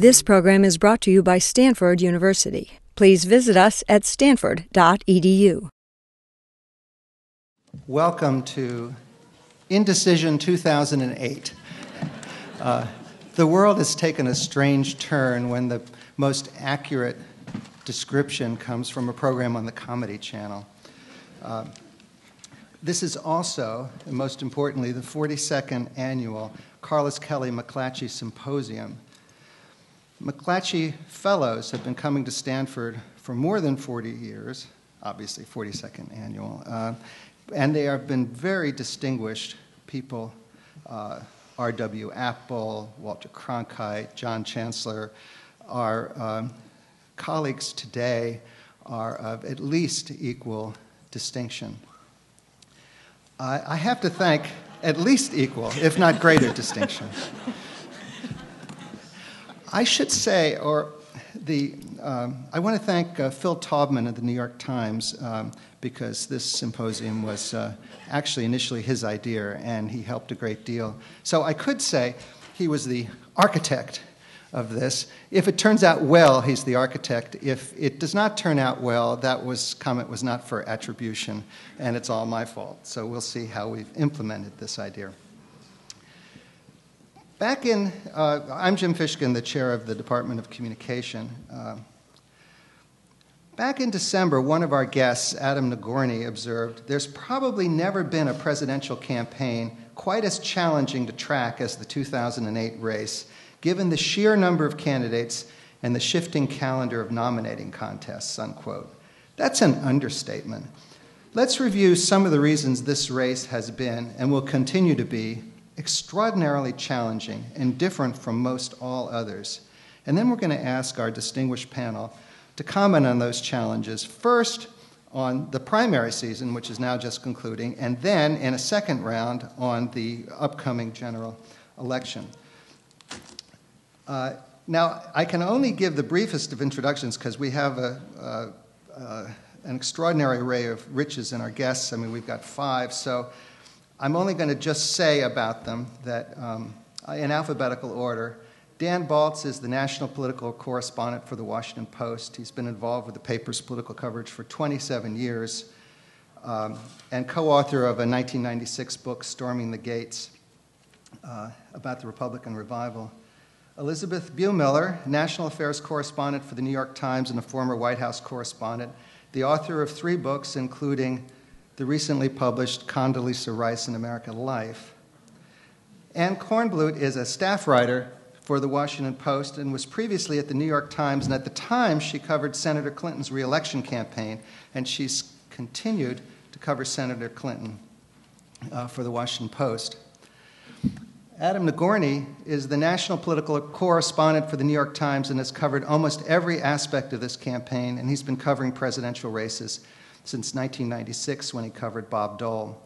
This program is brought to you by Stanford University. Please visit us at stanford.edu. Welcome to Indecision 2008. Uh, the world has taken a strange turn when the most accurate description comes from a program on the Comedy Channel. Uh, this is also, and most importantly, the 42nd annual Carlos Kelly McClatchy Symposium. McClatchy Fellows have been coming to Stanford for more than 40 years, obviously 42nd annual, uh, and they have been very distinguished people. Uh, R.W. Apple, Walter Cronkite, John Chancellor, our um, colleagues today are of at least equal distinction. I, I have to thank at least equal, if not greater, distinction. I should say, or the, um, I want to thank uh, Phil Taubman of the New York Times um, because this symposium was uh, actually initially his idea, and he helped a great deal. So I could say he was the architect of this. If it turns out well, he's the architect. If it does not turn out well, that was comment was not for attribution, and it's all my fault. So we'll see how we've implemented this idea. Back in, uh, I'm Jim Fishkin, the chair of the Department of Communication. Uh, Back in December, one of our guests, Adam Nagourney, observed there's probably never been a presidential campaign quite as challenging to track as the 2008 race, given the sheer number of candidates and the shifting calendar of nominating contests, unquote. That's an understatement. Let's review some of the reasons this race has been and will continue to be extraordinarily challenging and different from most all others. And then we're going to ask our distinguished panel to comment on those challenges. First, on the primary season, which is now just concluding, and then in a second round on the upcoming general election. Uh, now, I can only give the briefest of introductions because we have a, an extraordinary array of riches in our guests. I mean, we've got five, so I'm only going to just say about them that um, in alphabetical order. Dan Balz is the national political correspondent for the Washington Post. He's been involved with the paper's political coverage for 27 years um, and co author of a 1996 book, Storming the Gates, uh, about the Republican revival. Elizabeth Bumiller, national affairs correspondent for the New York Times and a former White House correspondent, the author of three books, including the recently published Condoleezza Rice in American Life. Anne Kornblut is a staff writer for the Washington Post and was previously at the New York Times. And at the time, she covered Senator Clinton's reelection campaign, and she's continued to cover Senator Clinton uh, for the Washington Post. Adam Nagourney is the national political correspondent for the New York Times and has covered almost every aspect of this campaign, and he's been covering presidential races since 1996 when he covered Bob Dole.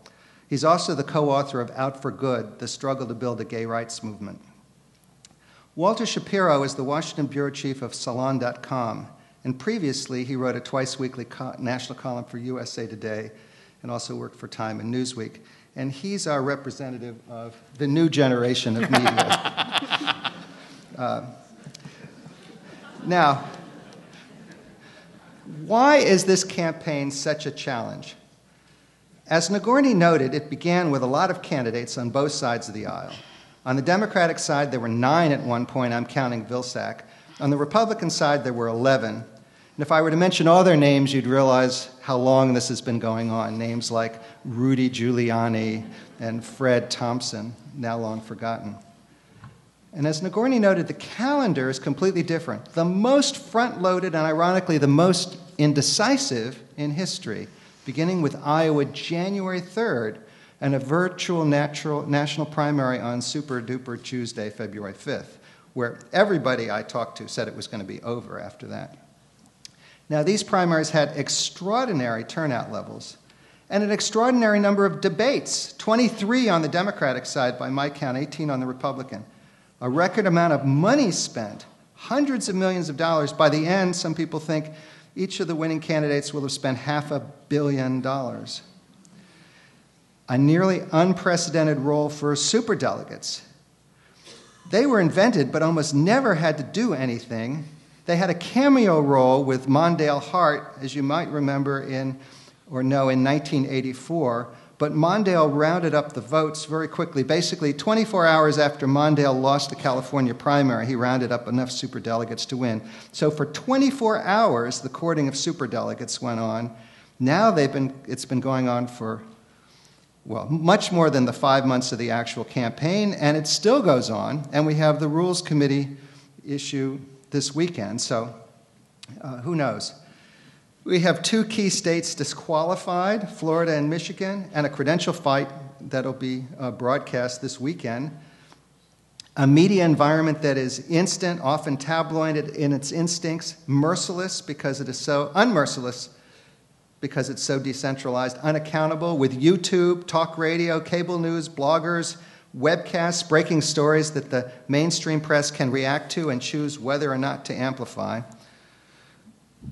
He's also the co author of Out for Good The Struggle to Build a Gay Rights Movement. Walter Shapiro is the Washington bureau chief of Salon.com, and previously he wrote a twice weekly co- national column for USA Today and also worked for Time and Newsweek. And he's our representative of the new generation of media. uh, now, why is this campaign such a challenge? As Nagourney noted, it began with a lot of candidates on both sides of the aisle. On the Democratic side, there were nine at one point. I'm counting Vilsack. On the Republican side, there were 11. And if I were to mention other names, you'd realize how long this has been going on. Names like Rudy Giuliani and Fred Thompson, now long forgotten. And as Nagourney noted, the calendar is completely different. The most front loaded and ironically the most indecisive in history, beginning with Iowa January 3rd and a virtual natural, national primary on Super Duper Tuesday, February 5th, where everybody I talked to said it was going to be over after that. Now, these primaries had extraordinary turnout levels and an extraordinary number of debates 23 on the Democratic side by my count, 18 on the Republican. A record amount of money spent, hundreds of millions of dollars. By the end, some people think each of the winning candidates will have spent half a billion dollars a nearly unprecedented role for superdelegates. they were invented but almost never had to do anything. They had a cameo role with Mondale Hart, as you might remember in or know in 1984, but Mondale rounded up the votes very quickly. Basically, 24 hours after Mondale lost the California primary, he rounded up enough superdelegates to win. So for 24 hours, the courting of superdelegates went on. Now they've been, it's been going on for, well, much more than the five months of the actual campaign, and it still goes on. And we have the Rules Committee issue this weekend, so uh, who knows? We have two key states disqualified Florida and Michigan, and a credential fight that'll be uh, broadcast this weekend. A media environment that is instant, often tabloided in its instincts, merciless because it is so unmerciless because it's so decentralized, unaccountable, with YouTube, talk radio, cable news, bloggers, webcasts, breaking stories that the mainstream press can react to and choose whether or not to amplify.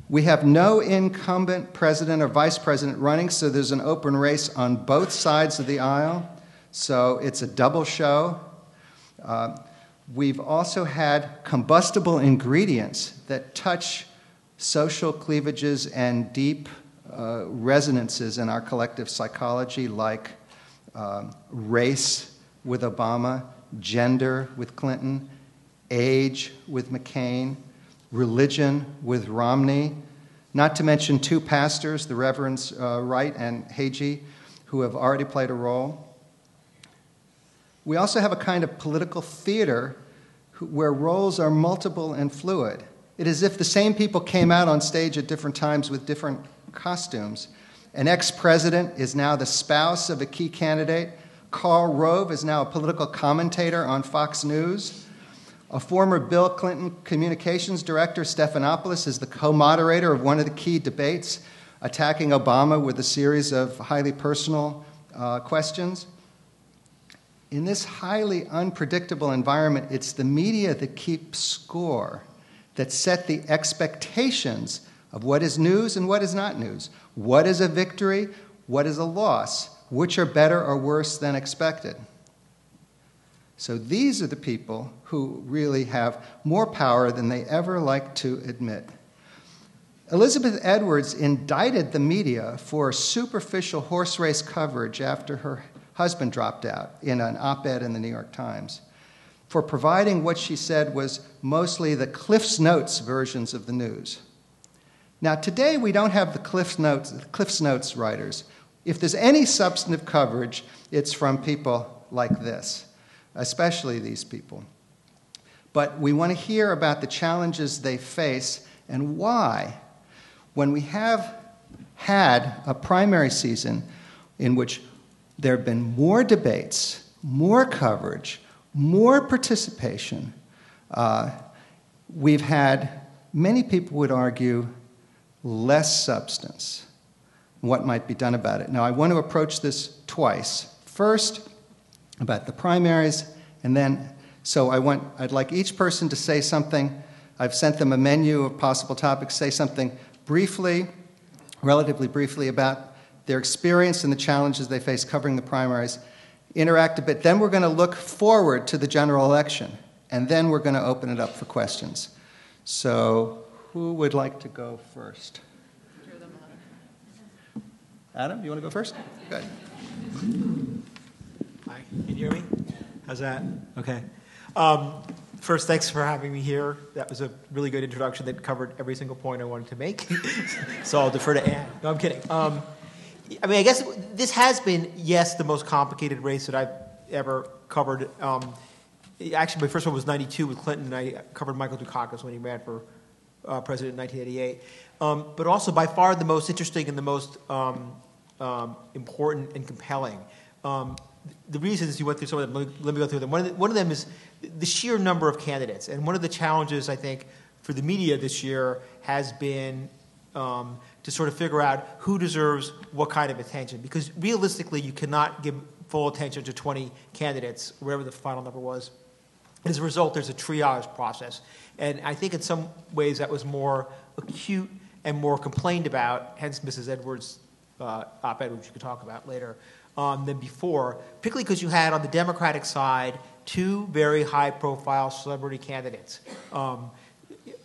We have no incumbent president or vice president running, so there's an open race on both sides of the aisle. So it's a double show. Uh, we've also had combustible ingredients that touch social cleavages and deep uh, resonances in our collective psychology, like uh, race with Obama, gender with Clinton, age with McCain religion with Romney, not to mention two pastors, the Reverends uh, Wright and Hagee, who have already played a role. We also have a kind of political theater where roles are multiple and fluid. It is as if the same people came out on stage at different times with different costumes. An ex president is now the spouse of a key candidate. Karl Rove is now a political commentator on Fox News. A former Bill Clinton communications director, Stephanopoulos, is the co moderator of one of the key debates, attacking Obama with a series of highly personal uh, questions. In this highly unpredictable environment, it's the media that keeps score, that set the expectations of what is news and what is not news, what is a victory, what is a loss, which are better or worse than expected. So these are the people who really have more power than they ever like to admit. Elizabeth Edwards indicted the media for superficial horse race coverage after her husband dropped out in an op ed in the New York Times, for providing what she said was mostly the Cliff's Notes versions of the news. Now, today we don't have the Cliff's Notes, Cliff's Notes writers. If there's any substantive coverage, it's from people like this especially these people. But we want to hear about the challenges they face and why, when we have had a primary season in which there have been more debates, more coverage, more participation, uh, we've had, many people would argue, less substance. What might be done about it? Now, I want to approach this twice. First, about the primaries, and then so I want I'd like each person to say something. I've sent them a menu of possible topics. Say something briefly, relatively briefly about their experience and the challenges they face covering the primaries. Interact a bit. Then we're going to look forward to the general election, and then we're going to open it up for questions. So, who would like to go first? Adam, you want to go first? Good. Hi, can you hear me? How's that? Okay. Um, first, thanks for having me here. That was a really good introduction that covered every single point I wanted to make. so I'll defer to Anne. No, I'm kidding. Um, I mean, I guess this has been, yes, the most complicated race that I've ever covered. Um, actually, my first one was 92 with Clinton. and I covered Michael Dukakis when he ran for uh, president in 1988. Um, but also, by far, the most interesting and the most um, um, important and compelling. Um, the reasons you went through some of them, let me go through them. One of, the, one of them is the sheer number of candidates. And one of the challenges, I think, for the media this year has been um, to sort of figure out who deserves what kind of attention. Because realistically, you cannot give full attention to 20 candidates, wherever the final number was. As a result, there's a triage process. And I think in some ways that was more acute and more complained about, hence Mrs. Edwards' uh, op ed, which we could talk about later. um, than before, particularly because you had on the Democratic side two very high profile celebrity candidates, um,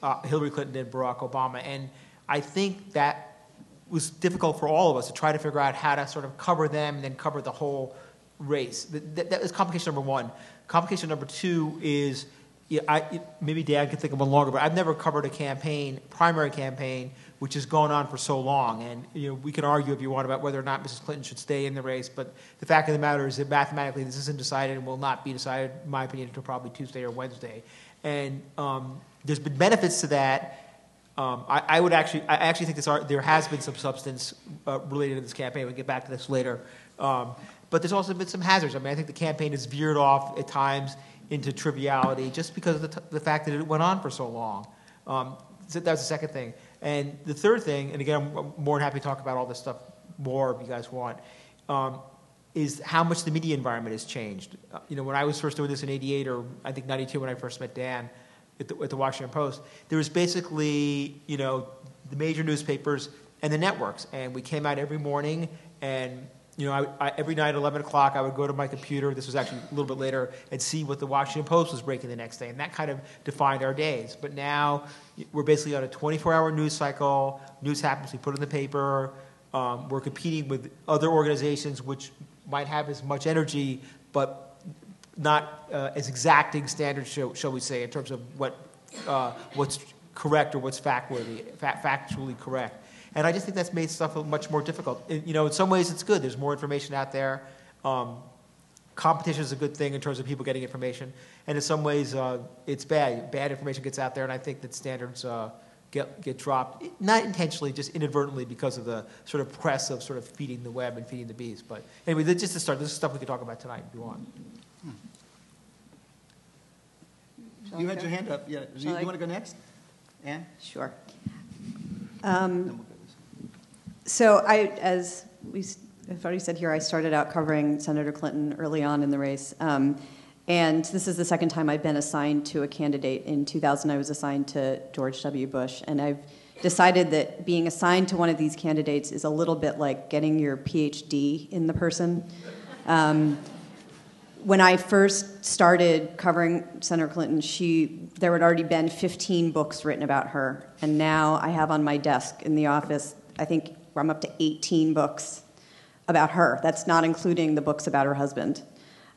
uh, Hillary Clinton and Barack Obama. And I think that was difficult for all of us to try to figure out how to sort of cover them and then cover the whole race. That, that, that was complication number one. Complication number two is yeah, I, maybe Dan can think of one longer, but I've never covered a campaign, primary campaign, which has gone on for so long. And you know, we can argue if you want about whether or not Mrs. Clinton should stay in the race, but the fact of the matter is that mathematically this isn't decided and will not be decided, in my opinion, until probably Tuesday or Wednesday. And um, there's been benefits to that. Um, I, I, would actually, I actually think this are, there has been some substance uh, related to this campaign. We'll get back to this later. Um, but there's also been some hazards. I mean, I think the campaign has veered off at times into triviality just because of the, the fact that it went on for so long. Um, so that was the second thing. And the third thing, and again, I'm more than happy to talk about all this stuff more if you guys want, um, is how much the media environment has changed. Uh, you know, when I was first doing this in 88 or I think 92 when I first met Dan at the, at the Washington Post, there was basically, you know, the major newspapers and the networks. And we came out every morning and you know, I, I, every night at 11 o'clock, I would go to my computer, this was actually a little bit later, and see what the Washington Post was breaking the next day. And that kind of defined our days. But now we're basically on a 24 hour news cycle. News happens, we put it in the paper. Um, we're competing with other organizations which might have as much energy, but not uh, as exacting standards, shall, shall, we say, in terms of what, uh, what's correct or what's fact-worthy, fa- factually correct. And I just think that's made stuff much more difficult. you know, in some ways it's good. There's more information out there. Um, competition is a good thing in terms of people getting information. And in some ways uh, it's bad. Bad information gets out there, and I think that standards uh, get, get dropped, not intentionally, just inadvertently because of the sort of press of sort of feeding the web and feeding the bees. But anyway, just to start, this is stuff we could talk about tonight if you want. You had your hand up. Yeah. Do you, you want to go next? Anne? Sure. Um, so I, as we have already said here, I started out covering Senator Clinton early on in the race. Um, and this is the second time I've been assigned to a candidate. In 2000, I was assigned to George W. Bush. And I've decided that being assigned to one of these candidates is a little bit like getting your PhD in the person. Um, when I first started covering Senator Clinton, she, there had already been 15 books written about her. And now I have on my desk in the office, I think I'm up to 18 books about her. That's not including the books about her husband.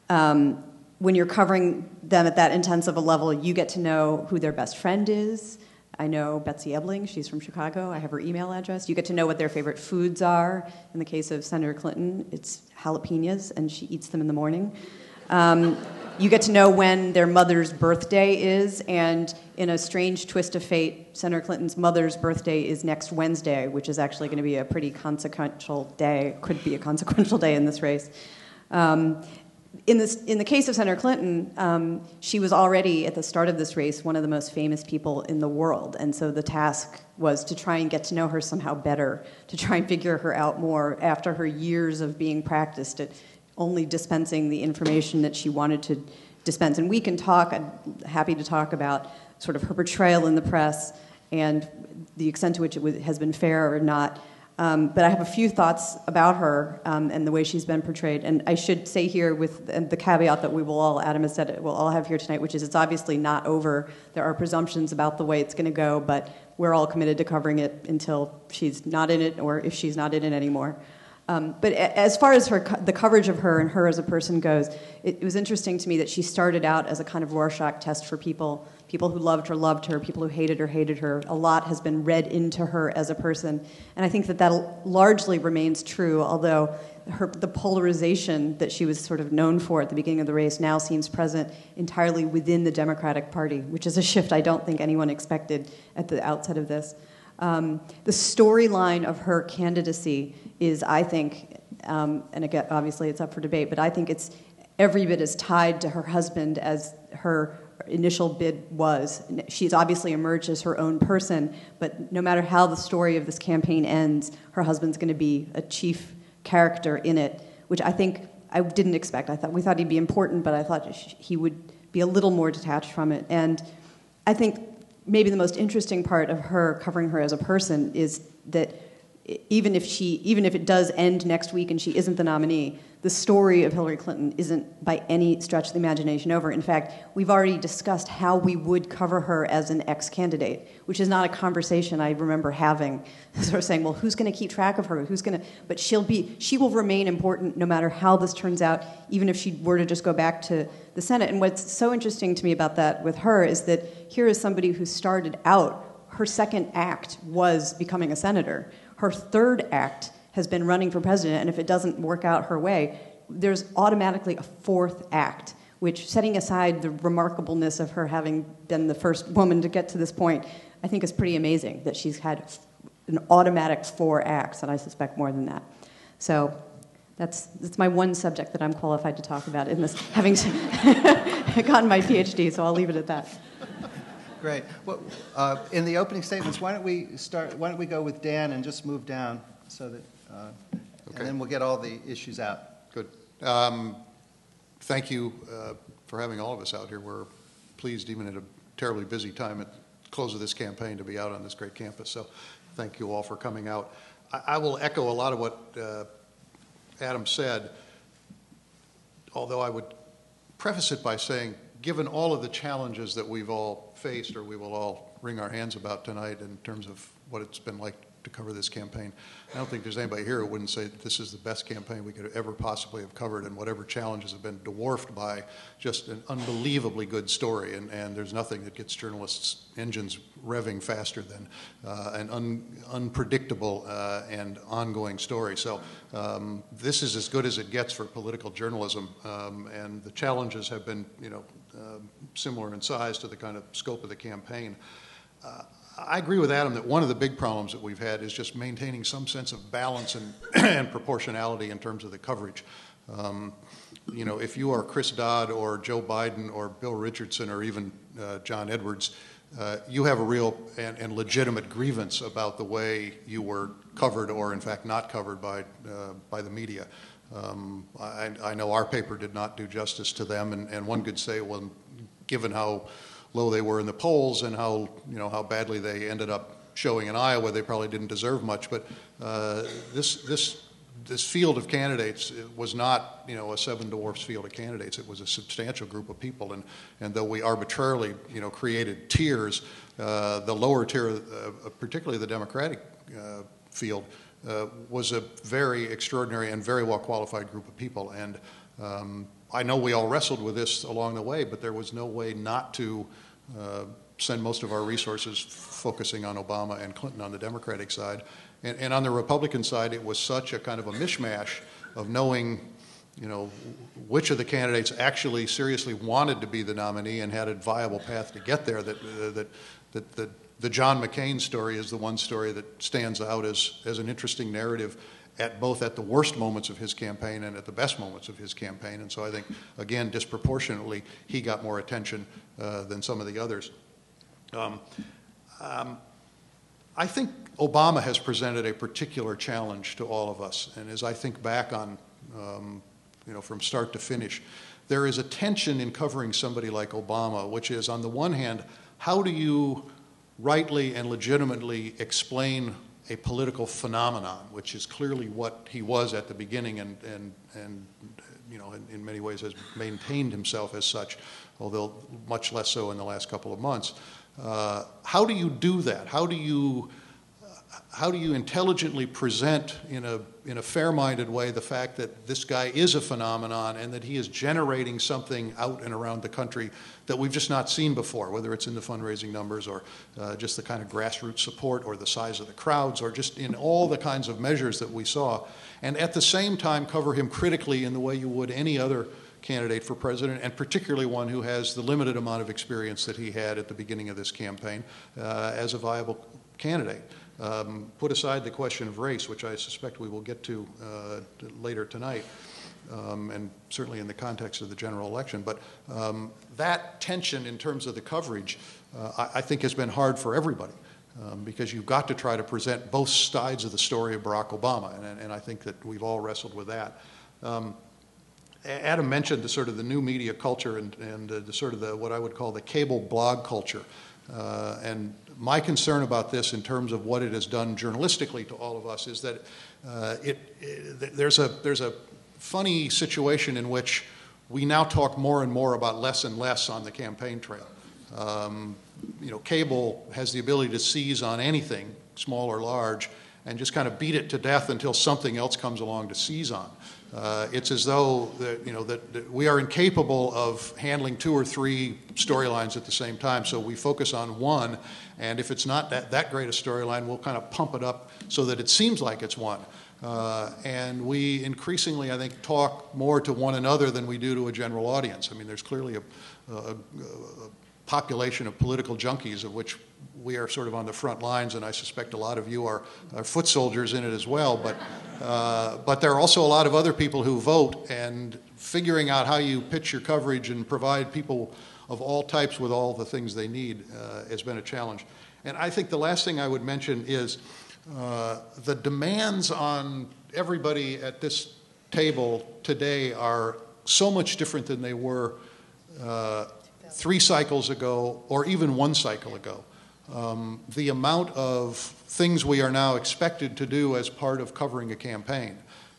Um, when you're covering them at that intense of a level, you get to know who their best friend is. I know Betsy Ebeling, she's from Chicago. I have her email address. You get to know what their favorite foods are. In the case of Senator Clinton, it's jalapenos, and she eats them in the morning. Um, you get to know when their mother's birthday is, and in a strange twist of fate, Senator Clinton's mother's birthday is next Wednesday, which is actually going to be a pretty consequential day, could be a consequential day in this race. Um, in, this, in the case of Senator Clinton, um, she was already at the start of this race one of the most famous people in the world. And so the task was to try and get to know her somehow better, to try and figure her out more after her years of being practiced at only dispensing the information that she wanted to dispense. And we can talk, I'm happy to talk about sort of her portrayal in the press and the extent to which it has been fair or not. Um, but I have a few thoughts about her um, and the way she's been portrayed. And I should say here, with the caveat that we will all, Adam has said it, we'll all have here tonight, which is it's obviously not over. There are presumptions about the way it's going to go, but we're all committed to covering it until she's not in it or if she's not in it anymore. Um, but as far as her, the coverage of her and her as a person goes, it, it, was interesting to me that she started out as a kind of Rorschach test for people. People who loved her loved her. People who hated her hated her. A lot has been read into her as a person, and I think that that largely remains true. Although her, the polarization that she was sort of known for at the beginning of the race now seems present entirely within the Democratic Party, which is a shift I don't think anyone expected at the outset of this. Um, the storyline of her candidacy is, I think, um, and again, obviously it's up for debate, but I think it's every bit as tied to her husband as her initial bid was. She's obviously emerged as her own person, but no matter how the story of this campaign ends, her husband's going to be a chief character in it, which I think I didn't expect. I thought we thought he'd be important, but I thought he would be a little more detached from it. And I think maybe the most interesting part of her covering her as a person is that even if she even if it does end next week and she isn't the nominee the story of Hillary Clinton isn't by any stretch of the imagination over. In fact, we've already discussed how we would cover her as an ex candidate, which is not a conversation I remember having. Sort of saying, well, who's going to keep track of her? Who's going to. But she'll be, she will remain important no matter how this turns out, even if she were to just go back to the Senate. And what's so interesting to me about that with her is that here is somebody who started out, her second act was becoming a senator. Her third act has been running for president, and if it doesn't work out her way, there's automatically a fourth act, which, setting aside the remarkableness of her having been the first woman to get to this point, I think is pretty amazing that she's had an automatic four acts, and I suspect more than that. So that's, that's my one subject that I'm qualified to talk about in this, having gotten my PhD, so I'll leave it at that. Great. Well, uh, in the opening statements, why don't we start? Why don't we go with Dan and just move down so that, uh, Okay. and then we'll get all the issues out. Good. Um, Thank you uh, for having all of us out here. We're pleased, even at a terribly busy time at the close of this campaign, to be out on this great campus. So thank you all for coming out. I I will echo a lot of what uh, Adam said, although I would preface it by saying, given all of the challenges that we've all faced, or we will all wring our hands about tonight in terms of what it's been like to cover this campaign, I don't think there's anybody here who wouldn't say that this is the best campaign we could ever possibly have covered, and whatever challenges have been dwarfed by just an unbelievably good story. And, and there's nothing that gets journalists' engines revving faster than uh, an un, unpredictable uh, and ongoing story. So um, this is as good as it gets for political journalism, um, and the challenges have been, you know, similar in size to the kind of scope of the campaign. Uh, I agree with Adam that one of the big problems that we've had is just maintaining some sense of balance and, and proportionality in terms of the coverage. Um, you know, if you are Chris Dodd or Joe Biden or Bill Richardson or even uh, John Edwards, uh, you have a real and, and, legitimate grievance about the way you were covered or, in fact, not covered by, uh, by the media. Um, I, I, know our paper did not do justice to them, and, and one could say, well, given how low they were in the polls and how you know how badly they ended up showing in Iowa. They probably didn't deserve much, but uh, this this this field of candidates was not you know a seven dwarfs field of candidates. It was a substantial group of people, and and though we arbitrarily you know created tiers, uh, the lower tier, uh, particularly the Democratic uh, field. Uh, was a very extraordinary and very well qualified group of people, and um, I know we all wrestled with this along the way, but there was no way not to uh, send most of our resources focusing on Obama and Clinton on the Democratic side. And, and, on the Republican side, it was such a kind of a mishmash of knowing, you know, which of the candidates actually seriously wanted to be the nominee and had a viable path to get there. That uh, that that, that the John McCain story is the one story that stands out as as an interesting narrative at both at the worst moments of his campaign and at the best moments of his campaign. And so I think, again, disproportionately, he got more attention uh, than some of the others. Um, um, I think Obama has presented a particular challenge to all of us. And as I think back on, um, you know, from start to finish, there is a tension in covering somebody like Obama, which is, on the one hand, how do you rightly and legitimately explain a political phenomenon, which is clearly what he was at the beginning and, and, and you know, in, in, many ways has maintained himself as such, although much less so in the last couple of months. Uh, how do you do that? How do you how do you intelligently present in a, in a fair minded way the fact that this guy is a phenomenon and that he is generating something out and around the country that we've just not seen before, whether it's in the fundraising numbers or uh, just the kind of grassroots support or the size of the crowds or just in all the kinds of measures that we saw, and at the same time cover him critically in the way you would any other candidate for president, and particularly one who has the limited amount of experience that he had at the beginning of this campaign uh, as a viable candidate. Um, put aside the question of race, which I suspect we will get to uh, later tonight, um, and certainly in the context of the general election. But um, that tension in terms of the coverage, uh, I, I, think, has been hard for everybody. Um, because you've got to try to present both sides of the story of Barack Obama, and, and I think that we've all wrestled with that. Um, Adam mentioned the sort of the new media culture and, and uh, the sort of the what I would call the cable blog culture. Uh, and my concern about this, in terms of what it has done journalistically to all of us, is that uh, it, it, there's a there's a funny situation in which we now talk more and more about less and less on the campaign trail. Um, you know, cable has the ability to seize on anything, small or large, and just kind of beat it to death until something else comes along to seize on. Uh, it's as though that, you know that, that, we are incapable of handling two or three storylines at the same time. So we focus on one, and if it's not that, that great a storyline, we'll kind of pump it up so that it seems like it's one. Uh, and we increasingly, I think, talk more to one another than we do to a general audience. I mean, there's clearly a, a, a population of political junkies, of which we are sort of on the front lines, and I suspect a lot of you are, are foot soldiers in it as well. But, uh, but there are also a lot of other people who vote, and figuring out how you pitch your coverage and provide people of all types with all the things they need uh, has been a challenge. And I think the last thing I would mention is uh, the demands on everybody at this table today are so much different than they were uh, three cycles ago or even one cycle ago. Um, the amount of things we are now expected to do as part of covering a campaign,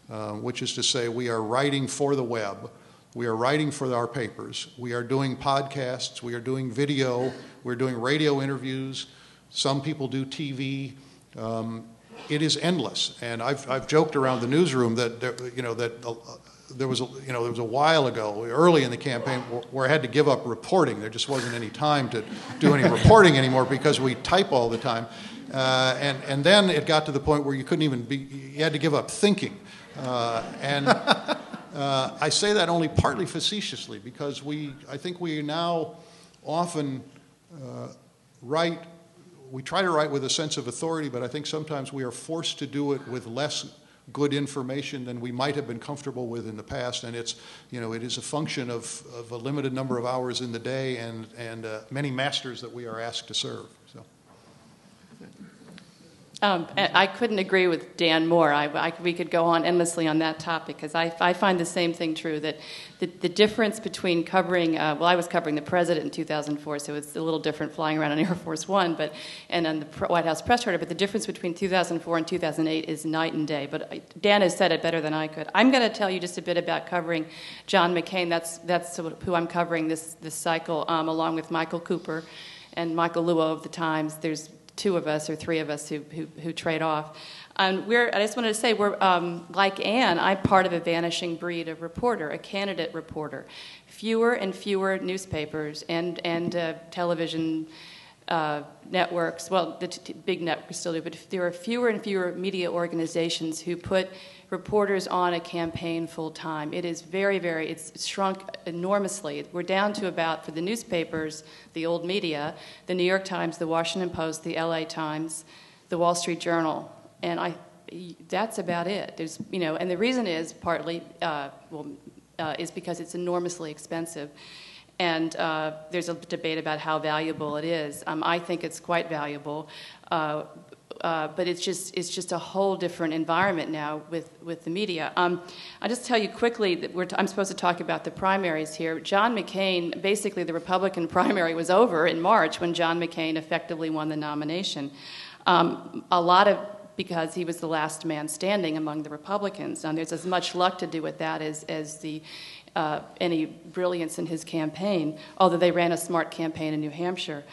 uh, which is to say, we are writing for the web, we are writing for our papers, we are doing podcasts, we are doing video, we're doing radio interviews, some people do TV. Um, it is endless, and I've, I've joked around the newsroom that you know that there was a, you know there was a while ago early in the campaign where I had to give up reporting. There just wasn't any time to do any reporting anymore because we type all the time, uh, and and then it got to the point where you couldn't even be you had to give up thinking, uh, and uh, I say that only partly facetiously because we I think we now often uh, write. We try to write with a sense of authority, but I think sometimes we are forced to do it with less good information than we might have been comfortable with in the past. And it's, you know, it is a function of, of a limited number of hours in the day and, and uh, many masters that we are asked to serve. So. Um, I couldn't agree with Dan more. I, I, we could go on endlessly on that topic because I, I, find the same thing true that the, the difference between covering, uh, well, I was covering the president in 2004, so it's a little different flying around on Air Force One, but and on the White House press charter. But the difference between 2004 and 2008 is night and day. But Dan has said it better than I could. I'm going to tell you just a bit about covering John McCain. That's that's who I'm covering this this cycle, um, along with Michael Cooper and Michael Luo of the Times. There's two of us or three of us who, who, who trade off. And we're, I just wanted to say, we're um, like Anne, I'm part of a vanishing breed of reporter, a candidate reporter. Fewer and fewer newspapers and, and uh, television uh, networks, well, the t- big networks still do, but there are fewer and fewer media organizations who put reporters on a campaign full time. It is very, very, it's shrunk enormously. We're down to about, for the newspapers, the old media, the New York Times, the Washington Post, the LA Times, the Wall Street Journal, and I, that's about it. There's, you know, and the reason is partly, uh, well, uh, is because it's enormously expensive. And uh, there's a debate about how valuable it is. Um, I think it's quite valuable, uh, uh, but it's just it's just a whole different environment now with with the media. Um, I'll just tell you quickly that t- I'm supposed to talk about the primaries here. John McCain, basically, the Republican primary was over in March when John McCain effectively won the nomination. Um, a lot of because he was the last man standing among the Republicans. Now, there's as much luck to do with that as, as the uh, any brilliance in his campaign, although they ran a smart campaign in New Hampshire.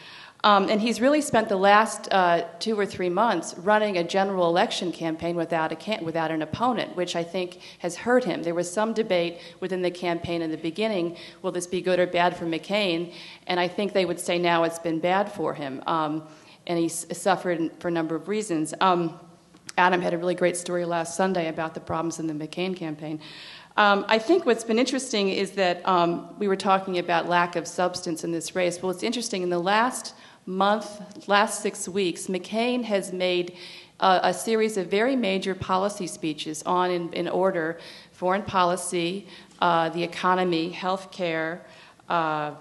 Um, and he's really spent the last uh, two or three months running a general election campaign without, a can- without an opponent, which I think has hurt him. There was some debate within the campaign in the beginning will this be good or bad for McCain? And I think they would say now it's been bad for him. Um, and he's suffered for a number of reasons. Um, Adam had a really great story last Sunday about the problems in the McCain campaign. Um, I think what's been interesting is that um, we were talking about lack of substance in this race. Well, it's interesting. In the last month, last six weeks, McCain has made uh, a series of very major policy speeches on, in, in order, foreign policy, uh, the economy, health care, uh,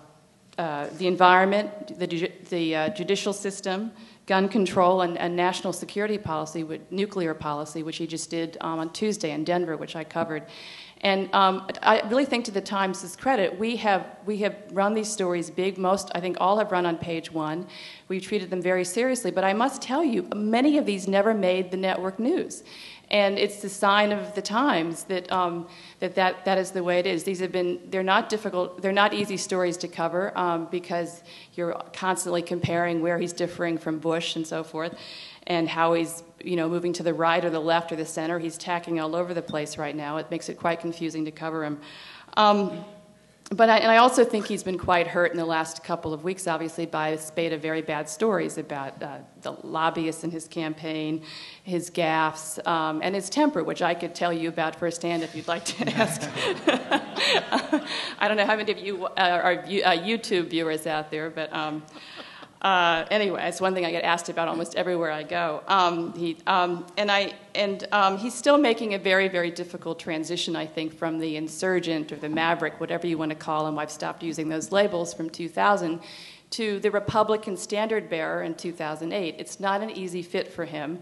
uh, the environment, the, the judicial system, gun control and, and, national security policy, with nuclear policy, which he just did um, on Tuesday in Denver, which I covered. And um, I really think to the Times' credit, we have, we have run these stories big. Most, I think all have run on page one. We've treated them very seriously. But I must tell you, many of these never made the network news. And it's the sign of the times that, um, that, that that is the way it is. These have been, they're not difficult, they're not easy stories to cover um, because you're constantly comparing where he's differing from Bush and so forth and how he's you know moving to the right or the left or the center. He's tacking all over the place right now. It makes it quite confusing to cover him. Um, but I, and I also think he's been quite hurt in the last couple of weeks, obviously, by a spate of very bad stories about uh, the lobbyists in his campaign, his gaffes, um, and his temper, which I could tell you about firsthand if you'd like to ask. I don't know how many of you uh, are uh, YouTube viewers out there, but um, uh, anyway, it's one thing I get asked about almost everywhere I go. Um, he, um, and I, and um, he's still making a very, very difficult transition, I think, from the insurgent or the maverick, whatever you want to call him. I've stopped using those labels from 2000 to the Republican standard bearer in 2008. It's not an easy fit for him,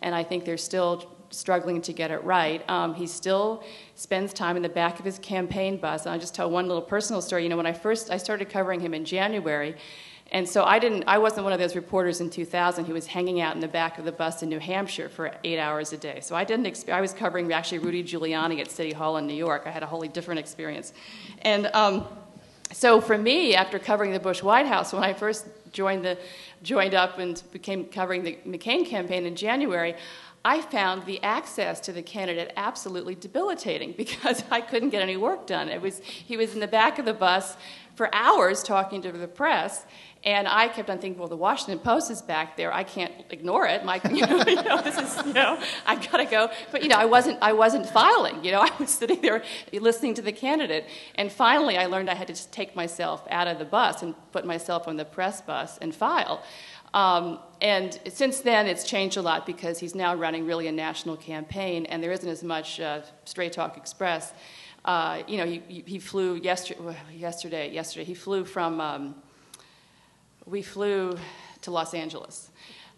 and I think they're still struggling to get it right. Um, he still spends time in the back of his campaign bus. And I'll just tell one little personal story. You know, when I first I started covering him in January, and so I didn't I wasn't one of those reporters in 2000 who was hanging out in the back of the bus in New Hampshire for 8 hours a day. So I didn't I was covering actually Rudy Giuliani at City Hall in New York. I had a wholly different experience. And um, so for me after covering the Bush White House when I first joined the joined up and became covering the McCain campaign in January, I found the access to the candidate absolutely debilitating because I couldn't get any work done. It was he was in the back of the bus for hours talking to the press and I kept on thinking, well, the Washington Post is back there. I can't ignore it. My, you know, you know, this is, you know, I've gotta go. But you know, I wasn't, I wasn't filing. You know, I was sitting there listening to the candidate. And finally, I learned I had to just take myself out of the bus and put myself on the press bus and file. Um, and since then, it's changed a lot because he's now running really a national campaign, and there isn't as much uh, Straight Talk Express. Uh, you know, he, he flew yesterday, yesterday, yesterday. He flew from. Um, we flew to Los Angeles.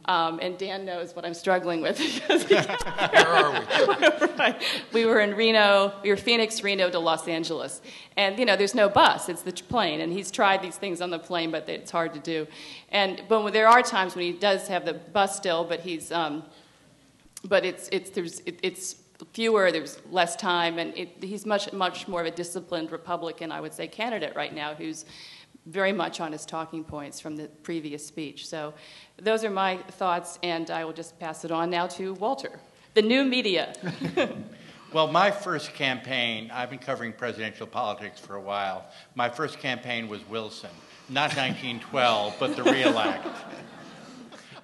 Um, and Dan knows what I'm struggling with. Where are we? We were in Reno, we were Phoenix, Reno to Los Angeles. And, you know, there's no bus, it's the plane. And he's tried these things on the plane, but it's hard to do. And, but there are times when he does have the bus still, but he's, um, but it's, it's, there's, it, it's fewer, there's less time, and it, he's much, much more of a disciplined Republican, I would say, candidate right now who's very much on his talking points from the previous speech. So those are my thoughts, and I will just pass it on now to Walter, the new media. well, my first campaign, I've been covering presidential politics for a while. My first campaign was Wilson, not 1912, but the reelect.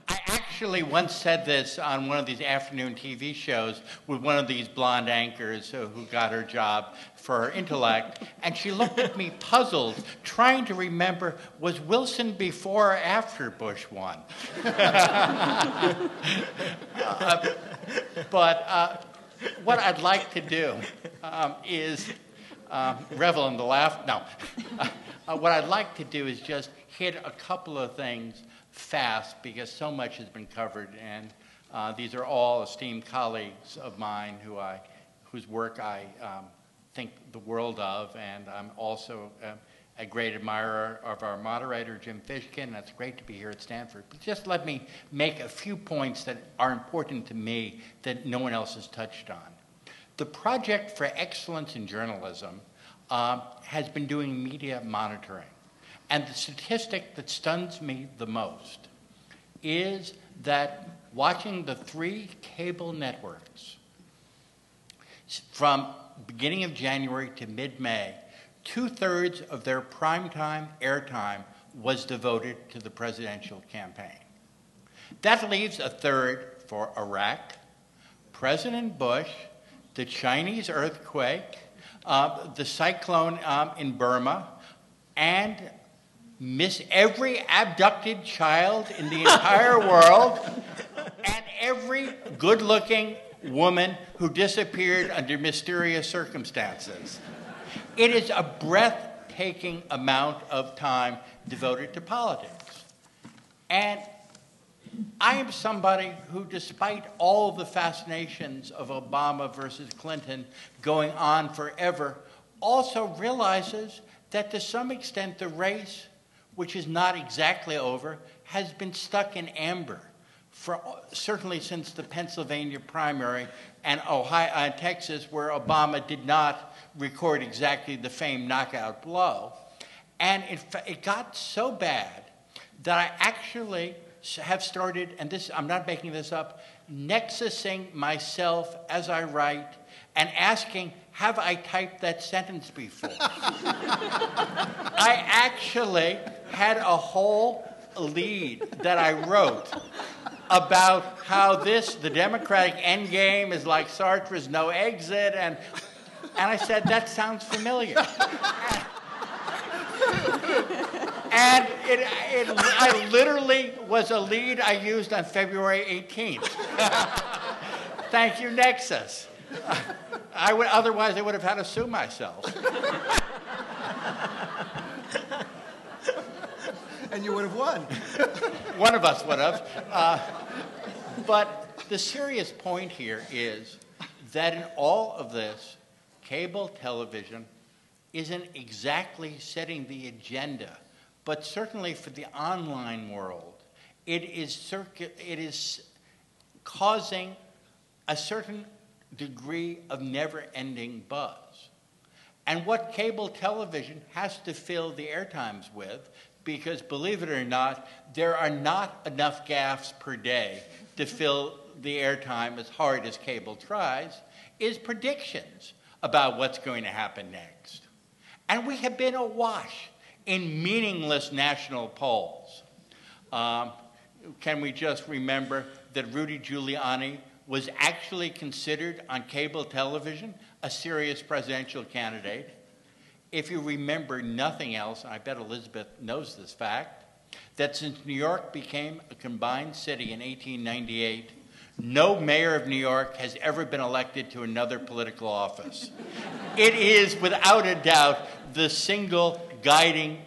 I actually once said this on one of these afternoon TV shows with one of these blonde anchors who got her job for her intellect, and she looked at me puzzled, trying to remember was Wilson before or after Bush won? uh, but uh, what I'd like to do um, is um, revel in the laugh. No. Uh, what I'd like to do is just hit a couple of things fast because so much has been covered, and uh, these are all esteemed colleagues of mine who I, whose work I um, think the world of, and I'm also uh, a great admirer of our moderator, Jim Fishkin. It's great to be here at Stanford. But just let me make a few points that are important to me that no one else has touched on. The Project for Excellence in Journalism uh, has been doing media monitoring. And the statistic that stuns me the most is that watching the three cable networks from beginning of January to mid-May, two-thirds of their primetime airtime was devoted to the presidential campaign. That leaves a third for Iraq, President Bush, the Chinese earthquake, uh, the cyclone um, in Burma, and miss every abducted child in the entire world and every good looking woman who disappeared under mysterious circumstances. It is a breathtaking amount of time devoted to politics. And I am somebody who, despite all the fascinations of Obama versus Clinton going on forever, also realizes that to some extent the race which is not exactly over, has been stuck in amber for certainly since the Pennsylvania primary and Ohio and Texas, where Obama did not record exactly the famed knockout blow. And it, it got so bad that I actually have started, and this I'm not making this up, nexusing myself as I write and asking, have I typed that sentence before? I actually had a whole lead that I wrote about how this, the Democratic endgame, is like Sartre's No Exit, and, and I said, that sounds familiar. and it, it, I literally was a lead I used on February 18th. Thank you, Nexis. I would, otherwise, I would have had to sue myself. And you would have won. One of us would have. Uh, but the serious point here is that in all of this, cable television isn't exactly setting the agenda, but certainly for the online world, it is, it is causing a certain degree of never ending buzz. And what cable television has to fill the airtimes with, because believe it or not, there are not enough gaffes per day to fill the airtime as hard as cable tries, is predictions about what's going to happen next. And we have been awash in meaningless national polls. Um, can we just remember that Rudy Giuliani was actually considered on cable television a serious presidential candidate? If you remember nothing else, I bet Elizabeth knows this fact, that since New York became a combined city in 1898, no mayor of New York has ever been elected to another political office. it is, without a doubt, the single guiding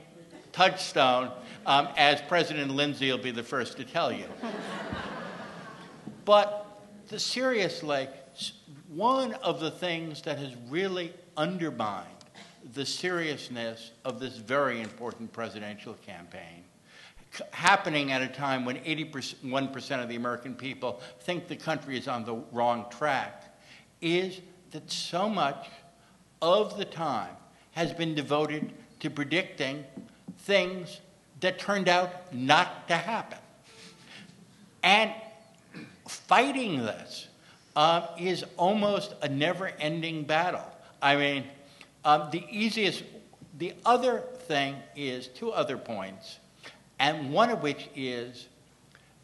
touchstone, um, as President Lindsay will be the first to tell you. but the seriously, one of the things that has really undermined the seriousness of this very important presidential campaign happening at a time when 81% of the American people think the country is on the wrong track is that so much of the time has been devoted to predicting things that turned out not to happen. And fighting this uh, is almost a never ending battle. I mean, um, the easiest, the other thing is two other points and one of which is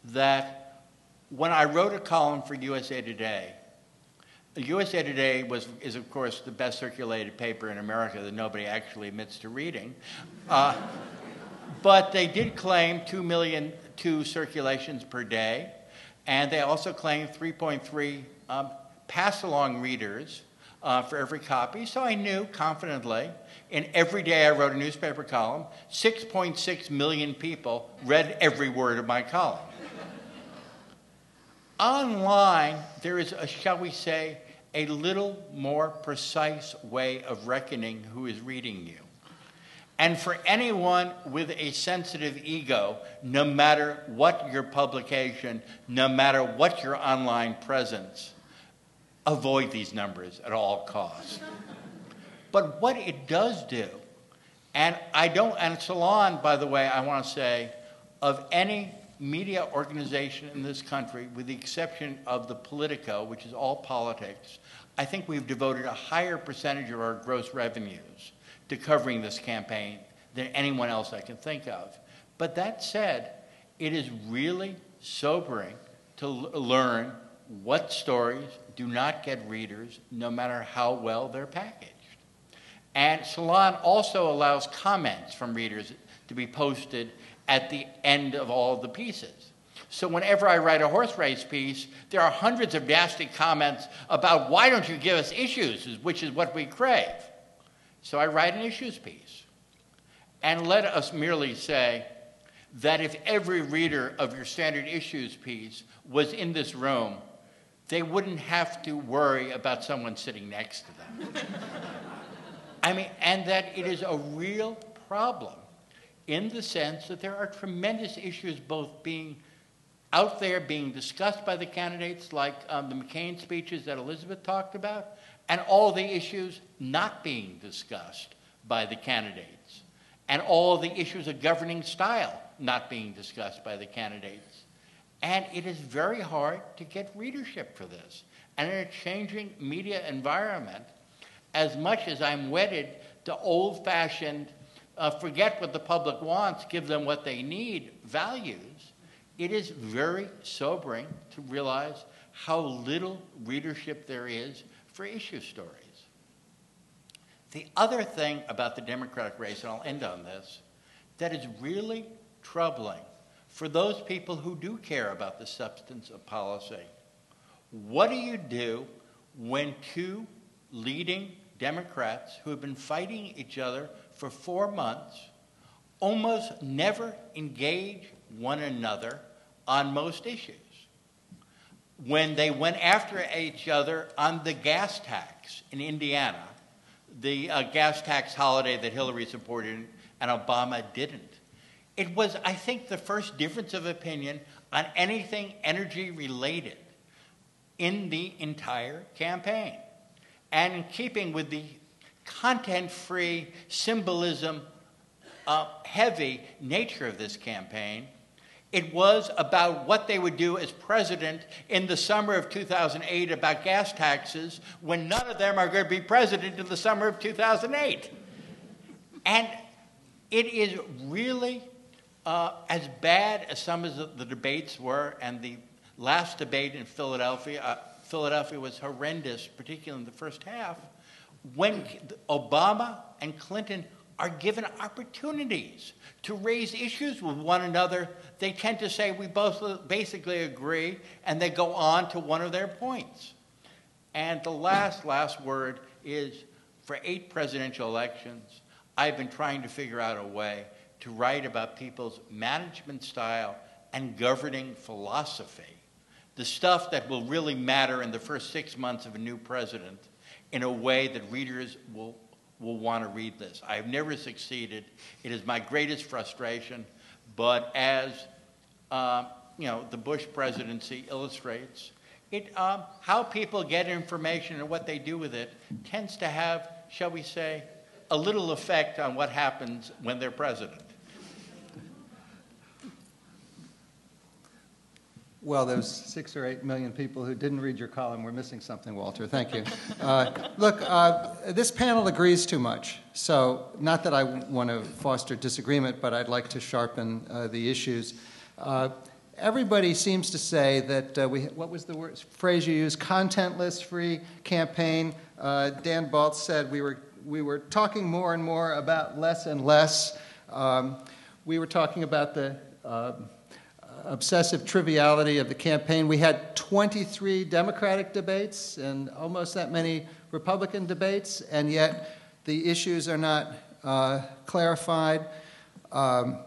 that when I wrote a column for USA Today, USA Today was, is, of course, the best circulated paper in America that nobody actually admits to reading. Uh, but they did claim 2 million two circulations per day, and they also claimed 3.3 um, pass along readers uh, for every copy. So I knew confidently and every day I wrote a newspaper column. 6.6 million people read every word of my column. Online, there is a, shall we say, a little more precise way of reckoning who is reading you. And for anyone with a sensitive ego, no matter what your publication, no matter what your online presence, avoid these numbers at all costs. But what it does do, and I don't, and Salon, by the way, I want to say, of any media organization in this country, with the exception of the Politico, which is all politics, I think we've devoted a higher percentage of our gross revenues to covering this campaign than anyone else I can think of. But that said, it is really sobering to learn what stories do not get readers, no matter how well they're packaged. And Salon also allows comments from readers to be posted at the end of all the pieces. So whenever I write a horse race piece, there are hundreds of nasty comments about why don't you give us issues, which is what we crave. So I write an issues piece. And let us merely say that if every reader of your standard issues piece was in this room, they wouldn't have to worry about someone sitting next to them. I mean, and that it is a real problem in the sense that there are tremendous issues both being out there being discussed by the candidates, like um, the McCain speeches that Elizabeth talked about, and all the issues not being discussed by the candidates, and all the issues of governing style not being discussed by the candidates. And it is very hard to get readership for this. And in a changing media environment, as much as I'm wedded to old fashioned, uh, forget what the public wants, give them what they need values, it is very sobering to realize how little readership there is for issue stories. The other thing about the Democratic race, and I'll end on this, that is really troubling for those people who do care about the substance of policy. What do you do when two leading Democrats who have been fighting each other for four months almost never engage one another on most issues? When they went after each other on the gas tax in Indiana, the uh, gas tax holiday that Hillary supported and Obama didn't. It was, I think, the first difference of opinion on anything energy related in the entire campaign. And in keeping with the content free, symbolism uh, heavy nature of this campaign, it was about what they would do as president in the summer of 2008 about gas taxes when none of them are going to be president in the summer of 2008. And it is really uh, as bad as some of the, debates were, and the last debate in Philadelphia, uh, Philadelphia was horrendous, particularly in the first half, when Obama and Clinton are given opportunities to raise issues with one another, they tend to say we both basically agree, and they go on to one of their points. And the last, last word is for eight presidential elections, I've been trying to figure out a way to write about people's management style and governing philosophy, the stuff that will really matter in the first six months of a new president, in a way that readers will, will want to read this. I've never succeeded. It is my greatest frustration, but as uh, you know, the Bush presidency illustrates, it, um, how people get information and what they do with it tends to have, shall we say, a little effect on what happens when they're president. Well, those six or eight million people who didn't read your column were missing something, Walter. Thank you. Uh, look, uh, this panel agrees too much. So, not that I want to foster disagreement, but I'd like to sharpen uh, the issues. Uh, everybody seems to say that uh, we, what was the word, phrase you used? Contentless free campaign. Uh, Dan Balz said we were, we were talking more and more about less and less. Um, we were talking about the obsessive triviality of the campaign. We had 23 Democratic debates and almost that many Republican debates, and yet the issues are not uh, clarified. Um,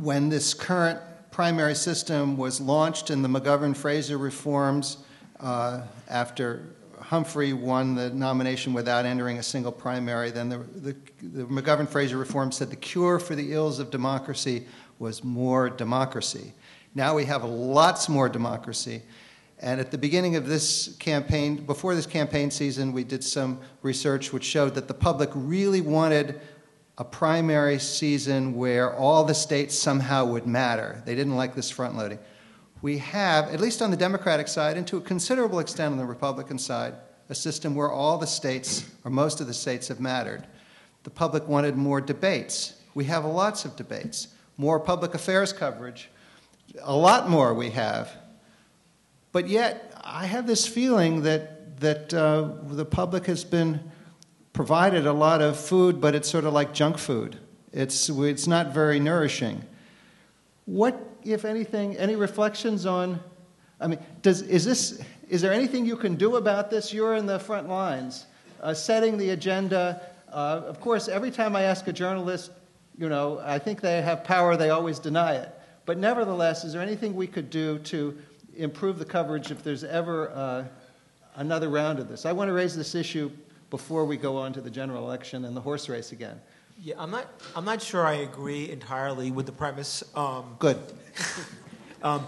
when this current primary system was launched in the McGovern Fraser reforms uh, after Humphrey won the nomination without entering a single primary, then the, the, the McGovern Fraser reform said the cure for the ills of democracy was more democracy. Now we have lots more democracy. And at the beginning of this campaign, before this campaign season, we did some research which showed that the public really wanted a primary season where all the states somehow would matter. They didn't like this front loading. We have, at least on the Democratic side, and to a considerable extent on the Republican side, a system where all the states, or most of the states, have mattered. The public wanted more debates. We have lots of debates more public affairs coverage, a lot more we have. But yet, I have this feeling that, that uh, the public has been provided a lot of food, but it's sort of like junk food. It's, it's not very nourishing. What, if anything, any reflections on? I mean, does, is, this, is there anything you can do about this? You're in the front lines, uh, setting the agenda. Uh, of course, every time I ask a journalist you know, I think they have power, they always deny it. But nevertheless, is there anything we could do to improve the coverage if there's ever uh, another round of this? I want to raise this issue before we go on to the general election and the horse race again. Yeah, I'm not. I'm not sure I agree entirely with the premise. Um, Good. Um,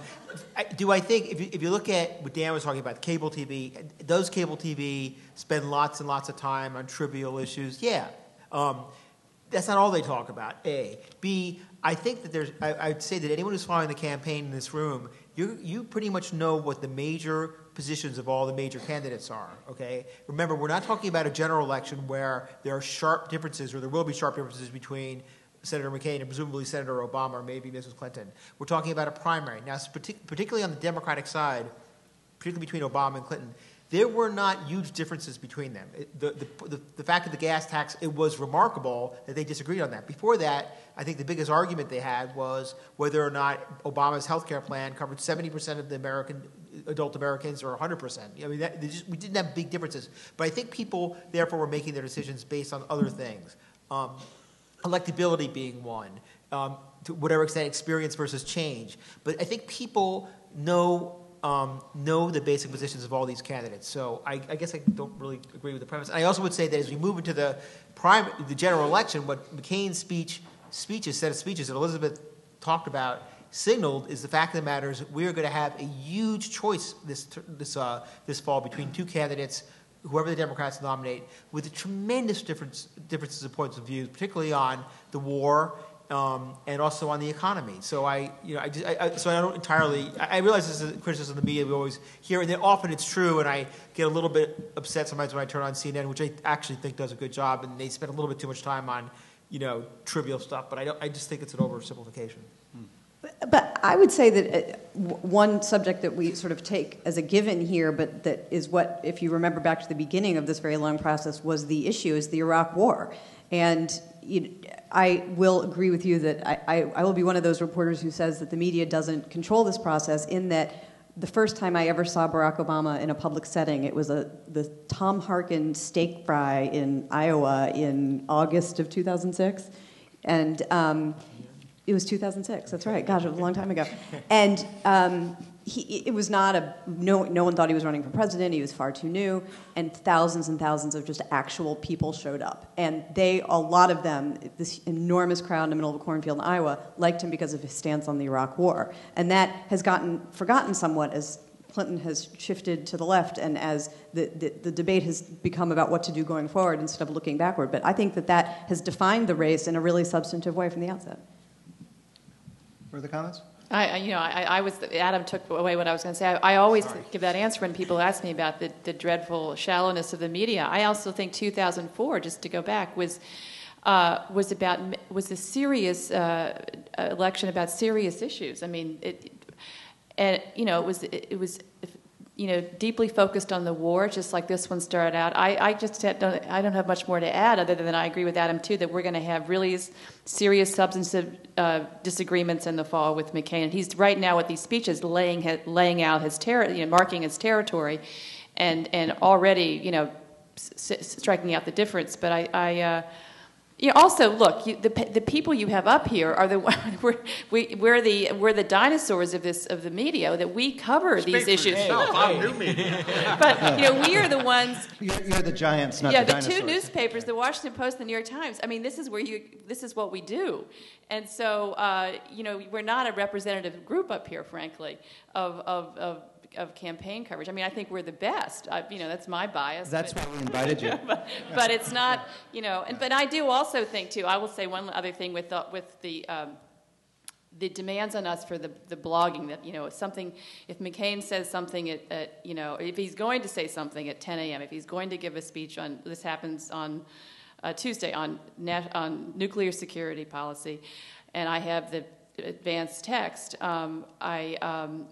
I, do I think if you, if you look at what Dan was talking about, cable TV, does cable TV spend lots and lots of time on trivial issues? Yeah. Um, that's not all they talk about. A. B. I think that there's. I, would say that anyone who's following the campaign in this room, you you pretty much know what the major positions of all the major candidates are. Okay. Remember, we're not talking about a general election where there are sharp differences, or there will be sharp differences between Senator McCain and presumably Senator Obama or maybe Mrs. Clinton. We're talking about a primary. Now, particularly on the Democratic side, particularly between Obama and Clinton, there were not huge differences between them. It, the, the, the, fact of the gas tax, it was remarkable that they disagreed on that. Before that, I think the biggest argument they had was whether or not Obama's health care plan covered 70% of the American adult Americans or 100%. I mean, that, just, we didn't have big differences. But I think people, therefore, were making their decisions based on other things. Um, electability being one, um, to whatever extent experience versus change. But I think people know um, know the basic positions of all these candidates. So I, I, guess I don't really agree with the premise. I also would say that as we move into the prime, the general election, what McCain's speech, speeches, set of speeches that Elizabeth talked about, signaled is the fact of the matter is we are going to have a huge choice this this uh, this fall between two candidates whoever the Democrats nominate, with tremendous difference, differences of points of view, particularly on the war um, and also on the economy. So I, you know, I, just, I, I, so I don't entirely. I, realize this is a criticism of the media we always hear, and often it's true, and I get a little bit upset sometimes when I turn on CNN, which I actually think does a good job, and they spend a little bit too much time on, you know, trivial stuff. But I, don't, I just think it's an oversimplification. But I would say that uh, one subject that we sort of take as a given here, but that is what, if you remember back to the beginning of this very long process, was the issue is the Iraq War. And you I will agree with you that I, I, I will be one of those reporters who says that the media doesn't control this process in that the first time I ever saw Barack Obama in a public setting, it was a, the Tom Harkin steak fry in Iowa in August of 2006. And um, it was 2006. That's right. Gosh, it was a long time ago. And um, he, it was not a no. No one thought he was running for president. He was far too new, and thousands and thousands of just actual people showed up. And they, a lot of them, this enormous crowd in the middle of a cornfield in Iowa, liked him because of his stance on the Iraq War. And that has gotten forgotten somewhat as Clinton has shifted to the left and as the, the, the, debate has become about what to do going forward instead of looking backward. But I think that that has defined the race in a really substantive way from the outset. Further comments? I, you know, I, I was Adam took away what I was going to say. I, I always Sorry. give that answer when people ask me about the, the dreadful shallowness of the media. I also think 2004, just to go back, was uh, was about was a serious uh, election about serious issues. I mean, it, and you know, it was it, it was you know, deeply focused on the war, just like this one started out. I, I just don't, I don't have much more to add other than I agree with Adam too that we're going to have really serious substantive uh, disagreements in the fall with McCain. And he's right now with these speeches laying laying out his ter- you know, marking his territory, and and already you know s- striking out the difference. But I. I uh, you also, look, you, the, the people you have up here are the we're, we, we're the we're the dinosaurs of this of the media that we cover Speak these issues. Yourself. I'm new media. but you know, we are the ones. You're, you're the giants, not yeah, the, the two newspapers, the Washington Post, and the New York Times. I mean, this is where you this is what we do, and so uh, you know, we're not a representative group up here, frankly, of of, of of campaign coverage. I mean, I think we're the best. I, you know, that's my bias. That's but, why we invited you. but, but, it's not, you know. And, but I do also think too. I will say one other thing with the, with the. Um, the demands on us for the, the blogging that you know something if mccain says something at, at, you know if he's going to say something at 10 a.m if he's going to give a speech on this happens on uh, tuesday on, on nuclear security policy and i have the advanced text um, i um,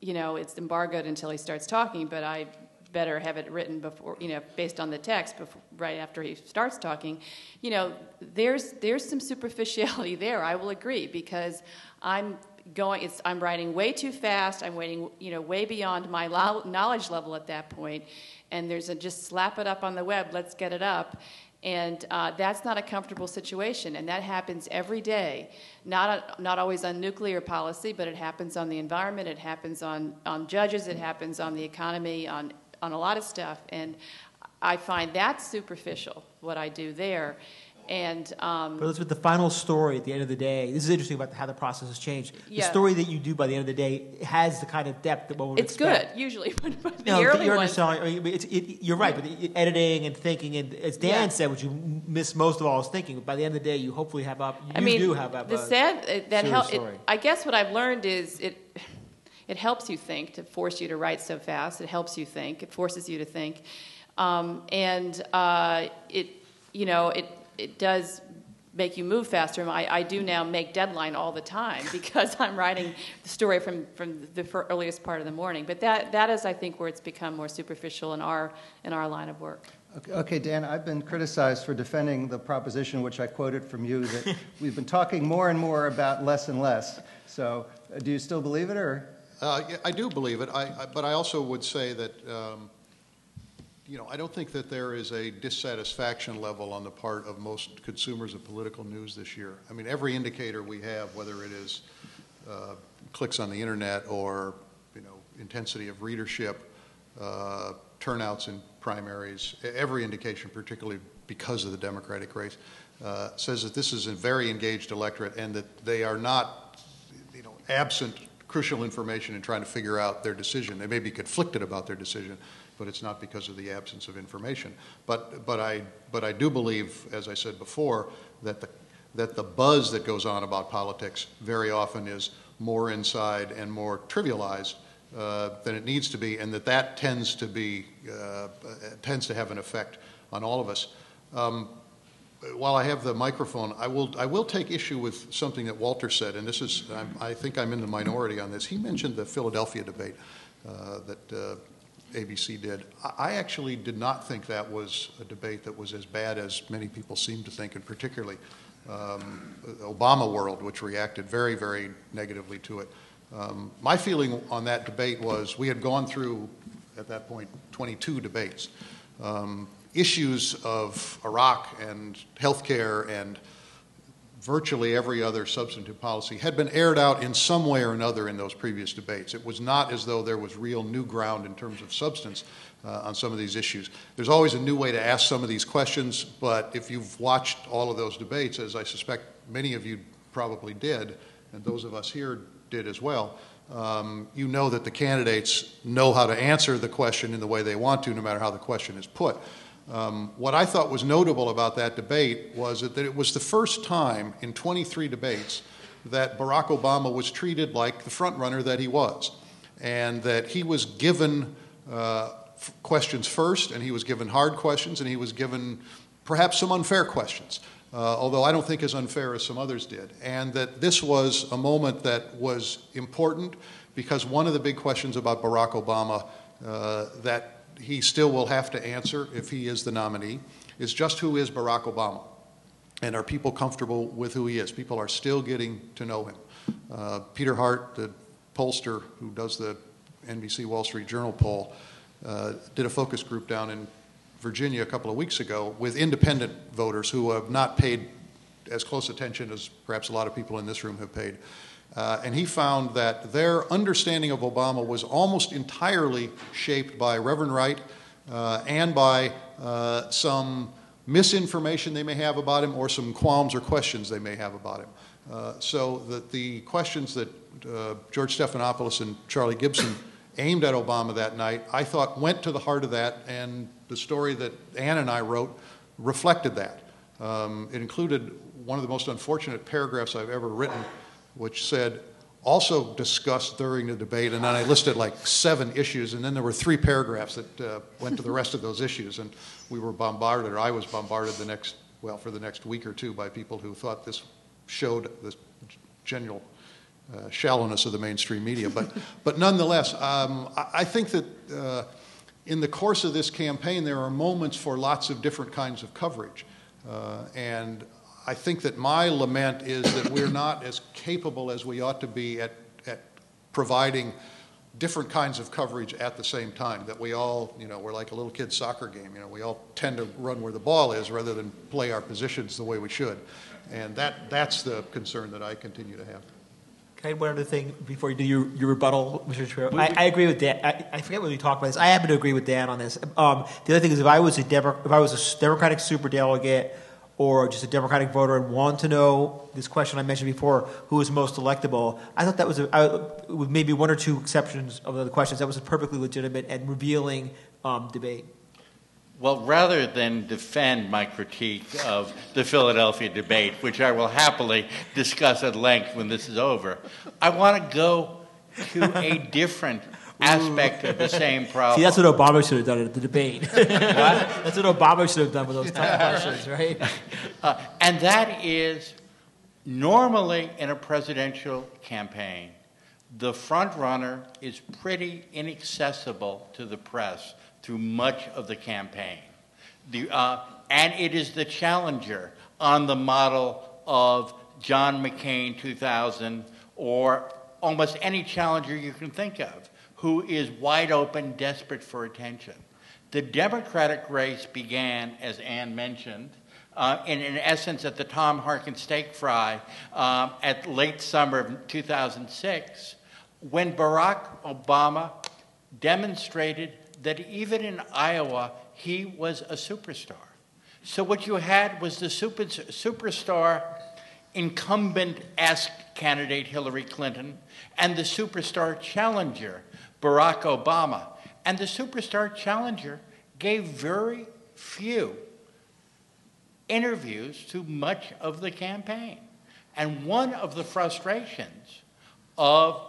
you know, it's embargoed until he starts talking, but I better have it written before, you know, based on the text before, right after he starts talking. You know, there's there's some superficiality there. I will agree because I'm going. It's, I'm writing way too fast. I'm waiting, you know, way beyond my knowledge level at that point. And there's a just slap it up on the web. Let's get it up. And uh, that's not a comfortable situation, and that happens every day. Not, not always on nuclear policy, but it happens on the environment, it happens on, on judges, it happens on the economy, on, on a lot of stuff. And I find that superficial, what I do there. And um, But the final story at the end of the day, this is interesting about how the process has changed. The story that you do by the end of the day has the kind of depth that one would it's expect. good usually, but, but the No, early you're ones. underselling. I mean, it's, it, you're right, but it, editing and thinking, and as Dan Yeah. said, what you miss most of all is thinking. But by the end of the day, you hopefully have up. You I mean, do have up. the sad uh, that help. I guess what I've learned is it. It helps you think to force you to write so fast. It helps you think. It forces you to think, um, and uh, it you know it it does make you move faster. I, I do now make deadline all the time because I'm writing the story from, from the earliest part of the morning. But that, that is, I think, where it's become more superficial in our, in our line of work. Okay, okay, Dan, I've been criticized for defending the proposition which I quoted from you that we've been talking more and more about less and less. So, uh, do you still believe it, or? Uh, yeah, I do believe it, I, I, but I also would say that, um, you know, I don't think that there is a dissatisfaction level on the part of most consumers of political news this year. I mean, every indicator we have, whether it is uh, clicks on the internet or, you know, intensity of readership, uh, turnouts in primaries, every indication, particularly because of the Democratic race, uh, says that this is a very engaged electorate and that they are not, you know, absent crucial information in trying to figure out their decision. They may be conflicted about their decision, but it's not because of the absence of information. But, but, I, but I do believe, as I said before, that the, that the buzz that goes on about politics very often is more inside and more trivialized uh, than it needs to be, and that that tends to be uh, tends to have an effect on all of us. Um, while I have the microphone, I will I will take issue with something that Walter said, and this is I'm, I think I'm in the minority on this. He mentioned the Philadelphia debate uh, that uh, ABC did. I, actually did not think that was a debate that was as bad as many people seem to think, and particularly um, Obama world, which reacted very very negatively to it. Um, my feeling on that debate was we had gone through at that point 22 debates. Um, issues of Iraq and healthcare and virtually every other substantive policy had been aired out in some way or another in those previous debates. It was not as though there was real new ground in terms of substance uh, on some of these issues. There's always a new way to ask some of these questions, but if you've watched all of those debates, as I suspect many of you probably did, and those of us here did as well, um, you know that the candidates know how to answer the question in the way they want to, no matter how the question is put. Um, what I thought was notable about that debate was that, that it was the first time in 23 debates that Barack Obama was treated like the frontrunner that he was, and that he was given uh, f- questions first, and he was given hard questions, and he was given perhaps some unfair questions. Uh, although I don't think as unfair as some others did. And that this was a moment that was important because one of the big questions about Barack Obama uh, that he still will have to answer if he is the nominee is just who is Barack Obama? And are people comfortable with who he is? People are still getting to know him. Uh, Peter Hart, the pollster who does the NBC Wall Street Journal poll, uh, did a focus group down in Virginia a couple of weeks ago with independent voters who have not paid as close attention as perhaps a lot of people in this room have paid. Uh, and he found that their understanding of Obama was almost entirely shaped by Reverend Wright uh, and by uh, some misinformation they may have about him or some qualms or questions they may have about him. Uh, so that the questions that uh, George Stephanopoulos and Charlie Gibson aimed at Obama that night, I thought went to the heart of that, and the story that Anne and I wrote reflected that. Um, it included one of the most unfortunate paragraphs I've ever written, which said, also discussed during the debate, and then I listed like seven issues, and then there were three paragraphs that uh, went to the rest of those issues, and we were bombarded, or I was bombarded the next, well, for the next week or two by people who thought this showed the general uh, shallowness of the mainstream media. But, but nonetheless, um, I, I, think that uh, in the course of this campaign, there are moments for lots of different kinds of coverage. Uh, and I think that my lament is that we're not as capable as we ought to be at, at providing different kinds of coverage at the same time. That we all, you know, we're like a little kid's soccer game. You know, we all tend to run where the ball is rather than play our positions the way we should. And that, that's the concern that I continue to have. Can I add one other thing before you do your, your rebuttal, Mr. Shapiro? I, I, agree with Dan. I, I, forget when we talked about this. I happen to agree with Dan on this. Um, the other thing is, if I was a Demo- if I was a Democratic superdelegate or just a Democratic voter and want to know this question I mentioned before, who is most electable, I thought that was, a, I, with maybe one or two exceptions of the questions, that was a perfectly legitimate and revealing um, debate. Well, rather than defend my critique of the Philadelphia debate, which I will happily discuss at length when this is over, I want to go to a different aspect of the same problem. See, that's what Obama should have done at the debate. that's what Obama should have done with those tough questions, right? Uh, and that is normally in a presidential campaign, the front runner is pretty inaccessible to the press through much of the campaign. The, uh, and it is the challenger on the model of John McCain 2000 or almost any challenger you can think of who is wide open, desperate for attention. The Democratic race began, as Anne mentioned, uh, in, in, essence at the Tom Harkin steak fry uh, at late summer of 2006, when Barack Obama demonstrated that even in Iowa, he was a superstar. So what you had was the super, superstar incumbent esque candidate Hillary Clinton and the superstar challenger Barack Obama. And the superstar challenger gave very few interviews to much of the campaign. And one of the frustrations of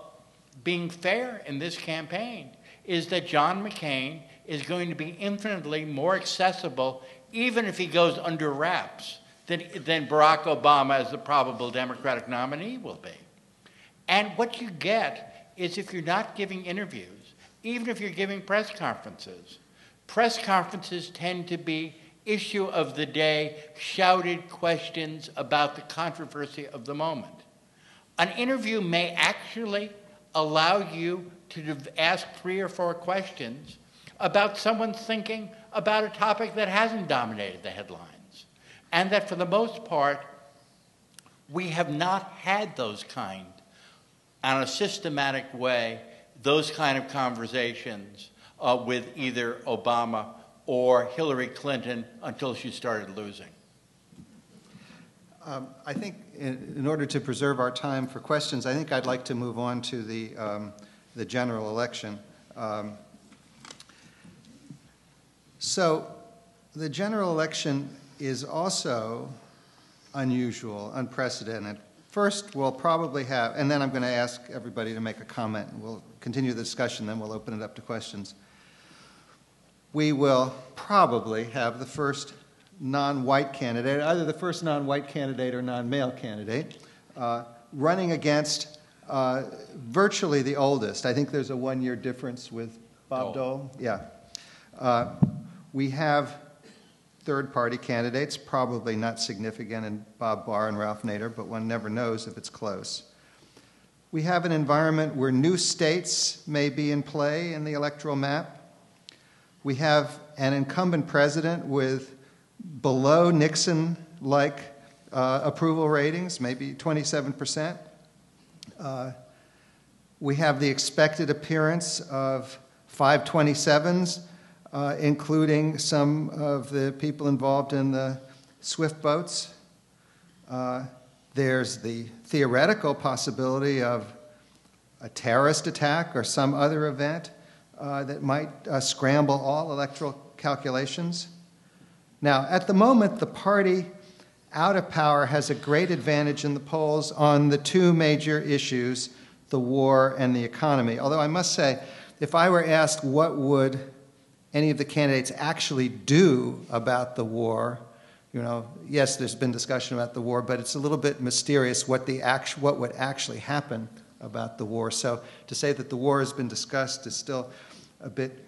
being fair in this campaign is that John McCain is going to be infinitely more accessible, even if he goes under wraps, than, than Barack Obama as the probable Democratic nominee will be. And what you get is if you're not giving interviews, even if you're giving press conferences, press conferences tend to be issue of the day, shouted questions about the controversy of the moment. An interview may actually allow you to ask three or four questions about someone's thinking about a topic that hasn't dominated the headlines. And that for the most part, we have not had those kind on a systematic way those kind of conversations uh, with either Obama or Hillary Clinton until she started losing? Um, I think in, in, order to preserve our time for questions, I think I'd like to move on to the, um, the general election. Um, so the general election is also unusual, unprecedented First, we'll probably have, and then I'm going to ask everybody to make a comment, and we'll continue the discussion, then we'll open it up to questions. We will probably have the first non white candidate, either the first non white candidate or non male candidate, uh, running against uh, virtually the oldest. I think there's a one year difference with Bob Dole. Dole. Yeah. Uh, we have third party candidates, probably not significant in Bob Barr and Ralph Nader, but one never knows if it's close. We have an environment where new states may be in play in the electoral map. We have an incumbent president with below Nixon like uh, approval ratings, maybe 27%. Uh, we have the expected appearance of 527s uh, including some of the people involved in the Swift boats. Uh, there's the theoretical possibility of a terrorist attack or some other event uh, that might uh, scramble all electoral calculations. Now, at the moment, the party out of power has a great advantage in the polls on the two major issues the war and the economy. Although I must say, if I were asked what would any of the candidates actually do about the war. You know, yes, there's been discussion about the war, but it's a little bit mysterious what, the act- what would actually happen about the war. So to say that the war has been discussed is still a bit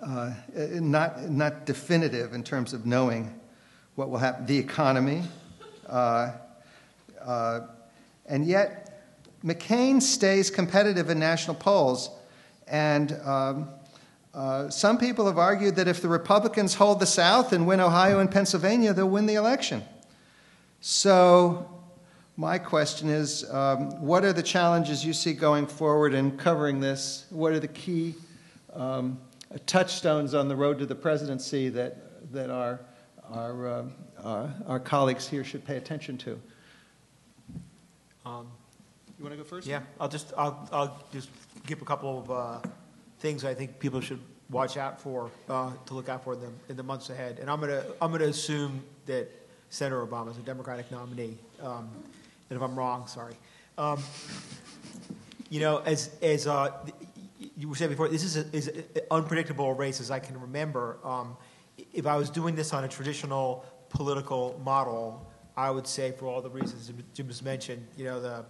uh, not, not definitive in terms of knowing what will happen. The economy. Uh, uh, and yet, McCain stays competitive in national polls. And um, uh, some people have argued that if the Republicans hold the South and win Ohio and Pennsylvania, they'll win the election. So, my question is um, what are the challenges you see going forward in covering this? What are the key um, touchstones on the road to the presidency that, that are, are uh, uh, our colleagues here should pay attention to. Um, You want to go first? Yeah, I'll just, I'll, I'll just give a couple of uh, things I think people should watch out for, uh, to look out for in the, in the months ahead. And I'm gonna, I'm gonna assume that Senator Obama is a Democratic nominee. Um, And if I'm wrong, sorry. Um, You know, as, as uh, you were saying before, this is an unpredictable race as I can remember. Um, If I was doing this on a traditional political model, I would say for all the reasons Jim just mentioned, you know, the,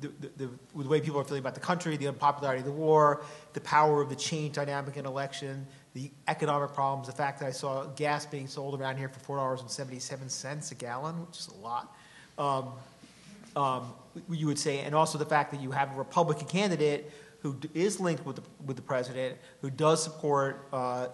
the, the, the way people are feeling about the country, the unpopularity of the war, the power of the change dynamic in election, the economic problems, the fact that I saw gas being sold around here for four dollars and seventy-seven cents a gallon, which is a lot. Um, um, you would say, and also the fact that you have a Republican candidate who is linked with the, with the president, who does support uh,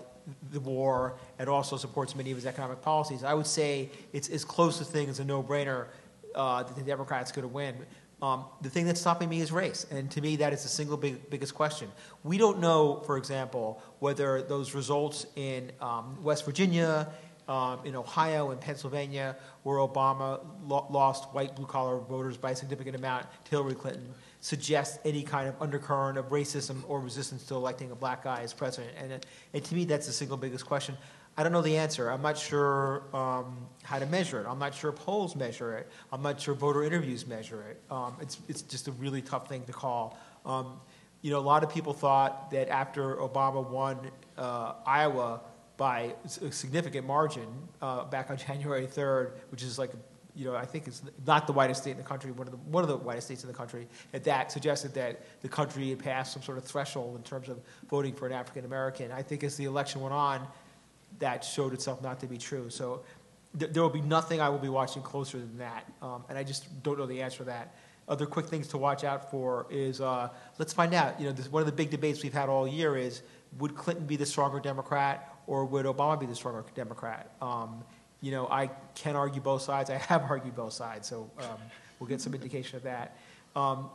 the war and also supports many of his economic policies. I would say it's as close a thing as a no-brainer uh, that the Democrats could have win. Um, the thing that's stopping me is race, and to me, that is the single big, biggest question. We don't know, for example, whether those results in um, West Virginia, um, in Ohio and Pennsylvania, where Obama lo- lost white blue collar voters by a significant amount to Hillary Clinton, suggest any kind of undercurrent of racism or resistance to electing a black guy as president. And, and to me, that's the single biggest question. I don't know the answer. I'm not sure um, how to measure it. I'm not sure polls measure it. I'm not sure voter interviews measure it. Um, it's, it's just a really tough thing to call. Um, you know, a lot of people thought that after Obama won uh, Iowa by a significant margin uh, back on January 3rd, which is like, you know, I think it's not the whitest state in the country, one of the, one of the whitest states in the country, that that suggested that the country had passed some sort of threshold in terms of voting for an African American. I think as the election went on, that showed itself not to be true. So th- there will be nothing I will be watching closer than that, um, and I just don't know the answer to that. Other quick things to watch out for is uh, let's find out. You know, this, one of the big debates we've had all year is would Clinton be the stronger Democrat or would Obama be the stronger Democrat? Um, you know, I can argue both sides. I have argued both sides, so um, we'll get some indication of that. Um,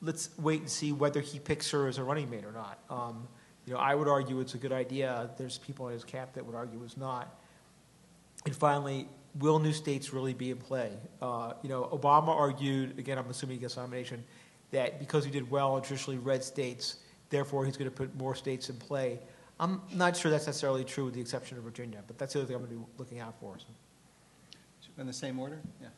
let's wait and see whether he picks her as a running mate or not. You know, I would argue it's a good idea. There's people in his camp that would argue it's not. And finally, will new states really be in play? Uh, you know, Obama argued, again, I'm assuming he gets nomination, that because he did well in traditionally red states, therefore he's going to put more states in play. I'm not sure that's necessarily true with the exception of Virginia, but that's the other thing I'm going to be looking out for. So. In the same order? Yeah.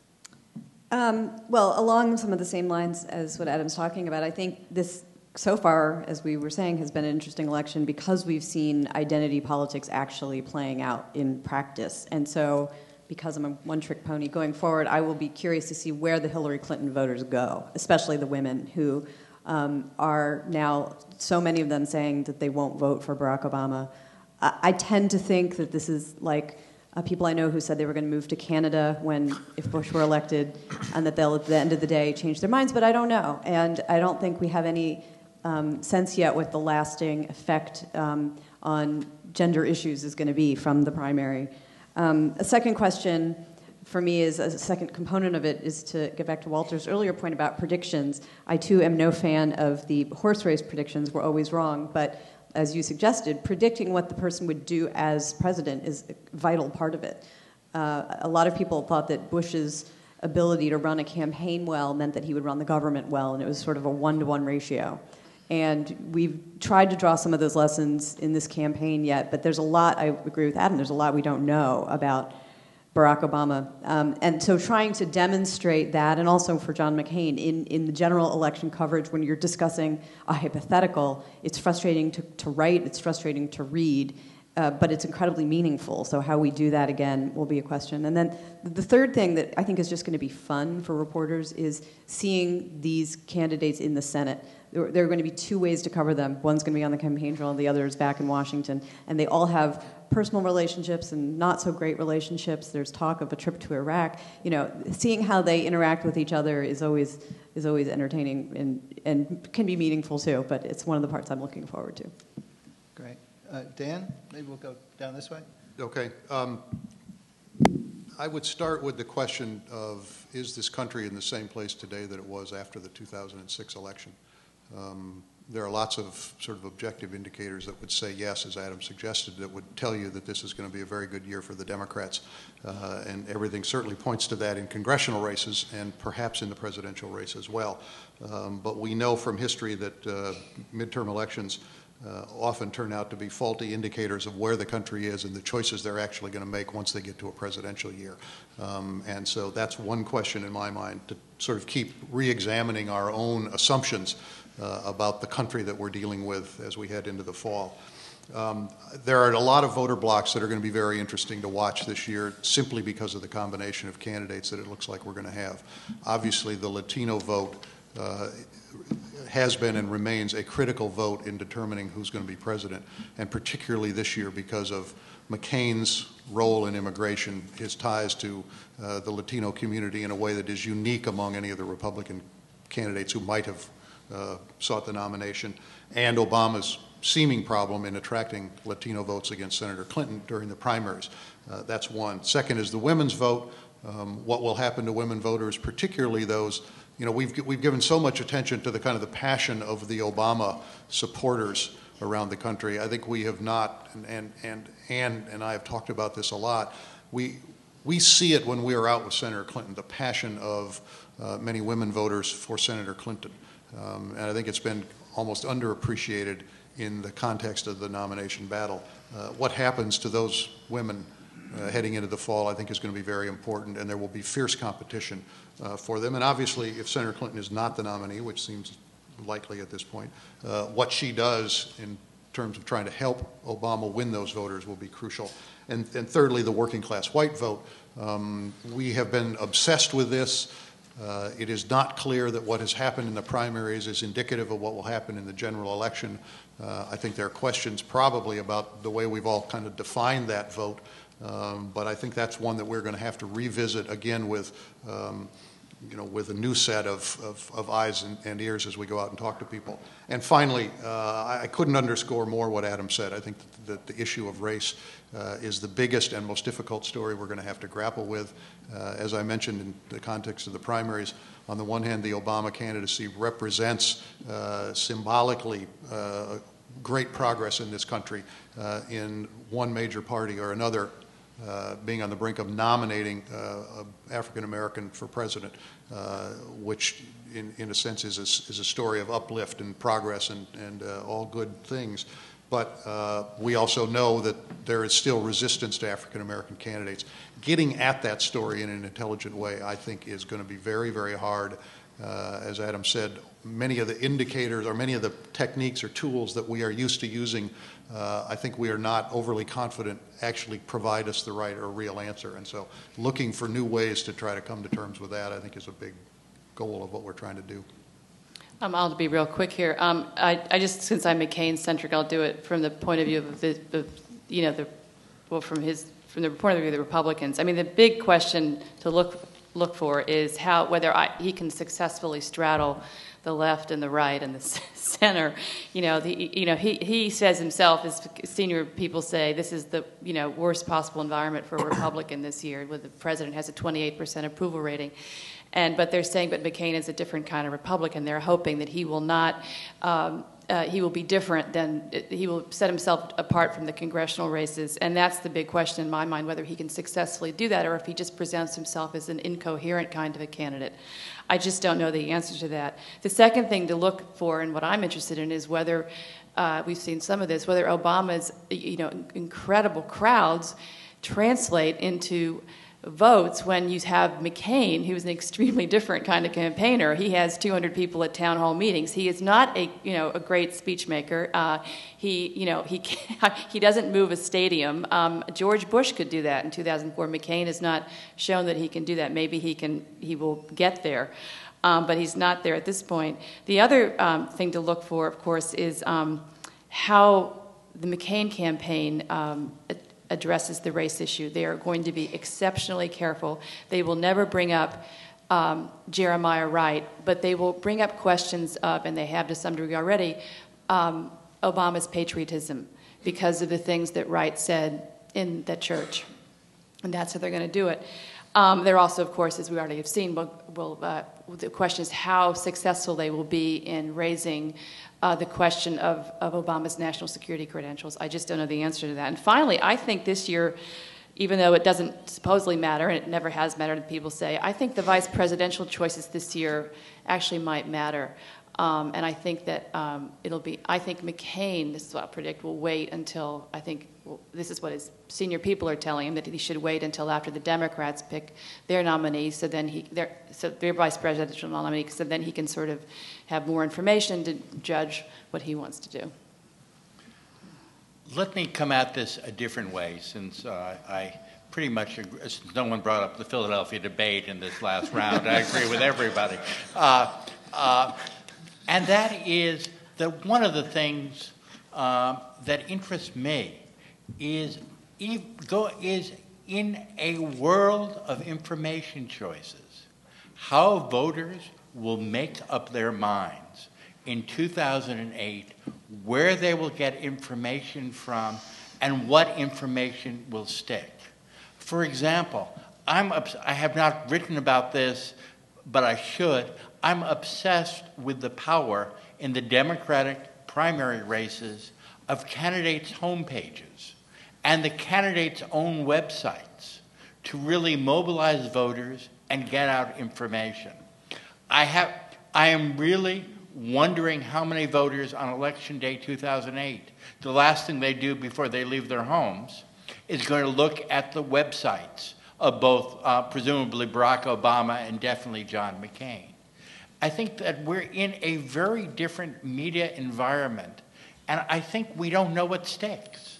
Um, well, along some of the same lines as what Adam's talking about, I think this, so far, as we were saying, has been an interesting election because we've seen identity politics actually playing out in practice. And so, because I'm a one trick pony going forward, I will be curious to see where the Hillary Clinton voters go, especially the women who um, are now, so many of them saying that they won't vote for Barack Obama. I, I tend to think that this is like, uh, people I know who said they were going to move to Canada when if Bush were elected, and that they'll at the end of the day change their minds. But I don't know, and I don't think we have any um, sense yet what the lasting effect um, on gender issues is going to be from the primary. Um, a second question for me is a second component of it is to get back to Walter's earlier point about predictions. I too am no fan of the horse race predictions. We're always wrong, but as you suggested, predicting what the person would do as president is a vital part of it. Uh, a lot of people thought that Bush's ability to run a campaign well meant that he would run the government well, and it was sort of a one to one ratio. And we've tried to draw some of those lessons in this campaign yet, but there's a lot, I agree with Adam, there's a lot we don't know about Barack Obama. Um, and so trying to demonstrate that, and also for John McCain, in, in the general election coverage, when you're discussing a hypothetical, it's frustrating to, to write, it's frustrating to read, uh, but it's incredibly meaningful. So how we do that again will be a question. And then the third thing that I think is just going to be fun for reporters is seeing these candidates in the Senate. There, there are going to be two ways to cover them. One's going to be on the campaign trail, and the other is back in Washington. And they all have personal relationships and not so great relationships. There's talk of a trip to Iraq. You know, seeing how they interact with each other is always is always entertaining and and can be meaningful too. But it's one of the parts I'm looking forward to. Great. Uh, Dan, maybe we'll go down this way. Okay. Um, I would start with the question of is this country in the same place today that it was after the 2006 election? Um, there are lots of sort of objective indicators that would say yes, as Adam suggested, that would tell you that this is going to be a very good year for the Democrats. Uh, and everything certainly points to that in congressional races and perhaps in the presidential race as well. Um, but we know from history that uh, midterm elections uh, often turn out to be faulty indicators of where the country is and the choices they're actually going to make once they get to a presidential year. Um, and so that's one question in my mind to sort of keep re examining our own assumptions about the country that we're dealing with as we head into the fall. Um, there are a lot of voter blocs that are going to be very interesting to watch this year simply because of the combination of candidates that it looks like we're going to have. Obviously, the Latino vote uh, has been and remains a critical vote in determining who's going to be president, and particularly this year because of McCain's role in immigration, his ties to uh, the Latino community in a way that is unique among any of the Republican candidates who might have uh, sought the nomination, and Obama's seeming problem in attracting Latino votes against Senator Clinton during the primaries. Uh, that's one. Second is the women's vote. Um, what will happen to women voters, particularly those, you know, we've, we've given so much attention to the kind of the passion of the Obama supporters around the country. I think we have not, and, and, and and I have talked about this a lot. We, we see it when we are out with Senator Clinton, the passion of uh, many women voters for Senator Clinton. Um, and I think it's been almost underappreciated in the context of the nomination battle. Uh, what happens to those women uh, heading into the fall, I think, is going to be very important, and there will be fierce competition uh, for them. And obviously, if Senator Clinton is not the nominee, which seems likely at this point, uh, what she does in terms of trying to help Obama win those voters will be crucial. And, and thirdly, the working class white vote. Um, we have been obsessed with this. Uh, it is not clear that what has happened in the primaries is indicative of what will happen in the general election. Uh, I think there are questions probably about the way we've all kind of defined that vote, um, but I think that's one that we're going to have to revisit again with, um, you know, with a new set of, of, of eyes and, and, ears as we go out and talk to people. And finally, uh, I couldn't underscore more what Adam said. I think that the issue of race uh, is the biggest and most difficult story we're going to have to grapple with. Uh, as I mentioned in the context of the primaries, on the one hand, the Obama candidacy represents uh, symbolically uh, great progress in this country uh, in one major party or another uh, being on the brink of nominating uh, African American for president, uh, which in, in a sense is a, is a story of uplift and progress and, and uh, all good things. But uh, we also know that there is still resistance to African American candidates. Getting at that story in an intelligent way, I think, is going to be very, very hard. as Adam said, many of the indicators or many of the techniques or tools that we are used to using, uh, I think we are not overly confident actually provide us the right or real answer. And so looking for new ways to try to come to terms with that, I think, is a big goal of what we're trying to do. Um, I'll be real quick here. Um, I, I, just, since I'm McCain centric, I'll do it from the point of view of the, you know, the, well, from his, from the point of view of the Republicans. I mean, the big question to look look for is how whether I, he can successfully straddle the left and the right and the center. You know, the, you know, he, he says himself, as senior people say, this is the you know worst possible environment for a Republican this year, where the president has a 28% approval rating. And but they're saying, but McCain is a different kind of Republican. They're hoping that he will not. Um, uh, he will be different than he will set himself apart from the congressional races and that's the big question in my mind whether he can successfully do that or if he just presents himself as an incoherent kind of a candidate I just don't know the answer to that. The second thing to look for, and what I'm interested in, is whether uh, we've seen some of this, whether Obama's you know incredible crowds translate into votes when you have McCain, who's an extremely different kind of campaigner. He has 200 people at town hall meetings. He is not a you know a great speech maker. Uh, he you know he he doesn't move a stadium. Um, George Bush could do that in 2004. McCain has not shown that he can do that. Maybe he can. He will get there. Um, but he's not there at this point. The other um, thing to look for, of course, is um, how the McCain campaign um, addresses the race issue. They are going to be exceptionally careful. They will never bring up um, Jeremiah Wright, but they will bring up questions of, and they have to some degree already, um, Obama's patriotism because of the things that Wright said in the church. And that's how they're going to do it. Um, they're also, of course, as we already have seen, will uh, the question is how successful they will be in raising uh, the question of, of Obama's national security credentials. I just don't know the answer to that. And finally, I think this year, even though it doesn't supposedly matter, and it never has mattered, people say, I think the vice presidential choices this year actually might matter. Um, and I think that um, it'll be, I think McCain, this is what I predict, will wait until, I think, well, this is what his senior people are telling him, that he should wait until after the Democrats pick their nominee, so then he, their, so their vice presidential nominee, so then he can sort of have more information to judge what he wants to do. Let me come at this a different way, since uh, I pretty much agree, since no one brought up the Philadelphia debate in this last round. I agree with everybody. Uh, uh, and that is that one of the things uh, that interests me is, go, is in a world of information choices, how voters will make up their minds in 2008 where they will get information from and what information will stick. For example, I'm I have not written about this, but I should. I'm obsessed with the power in the Democratic primary races of candidates' homepages and the candidates' own websites to really mobilize voters and get out information. I, have, I am really wondering how many voters on election day 2008, the last thing they do before they leave their homes is going to look at the websites of both, uh, presumably, Barack Obama and definitely John McCain. I think that we're in a very different media environment, and I think we don't know what sticks.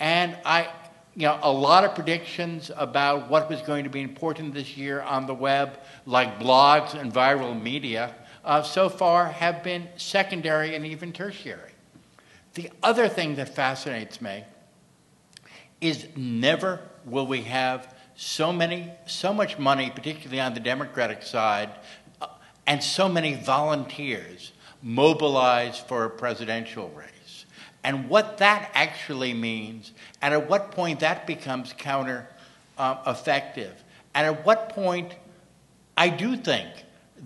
And I, you know, a lot of predictions about what was going to be important this year on the web, like blogs and viral media, uh, so far have been secondary and even tertiary. The other thing that fascinates me is never will we have so many, so much money, particularly on the Democratic side, and so many volunteers mobilized for a presidential race. And what that actually means, and at what point that becomes counter uh, effective, and at what point I do think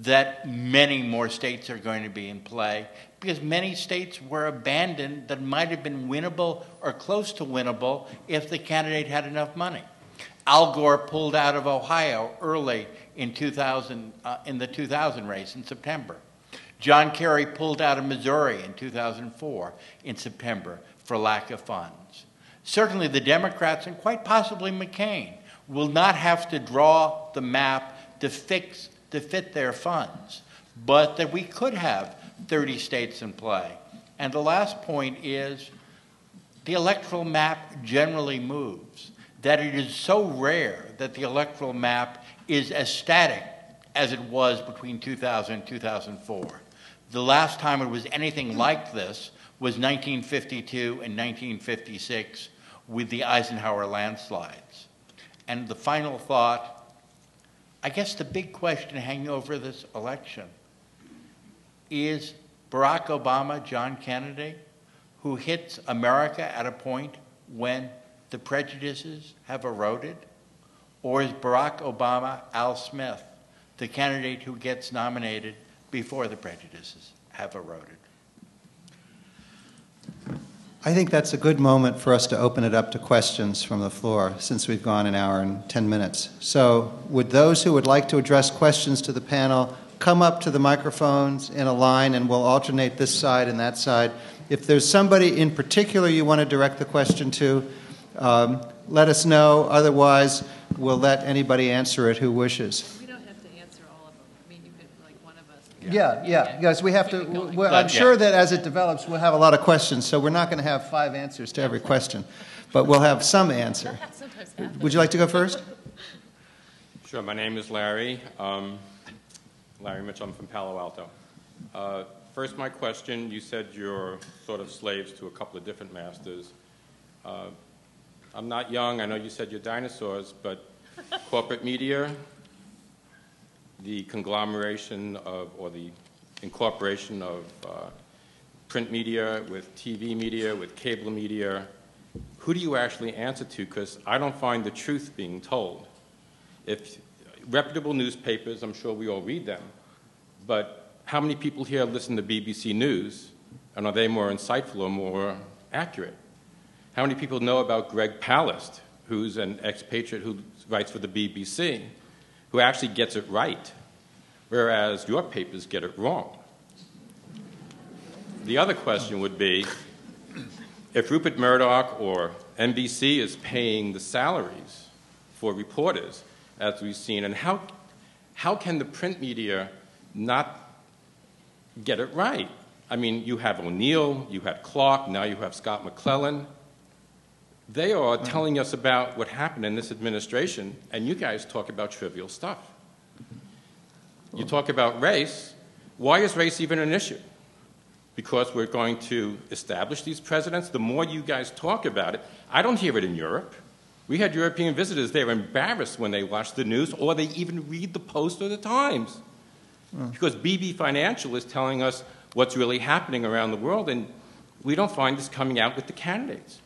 that many more states are going to be in play because many states were abandoned that might have been winnable or close to winnable if the candidate had enough money. Al Gore pulled out of Ohio early in 2000, uh, in the 2000 race in September. John Kerry pulled out of Missouri in 2004 in September for lack of funds. Certainly, the Democrats and quite possibly McCain will not have to draw the map to fix to fit their funds, but that we could have 30 states in play. And the last point is the electoral map generally moves, that it is so rare that the electoral map is as static as it was between 2000 and 2004. The last time it was anything like this was 1952 and 1956 with the Eisenhower landslides. And the final thought I guess the big question hanging over this election is Barack Obama, John Kennedy, who hits America at a point when the prejudices have eroded? Or is Barack Obama Al Smith, the candidate who gets nominated before the prejudices have eroded? I think that's a good moment for us to open it up to questions from the floor since we've gone an hour and 10 minutes. So, would those who would like to address questions to the panel come up to the microphones in a line and we'll alternate this side and that side? If there's somebody in particular you want to direct the question to, um, let us know. Otherwise, we'll let anybody answer it who wishes. We don't have to answer all of them. I mean, you could, like, one of us. Yeah, yeah, because we have to. Well, I'm sure that as it develops, we'll have a lot of questions, so we're not going to have five answers to every question, but we'll have some answer. Would you like to go first? Sure. My name is Larry. Um, Larry Mitchell. I'm from Palo Alto. Uh, first, my question. You said you're sort of slaves to a couple of different masters. Uh, I'm not young. I know you said you're dinosaurs, but corporate media, the conglomeration of, or the incorporation of uh, print media with TV media, with cable media, who do you actually answer to? Because I don't find the truth being told. If reputable newspapers, I'm sure we all read them, but how many people here listen to BBC News, and are they more insightful or more accurate? How many people know about Greg Palast, who's an expatriate who writes for the BBC, who actually gets it right, whereas your papers get it wrong? The other question would be if Rupert Murdoch or NBC is paying the salaries for reporters, as we've seen, and how, how can the print media not get it right? I mean, you have O'Neill, you had Clark, now you have Scott McClellan. They are telling us about what happened in this administration, and you guys talk about trivial stuff. You talk about race. Why is race even an issue? Because we're going to establish these presidents. The more you guys talk about it, I don't hear it in Europe. We had European visitors, they were embarrassed when they watched the news or they even read the Post or the Times. Because BB Financial is telling us what's really happening around the world, and we don't find this coming out with the candidates.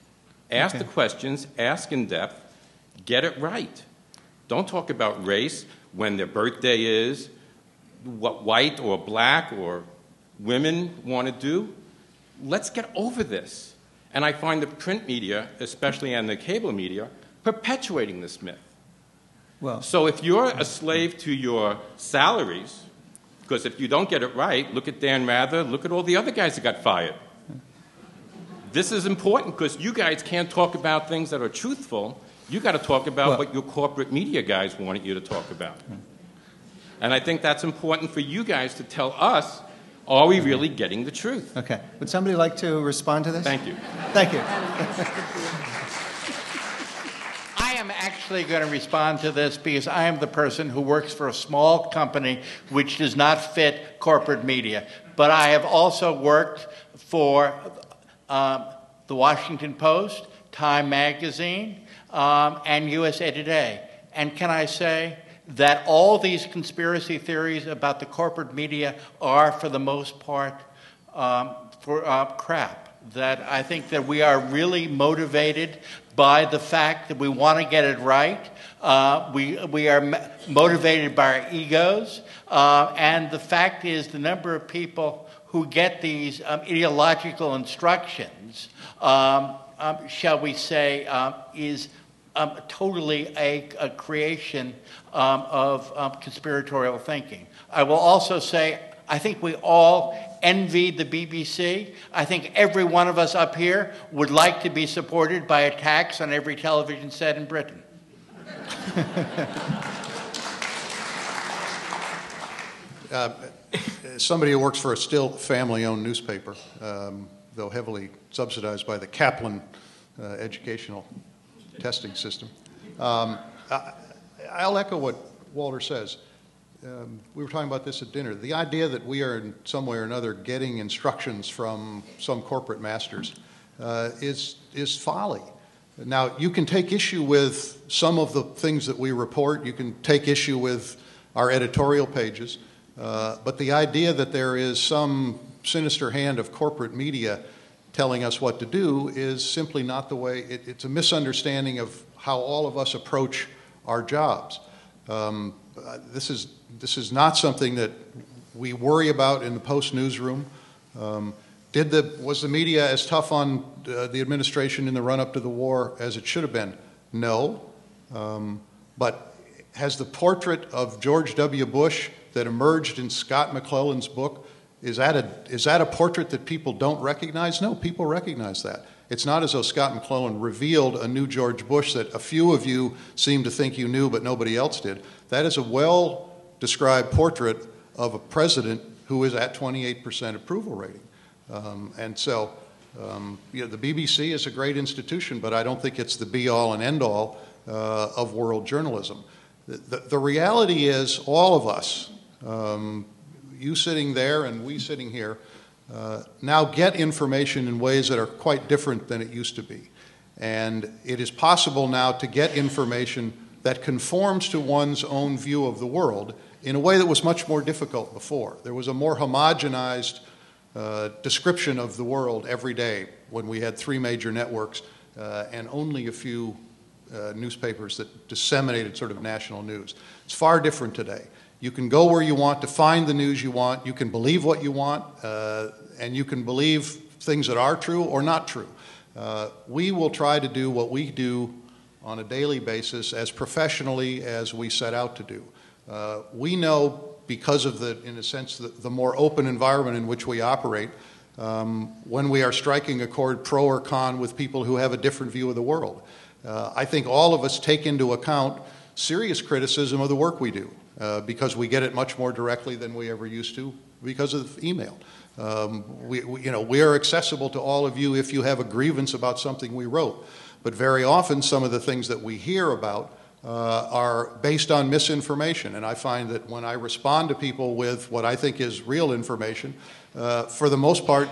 Ask Okay. the questions, ask in depth, get it right. Don't talk about race when their birthday is, what white or black or women want to do. Let's get over this. And I find the print media, especially and the cable media, perpetuating this myth. Well, So if you're a slave to your salaries, because if you don't get it right, look at Dan Rather, look at all the other guys that got fired. This is important because you guys can't talk about things that are truthful. You got to talk about Well- what your corporate media guys wanted you to talk about. And I think that's important for you guys to tell us are we really getting the truth? okay. Would somebody like to respond to this? Thank you. Thank you. I am actually going to respond to this because I am the person who works for a small company which does not fit corporate media. But I have also worked for um, the Washington Post, Time Magazine, um, and USA Today. And can I say that all these conspiracy theories about the corporate media are, for the most part, um, for uh, crap. That I think that we are really motivated by the fact that we want to get it right. Uh, we we are motivated by our egos, uh, and the fact is the number of people who get these um, ideological instructions, um, um, shall we say, um, is um, totally a, a creation um, of conspiratorial thinking. I will also say, I think we all envy the BBC. I think every one of us up here would like to be supported by a tax on every television set in Britain. somebody who works for a still family-owned newspaper, um, though heavily subsidized by the Kaplan uh, educational testing system. Um, I, I'll echo what Walter says. Um, we were talking about this at dinner. The idea that we are in some way or another getting instructions from some corporate masters uh, is is folly. Now, you can take issue with some of the things that we report. You can take issue with our editorial pages. Uh, but the idea that there is some sinister hand of corporate media telling us what to do is simply not the way, it, it's a misunderstanding of how all of us approach our jobs. Um, uh, this, is, this is not something that we worry about in the post newsroom. Um, did the, was the media as tough on uh, the administration in the run up to the war as it should have been? No. Um, but has the portrait of George W. Bush that emerged in Scott McClellan's book, is that, a, is that a portrait that people don't recognize? No, people recognize that. It's not as though Scott McClellan revealed a new George Bush that a few of you seem to think you knew, but nobody else did. That is a well described portrait of a president who is at 28% approval rating. Um, and so, um, you know, the BBC is a great institution, but I don't think it's the be all and end all uh, of world journalism. The, the, the reality is, all of us, um, you sitting there and we sitting here, uh, now get information in ways that are quite different than it used to be. And it is possible now to get information that conforms to one's own view of the world in a way that was much more difficult before. There was a more homogenized uh, description of the world every day when we had three major networks uh, and only a few uh, newspapers that disseminated sort of national news. It's far different today. You can go where you want to find the news you want. You can believe what you want, uh, and you can believe things that are true or not true. Uh, we will try to do what we do on a daily basis as professionally as we set out to do. Uh, we know because of the, in a sense, the, the more open environment in which we operate, um, when we are striking a chord pro or con with people who have a different view of the world. Uh, I think all of us take into account serious criticism of the work we do uh, because we get it much more directly than we ever used to because of email. Um, we, we, you know, we are accessible to all of you if you have a grievance about something we wrote. But very often, some of the things that we hear about uh, are based on misinformation. And I find that when I respond to people with what I think is real information, uh, for the most part,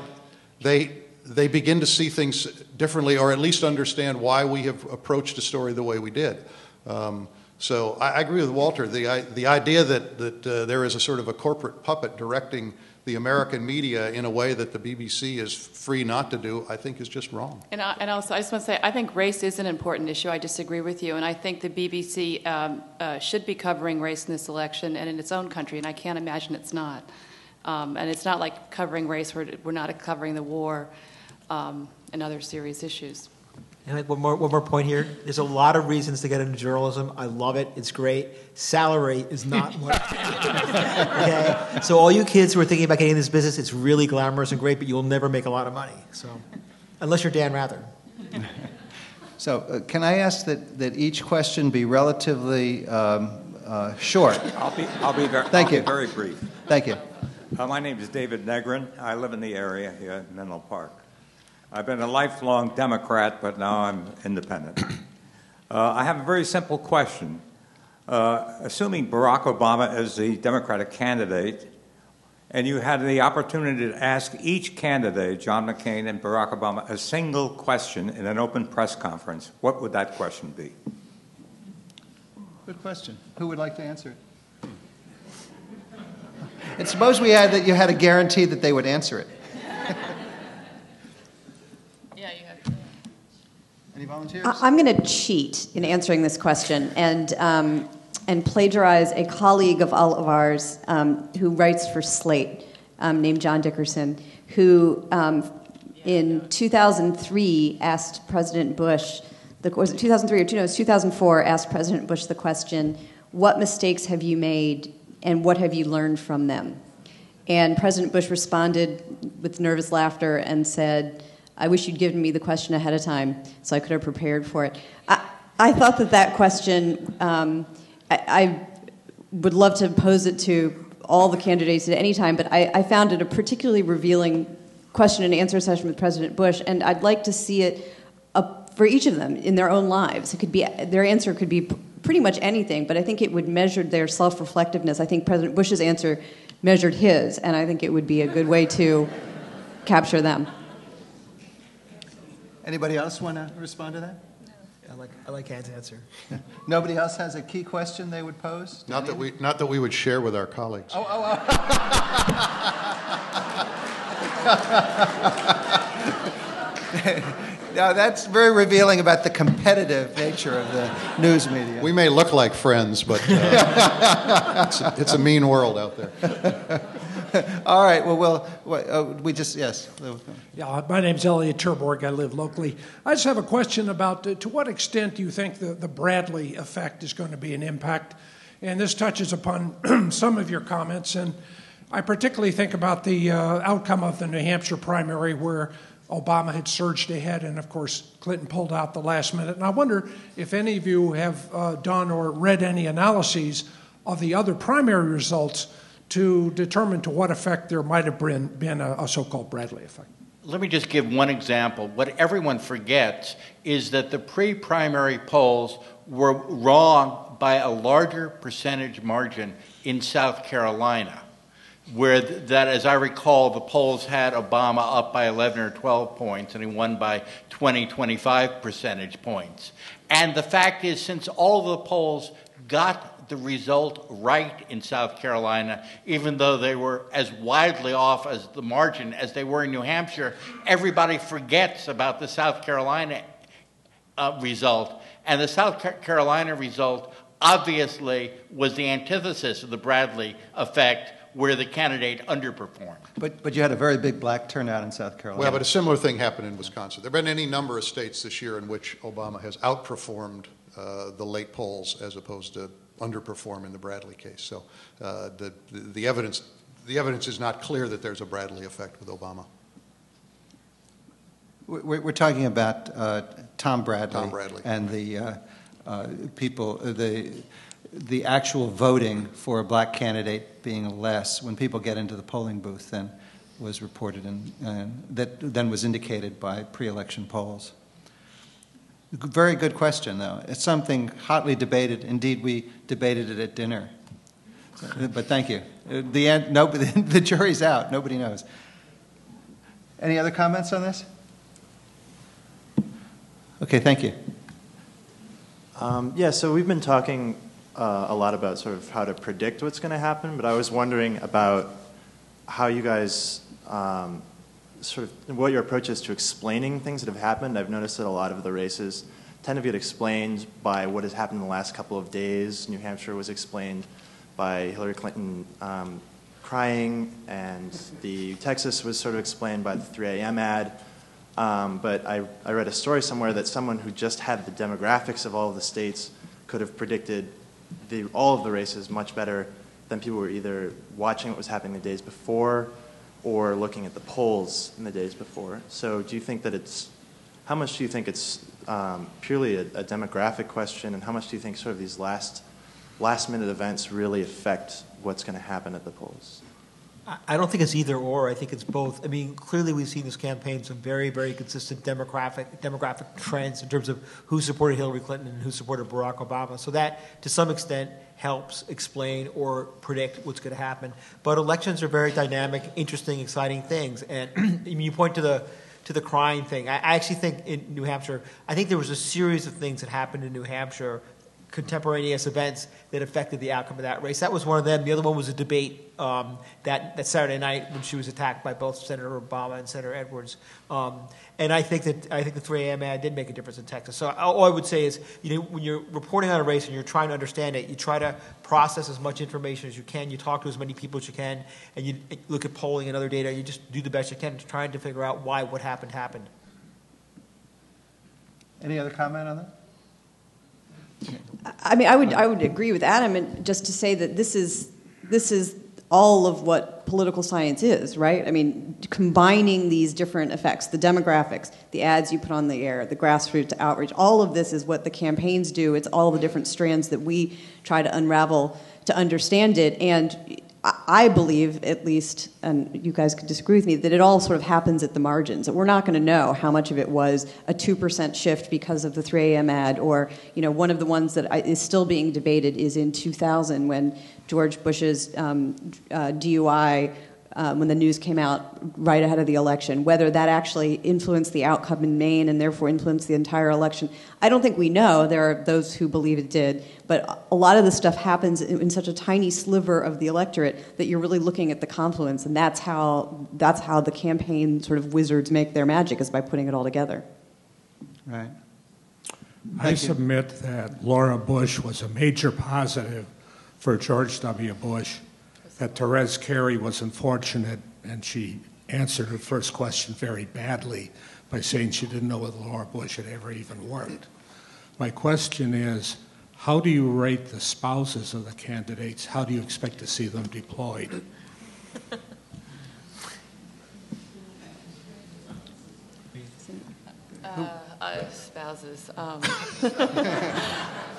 they, they begin to see things differently or at least understand why we have approached a story the way we did. Um, so I, I, agree with Walter. The, the idea that, that uh, there is a sort of a corporate puppet directing the American media in a way that the BBC is free not to do, I think is just wrong. And, I, and also, I just want to say, I think race is an important issue. I disagree with you. And I think the BBC um, uh, should be covering race in this election and in its own country, and I can't imagine it's not. Um, and it's not like covering race, we're, we're not covering the war um, and other serious issues. And like one more, one more point here. There's a lot of reasons to get into journalism. I love it. It's great. Salary is not one. okay. So all you kids who are thinking about getting in this business, it's really glamorous and great, but you'll never make a lot of money. So, unless you're Dan Rather. So, uh, can I ask that, that each question be relatively um, uh, short? I'll be, I'll be, very, Thank I'll you. Be very brief. Thank you. Uh, my name is David Negrin. I live in the area here in Menlo Park. I've been a lifelong Democrat, but now I'm independent. Uh, I have a very simple question. Uh, assuming Barack Obama is the Democratic candidate, and you had the opportunity to ask each candidate, John McCain and Barack Obama, a single question in an open press conference, what would that question be? Good question. Who would like to answer it? And suppose we had that you had a guarantee that they would answer it. Any volunteers? I'm going to cheat in answering this question and, um, and plagiarize a colleague of all of ours um, who writes for Slate um, named John Dickerson, who um, in 2003 asked President Bush, the, was it 2003 or two, no, it was 2004, asked President Bush the question, What mistakes have you made and what have you learned from them? And President Bush responded with nervous laughter and said, I wish you'd given me the question ahead of time so I could have prepared for it. I, I thought that that question, um, I, I, would love to pose it to all the candidates at any time, but I, I found it a particularly revealing question and answer session with President Bush, and I'd like to see it for each of them in their own lives. It could be their answer could be pretty much anything, but I think it would measure their self-reflectiveness. I think President Bush's answer measured his, and I think it would be a good way to capture them. Anybody else want to respond to that? I like, I like Anne's answer. Nobody else has a key question they would pose? Not that, we, not that we would share with our colleagues. Oh, oh, oh. now, that's very revealing about the competitive nature of the news media. We may look like friends, but uh, it's, a, it's, a, mean world out there. All right. Well, we'll uh, we just yes. Yeah. My name's Elliot Terborg. I live locally. I just have a question about uh, to what extent do you think the, the Bradley effect is going to be an impact? And this touches upon some of your comments, and I particularly think about the uh, outcome of the New Hampshire primary, where Obama had surged ahead, and of course Clinton pulled out the last minute. And I wonder if any of you have uh, done or read any analyses of the other primary results to determine to what effect there might have been, been a, a so called Bradley effect. Let me just give one example. What everyone forgets is that the pre primary polls were wrong by a larger percentage margin in South Carolina, where th- that, as I recall, the polls had Obama up by 11 or 12 points and he won by 20, 25 percentage points. And the fact is, since all the polls got the result right in South Carolina, even though they were as widely off as the margin as they were in New Hampshire. Everybody forgets about the South Carolina uh, result. And the South Carolina result obviously was the antithesis of the Bradley effect, where the candidate underperformed. But, but you had a very big black turnout in South Carolina. Well, but a similar thing happened in Wisconsin. There have been any number of states this year in which Obama has outperformed uh, the late polls as opposed to underperform in the Bradley case. So uh, the, the, the, evidence, the evidence is not clear that there's a Bradley effect with Obama. We're, we're talking about uh, Tom Bradley. Tom Bradley. And the uh, uh, people, the, the actual voting for a black candidate being less when people get into the polling booth than was reported and, that then was indicated by pre-election polls. Very good question, though. It's something hotly debated. Indeed, we debated it at dinner. But thank you. The, end, nobody, the jury's out. Nobody knows. Any other comments on this? Okay, thank you. Um, yeah, so we've been talking uh, a lot about sort of how to predict what's going to happen, but I was wondering about how you guys um, sort of what your approach is to explaining things that have happened. I've noticed that a lot of the races tend to get explained by what has happened in the last couple of days. New Hampshire was explained by Hillary Clinton um, crying, and the Texas was sort of explained by the 3 a.m. ad. Um, but I, I read a story somewhere that someone who just had the demographics of all of the states could have predicted the, all of the races much better than people were either watching what was happening the days before or looking at the polls in the days before. So, do you think that it's how much do you think it's um, purely a, a, demographic question, and how much do you think sort of these last last minute events really affect what's going to happen at the polls? I don't think it's either or. I think it's both. I mean, clearly we've seen this campaign some very, very consistent demographic demographic trends in terms of who supported Hillary Clinton and who supported Barack Obama. So that, to some extent, helps explain or predict what's going to happen. But elections are very dynamic, interesting, exciting things. And you point to the to the crying thing. I, I actually think in New Hampshire, I think there was a series of things that happened in New Hampshire contemporaneous events that affected the outcome of that race. That was one of them. The other one was a debate um, that, that Saturday night when she was attacked by both Senator Obama and Senator Edwards. Um, and I think that I think the 3 a.m. ad did make a difference in Texas. So all I would say is, you know, when you're reporting on a race and you're trying to understand it, you try to process as much information as you can. You talk to as many people as you can, and you look at polling and other data. You just do the best you can trying to figure out why what happened happened. Any other comment on that? I mean, I would I would agree with Adam, and just to say that this is this is all of what political science is, right? I mean, combining these different effects, the demographics, the ads you put on the air, the grassroots outreach, all of this is what the campaigns do. It's all the different strands that we try to unravel to understand it. And I believe, at least, and you guys could disagree with me, that it all sort of happens at the margins. That we're not going to know how much of it was a two percent shift because of the 3 a.m. ad, or you know, one of the ones that is still being debated is in 2000 when George Bush's um, uh, DUI uh, when the news came out right ahead of the election, whether that actually influenced the outcome in Maine and therefore influenced the entire election. I don't think we know. There are those who believe it did. But a lot of this stuff happens in, in such a tiny sliver of the electorate that you're really looking at the confluence, and that's how, that's how the campaign sort of wizards make their magic, is by putting it all together. Right. I submit that Laura Bush was a major positive for George W. Bush that Therese Kerry was unfortunate and she answered her first question very badly by saying she didn't know whether Laura Bush had ever even worked. My question is how do you rate the spouses of the candidates? How do you expect to see them deployed? Uh, uh, spouses. Um.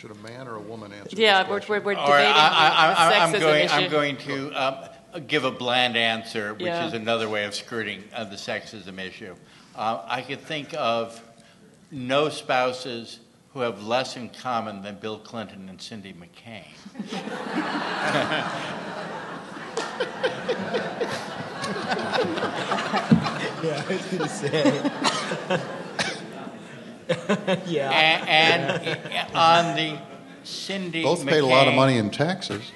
Should a man or a woman answer? Yeah, we're, we're, we're debating I, I, am going. I'm going to um, give a bland answer, which yeah. is another way of skirting uh, the sexism issue. Uh, I could think of no spouses who have less in common than Bill Clinton and Cindy McCain. yeah, I was going to say. yeah. And, and, on the Cindy Both McCain, paid a lot of money in taxes.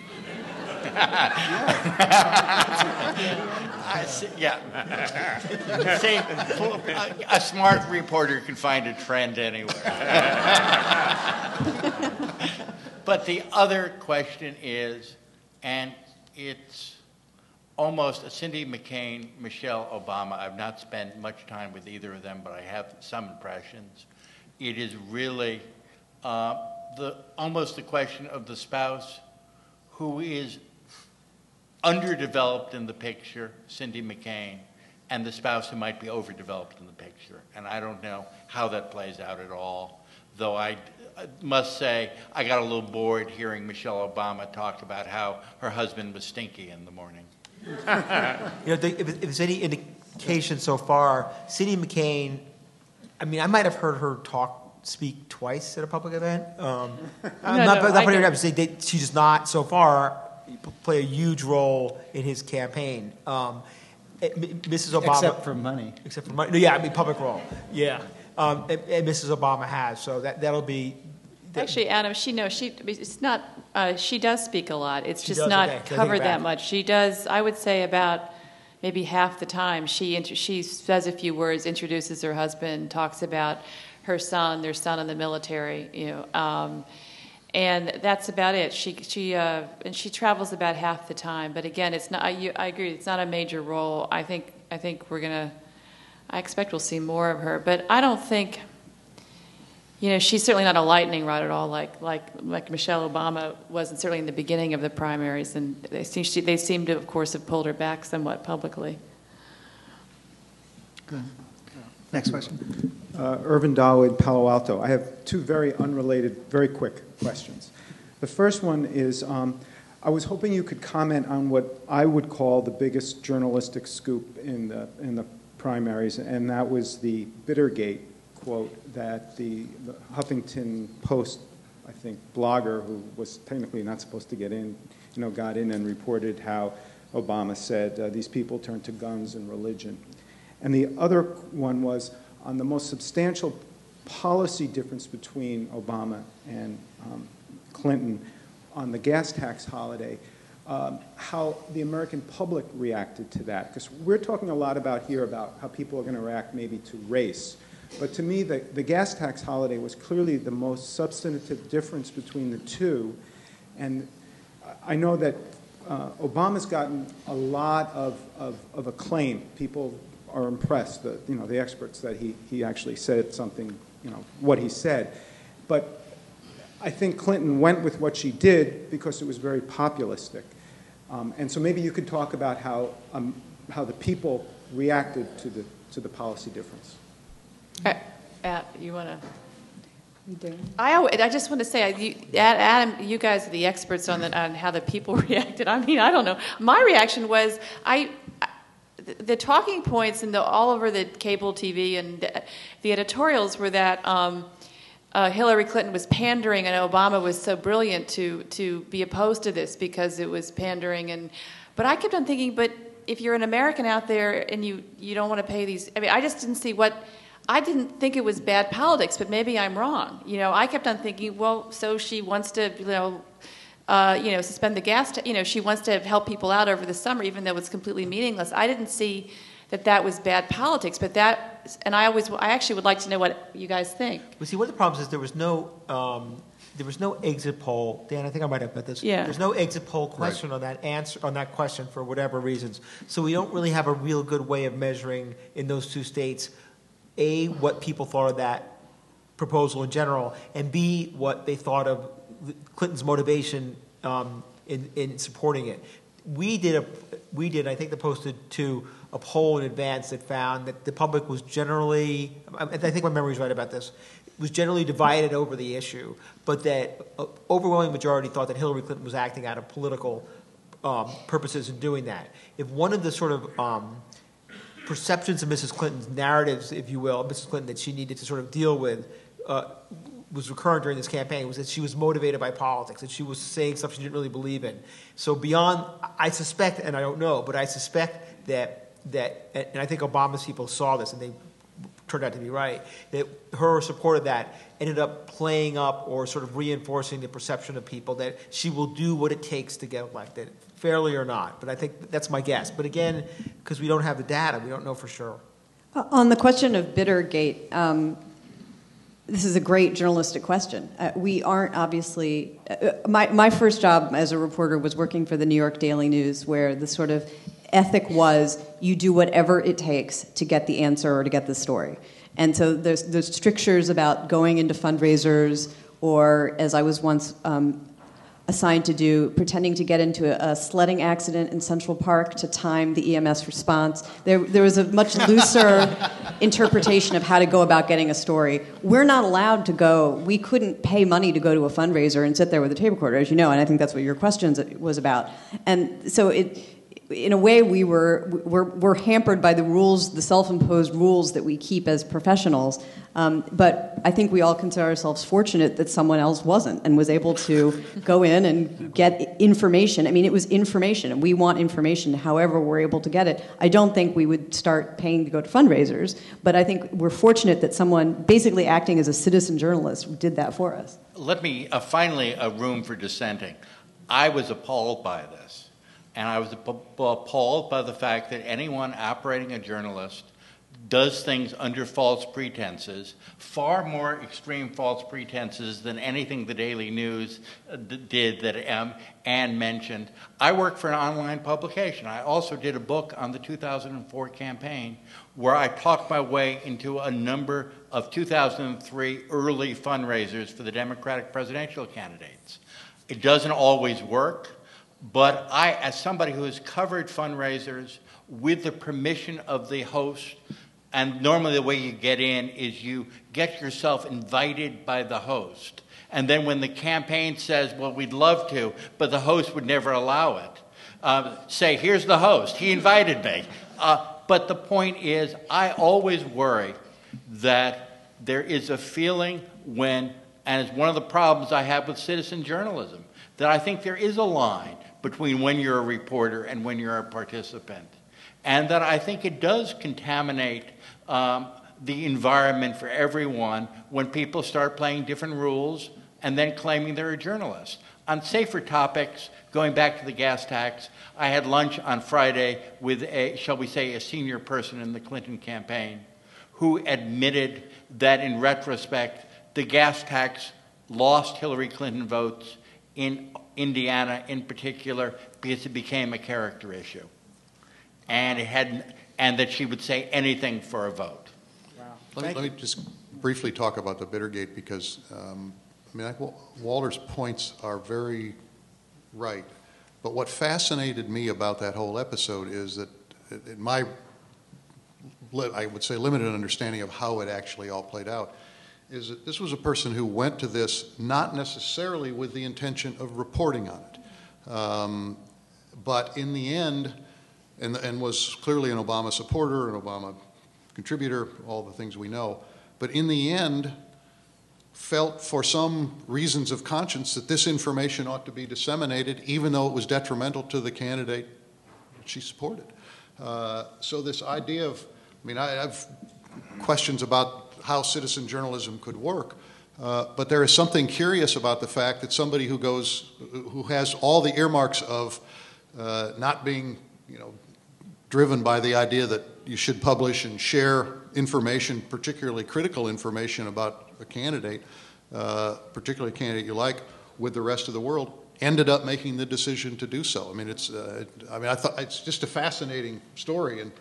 I see- yeah. See, a, a smart reporter can find a trend anywhere. but the other question is, and it's almost a Cindy McCain, Michelle Obama. I've not spent much time with either of them, but I have some impressions. It is really uh, the almost the question of the spouse who is underdeveloped in the picture, Cindy McCain, and the spouse who might be overdeveloped in the picture. And I don't know how that plays out at all, though I I must say I got a little bored hearing Michelle Obama talk about how her husband was stinky in the morning. you know, if, if there's any indication so far, Cindy McCain, I mean, I might have heard her talk, speak twice at a public event. Um, I'm No, not, no, not putting her get- down, say they, she does not, so far, play a huge role in his campaign. Um, eh, Mrs. Obama. Except for money. Except for money. No, yeah, I mean, public role. Yeah. Um, and, and Mrs. Obama has, so that, that'll be. Actually, Adam, she knows she. It's not. Uh, she does speak a lot. It's She just does? not Okay, so I take covered that much. She does. I would say about maybe half the time she she says a few words, introduces her husband, talks about her son, their son in the military. You know. Um, and that's about it. She she uh, and she travels about half the time. But again, it's not. I, I agree. It's not a major role. I think I think we're gonna. I expect we'll see more of her. But I don't think you know, she's certainly not a lightning rod at all, like like like Michelle Obama was, and certainly in the beginning of the primaries. And they seem she, they seem to, of course, have pulled her back somewhat publicly. Good. Next question. Uh, Irvin Dawood, Palo Alto. I have two very unrelated, very quick questions. The first one is um, I was hoping you could comment on what I would call the biggest journalistic scoop in the, in the primaries, and that was the Bittergate quote that the, the Huffington Post, I think, blogger who was technically not supposed to get in, you know, got in and reported how Obama said uh, these people turn to guns and religion. And the other one was on the most substantial policy difference between Obama and um, Clinton on the gas tax holiday, um, how the American public reacted to that. Because we're talking a lot about here about how people are going to react maybe to race. But to me, the, the gas tax holiday was clearly the most substantive difference between the two. And I know that uh, Obama's gotten a lot of, of, of acclaim. People are impressed, the, you know, the experts, that he, he actually said something, you know, what he said. But I think Clinton went with what she did because it was very populistic. Um, and so maybe you could talk about how, um, how the people reacted to the, to the policy difference. Uh, uh, you want to? I, al- I just want to say, you, Adam, you guys are the experts on, the, on how the people reacted. I mean, I don't know. My reaction was, I, I- the, the talking points and the all over the cable TV and the, the editorials were that um, uh, Hillary Clinton was pandering and Obama was so brilliant to to be opposed to this because it was pandering. And but I kept on thinking, but if you're an American out there and you you don't want to pay these, I mean, I just didn't see what. I didn't think it was bad politics, but maybe I'm wrong. You know, I kept on thinking, well, so she wants to, you know, uh, you know, suspend the gas. ta- you know, she wants to help people out over the summer, even though it's completely meaningless. I didn't see that that was bad politics, but that, and I always, I actually would like to know what you guys think. Well, see, one of the problems is there was no um, there was no exit poll. Dan, I think I might have put this. Yeah. There's no exit poll question on that answer on that question for whatever reasons. So we don't really have a real good way of measuring in those two states, a what people thought of that proposal in general, and b what they thought of Clinton's motivation um, in in supporting it. We did a we did I think the posted to a poll in advance that found that the public was generally I think my memory is right about this was generally divided over the issue, but that overwhelming majority thought that Hillary Clinton was acting out of political um, purposes in doing that. If one of the sort of um, perceptions of Mrs. Clinton's narratives, if you will, Mrs. Clinton that she needed to sort of deal with, uh, was recurrent during this campaign was that she was motivated by politics, that she was saying stuff she didn't really believe in. So beyond, I suspect, and I don't know, but I suspect that that, and I think Obama's people saw this and they turned out to be right, that her support of that ended up playing up or sort of reinforcing the perception of people that she will do what it takes to get elected, fairly or not. But I think that's my guess. But again, because we don't have the data, we don't know for sure. Uh, On the question of Bittergate, um, this is a great journalistic question. Uh, we aren't obviously. Uh, my, my first job as a reporter was working for the New York Daily News, where the sort of ethic was you do whatever it takes to get the answer or to get the story. And so there's, there's strictures about going into fundraisers, or as I was once um, assigned to do, pretending to get into a, a, sledding accident in Central Park to time the EMS response. There, there was a much looser interpretation of how to go about getting a story. We're not allowed to go, we couldn't pay money to go to a fundraiser and sit there with a tape recorder, as you know, and I think that's what your question was about. And so it, in a way, we were, we're, we're hampered by the rules, the self imposed rules that we keep as professionals. Um, but I think we all consider ourselves fortunate that someone else wasn't and was able to go in and get information. I mean, it was information, and we want information however we're able to get it. I don't think we would start paying to go to fundraisers, but I think we're fortunate that someone basically acting as a citizen journalist did that for us. Let me uh, finally, a room for dissenting. I was appalled by this. And I was appalled by the fact that anyone operating a journalist does things under false pretenses, far more extreme false pretenses than anything the Daily News uh, did that um, mentioned. I work for an online publication. I also did a book on the 2004 campaign where I talked my way into a number of 2003 early fundraisers for the Democratic presidential candidates. It doesn't always work. But I, as somebody who has covered fundraisers with the permission of the host, and normally the way you get in is you get yourself invited by the host. And then when the campaign says, well, we'd love to, but the host would never allow it, uh, say, here's the host. He invited me. Uh, but the point is, I always worry that there is a feeling when, and it's one of the problems I have with citizen journalism, that I think there is a line between when you're a reporter and when you're a participant. And that I think it does contaminate um, the environment for everyone when people start playing different rules and then claiming they're a journalist. On safer topics, going back to the gas tax, I had lunch on Friday with a, shall we say, a senior person in the Clinton campaign who admitted that in retrospect, the gas tax lost Hillary Clinton votes in Indiana in particular because it became a character issue. And it had and that she would say anything for a vote. Wow. Let, me, let me, just briefly talk about the Bittergate because um, I mean, I, Walter's points are very right. But what fascinated me about that whole episode is that, in my, I would say, limited understanding of how it actually all played out, is that this was a person who went to this not necessarily with the intention of reporting on it. Um, but in the end, and, and was clearly an Obama supporter, an Obama contributor, all the things we know, but in the end, felt for some reasons of conscience that this information ought to be disseminated, even though it was detrimental to the candidate she supported. Uh, so, this idea of, I mean, I have questions about how citizen journalism could work. Uh, but there is something curious about the fact that somebody who goes, who has all the earmarks of uh, not being, you know, driven by the idea that you should publish and share information, particularly critical information about a candidate, uh, particularly a candidate you like, with the rest of the world, ended up making the decision to do so. I mean, it's, uh, I mean, I thought it's just a fascinating story, and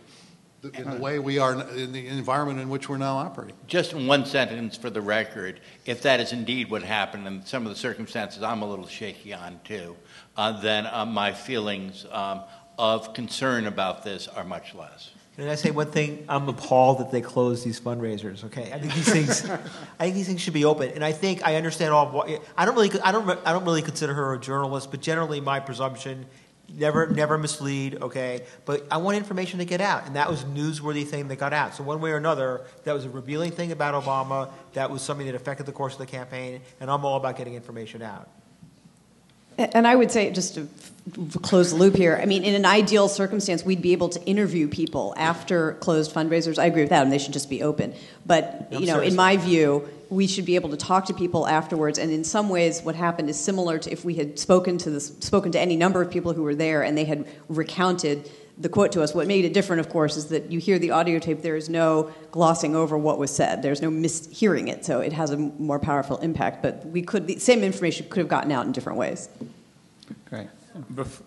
in the way we are in the environment in which we're now operating. Just in one sentence for the record, if that is indeed what happened, and some of the circumstances I'm a little shaky on too, uh, then uh, my feelings um, of concern about this are much less. Can I say one thing? I'm appalled that they closed these fundraisers. Okay, I think these things, I think these things should be open. And I think I understand all. I don't really, I don't, I don't really consider her a journalist, but generally my presumption never never mislead okay? But i want information to get out and that was a newsworthy thing that got out. So one way or another that was a revealing thing about obama that was something that affected the course of the campaign and i'm all about getting information out. And I would say, just to close the loop here, I mean, in an ideal circumstance, we'd be able to interview people after closed fundraisers. I agree with that, and they should just be open. But, I'm you know, sorry, in my view, we should be able to talk to people afterwards. And in some ways, what happened is similar to if we had spoken to this, spoken to any number of people who were there and they had recounted the quote to us. What made it different, of course, is that you hear the audio tape. There is no glossing over what was said. There's no mishearing it, so it has a more powerful impact. But we could the same information could have gotten out in different ways.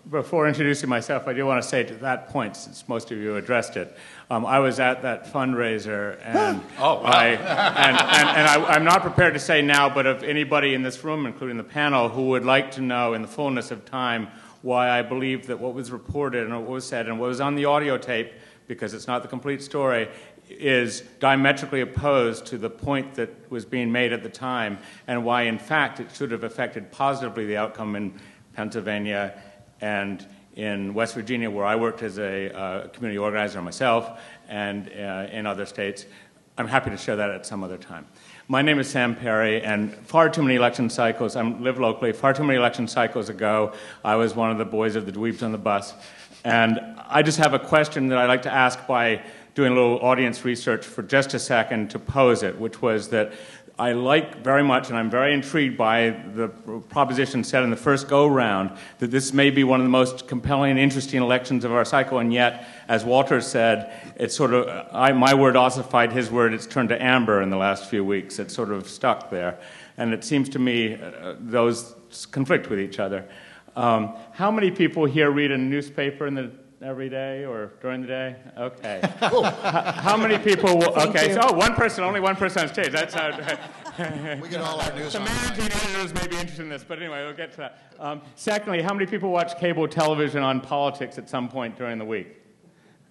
Before introducing myself, I do want to say to that point, since most of you addressed it, um, I was at that fundraiser, and Oh, wow. I, and, and, and I, I'm not prepared to say now, but of anybody in this room, including the panel, who would like to know in the fullness of time why I believe that what was reported and what was said and what was on the audio tape, because it's not the complete story, is diametrically opposed to the point that was being made at the time, and why, in fact, it should have affected positively the outcome in Pennsylvania and in West Virginia, where I worked as a uh, community organizer myself, and uh, in other states. I'm happy to share that at some other time. My name is Sam Perry, and far too many election cycles, I live locally, far too many election cycles ago, I was one of the boys of the dweebs on the bus. And I just have a question that I'd like to ask by doing a little audience research for just a second to pose it, which was that I like very much, and I'm very intrigued by the proposition said in the first go round that this may be one of the most compelling and interesting elections of our cycle, and yet, as Walter said, it's sort of, I, my word ossified his word, it's turned to amber in the last few weeks. It's sort of stuck there. And it seems to me uh, those conflict with each other. Um, how many people here read a newspaper in the every day or during the day? Okay. how, how many people? Will, okay. So oh, one person, only one person on stage. That's how. We get all our news The on managing editors may be interested in this, but anyway, we'll get to that. Um, secondly, how many people watch cable television on politics at some point during the week?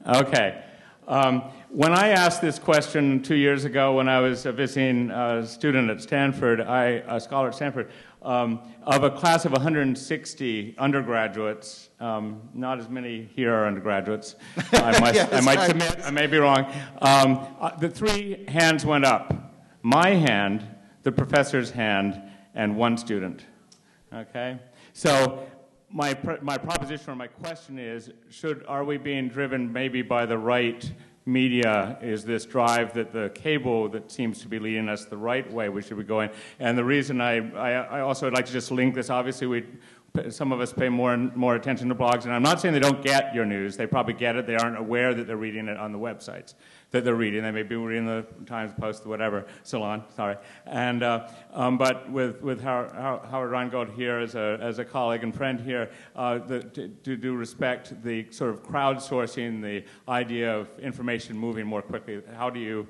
Okay. Um, when I asked this question two years ago when I was uh, visiting a student at Stanford, I, a scholar at Stanford, um, of a class of 160 undergraduates, um, not as many here are undergraduates, I, must, Yeah, I might right. submit, I may be wrong. Um, uh, the three hands went up my hand, the professor's hand, and one student. Okay? So my, pr- my proposition or my question is should are we being driven maybe by the right media is this drive that the cable that seems to be leading us the right way we should be going. And the reason i, I, I also would like to just link this. Obviously we some of us pay more and more attention to blogs. And i'm not saying they don't get your news. They probably get it. They aren't aware that they're reading it on the websites that they're reading. They may be reading the times post whatever. Salon sorry. And uh, um, but with with Howard, Howard Rheingold here as a as a colleague and friend here uh, the, to, to do respect the sort of crowdsourcing the idea of information moving more quickly how do you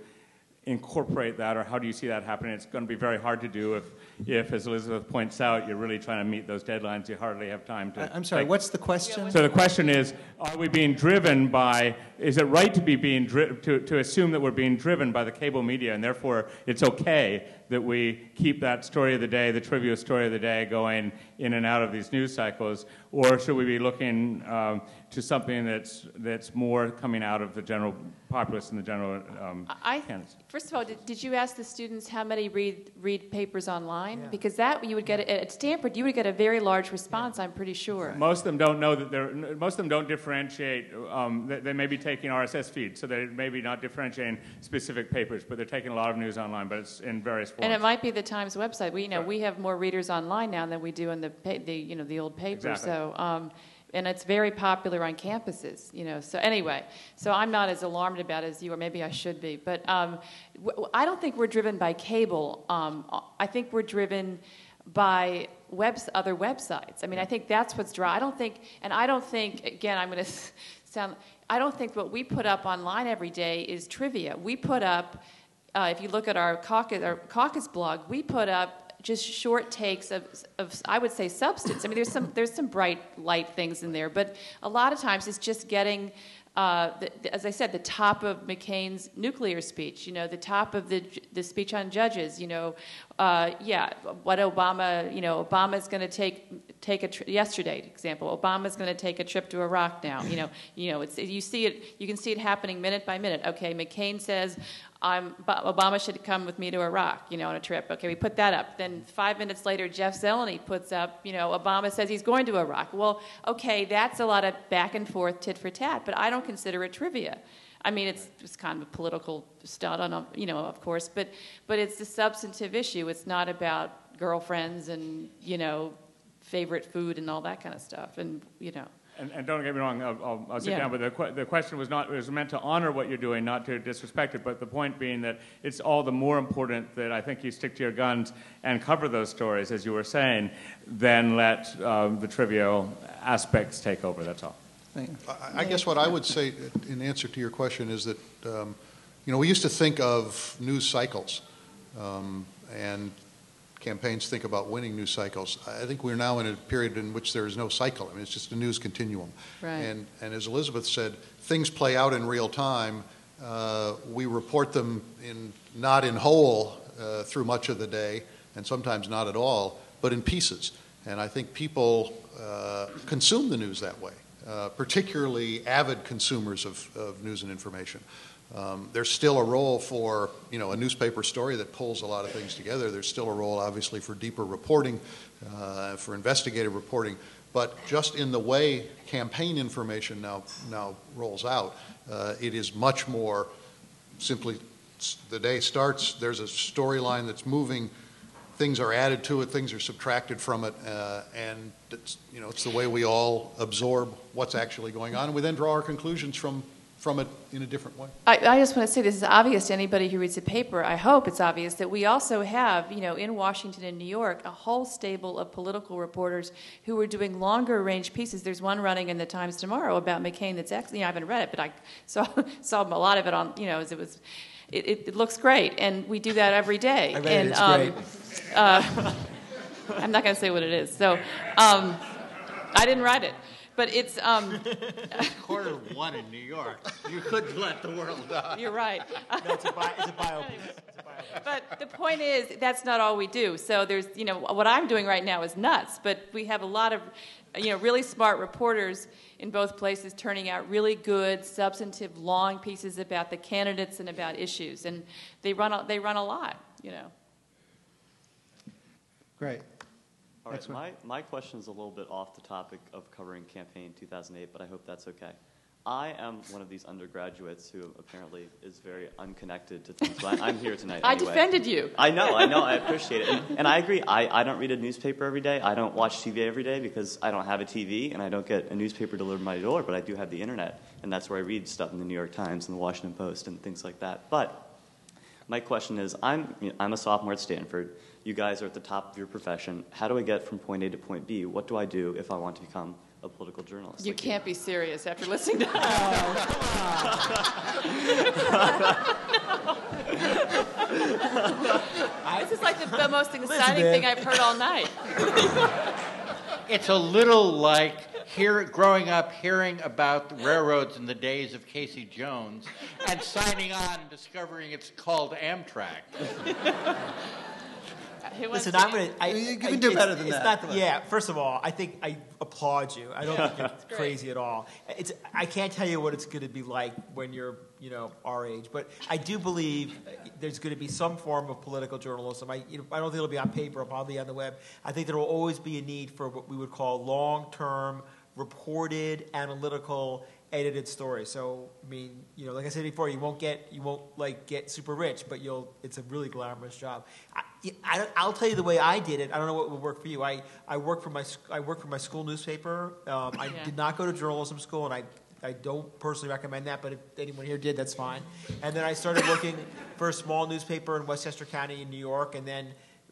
incorporate that, or how do you see that happening? It's going to be very hard to do if, if, as Elizabeth points out, you're really trying to meet those deadlines. You hardly have time to. I- I'm sorry, take- what's the question? So the question is: Are we being driven by? Is it right to be being dri- to to assume that we're being driven by the cable media, and therefore it's okay that we keep that story of the day, the trivia story of the day, going in and out of these news cycles, or should we be looking um, to something that's that's more coming out of the general populace and the general um, I, candidates? first of all, did, did you ask the students how many read read papers online? Because that you would get at Stanford, you would get a very large response. I'm pretty sure. Most of them don't know that they're. Most of them don't differentiate. Um, they, they may be taking RSS feeds, so they may be not differentiating specific papers, but they're taking a lot of news online, but it's in various forms. And it might be the Times website. We you know we have more readers online now than we do in the pa- the you know the old paper. Exactly. So um, and it's very popular on campuses. You know. So anyway, so I'm not as alarmed about it as you, or maybe I should be. But um, w- I don't think we're driven by cable. Um, I think we're driven by webs other websites. I mean, I think that's what's dry. I don't think, and I don't think again. I'm going to sound. I don't think what we put up online every day is trivia. We put up uh, if you look at our caucus, our caucus blog, we put up just short takes of, of, I would say, substance. I mean, there's some there's some bright light things in there, but a lot of times it's just getting uh, the, the, as I said, the top of McCain's nuclear speech, you know, the top of the, the speech on judges, you know, uh, yeah, what Obama, you know, Obama's going to take take a tri- yesterday example. Obama's going to take a trip to Iraq now. You know, you know, it's you see it, you can see it happening minute by minute. Okay, McCain says, I'm, Obama should come with me to Iraq, you know, on a trip. Okay, we put that up. Then five minutes later, Jeff Zeleny puts up, you know, Obama says he's going to Iraq. Well, okay, that's a lot of back and forth, tit for tat, but I don't consider it trivia. I mean, it's kind of a political stunt, on, you know, of course, but but it's a substantive issue. It's not about girlfriends and you know, favorite food and all that kind of stuff, and you know. And, and, don't get me wrong, I'll, I'll, I'll sit Yeah. down, but the, que- the question was not, it was meant to honor what you're doing, not to disrespect it, but the point being that it's all the more important that I think you stick to your guns and cover those stories, as you were saying, than let uh, the trivial aspects take over, that's all. Thank you. I I guess what I would say in answer to your question is that, um, you know, we used to think of news cycles, um, and campaigns think about winning news cycles. I think we're now in a period in which there is no cycle. I mean, it's just a news continuum. Right. And, and as Elizabeth said, things play out in real time. Uh, we report them in, not in whole uh, through much of the day, and sometimes not at all, but in pieces. And I think people uh, consume the news that way, uh, particularly avid consumers of, of news and information. Um, there's still a role for you know a newspaper story that pulls a lot of things together. There's still a role, obviously, for deeper reporting, uh, for investigative reporting. But just in the way campaign information now now rolls out, uh, it is much more simply the day starts. There's a storyline that's moving. Things are added to it. Things are subtracted from it, uh, and it's, you know it's the way we all absorb what's actually going on, and we then draw our conclusions from from it in a different way. I, I just want to say this is obvious to anybody who reads the paper. I hope it's obvious that we also have, you know, in Washington and New York, a whole stable of political reporters who are doing longer range pieces. There's one running in the Times tomorrow about McCain that's excellent. You know, I haven't read it, but I saw saw a lot of it on, you know, as it was. It, it, it looks great, and we do that every day. I read it, and, it's um, great. Uh, I'm not going to say what it is. So, um, I didn't write it, but it's. Um, Quarter one in New York. You couldn't let the world die. You're right. No, it's a, bi- it's a biopic. But the point is, that's not all we do. So there's, you know, what I'm doing right now is nuts, but we have a lot of, you know, really smart reporters in both places turning out really good, substantive, long pieces about the candidates and about issues, and they run, a, they run a lot, you know. Great. All Next my, my question is a little bit off the topic of covering campaign 2008, but I hope that's okay. I am one of these undergraduates who apparently is very unconnected to things, but I, I'm here tonight. I anyway. defended you. I know, I know, I appreciate it. And, and I agree, I, I don't read a newspaper every day. I don't watch TV every day because I don't have a TV and I don't get a newspaper delivered to my door, but I do have the internet, and that's where I read stuff in the New York Times and the Washington Post and things like that. But my question is I'm, you know, I'm a sophomore at Stanford. You guys are at the top of your profession. How do I get from point A to point B? What do I do if I want to become a political journalist? You like can't be serious after listening to that. This is like the, the most exciting Elizabeth. thing I've heard all night. It's a little like hear, growing up hearing about the railroads in the days of Casey Jones and signing on and discovering it's called Amtrak. Listen, I'm gonna. I, You can I- do it's- better than it's that. Not, yeah. First of all, I think I applaud you. I don't think you're crazy at all. It's. I can't tell you what it's going to be like when you're, you know, our age. But I do believe there's going to be some form of political journalism. I. You know, I don't think it'll be on paper. or Probably on the web. I think there will always be a need for what we would call long-term, reported, analytical edited story. So I mean, you know, like I said before, you won't get you won't like get super rich, but you'll. It's a really glamorous job. I, I, I'll tell you the way I did it. I don't know what would work for you. I, I worked for my I worked for my school newspaper. Um, I Yeah. did not go to journalism school, and I. I don't personally recommend that, but if anyone here did, that's fine. And then I started working for a small newspaper in Westchester County in New York, and then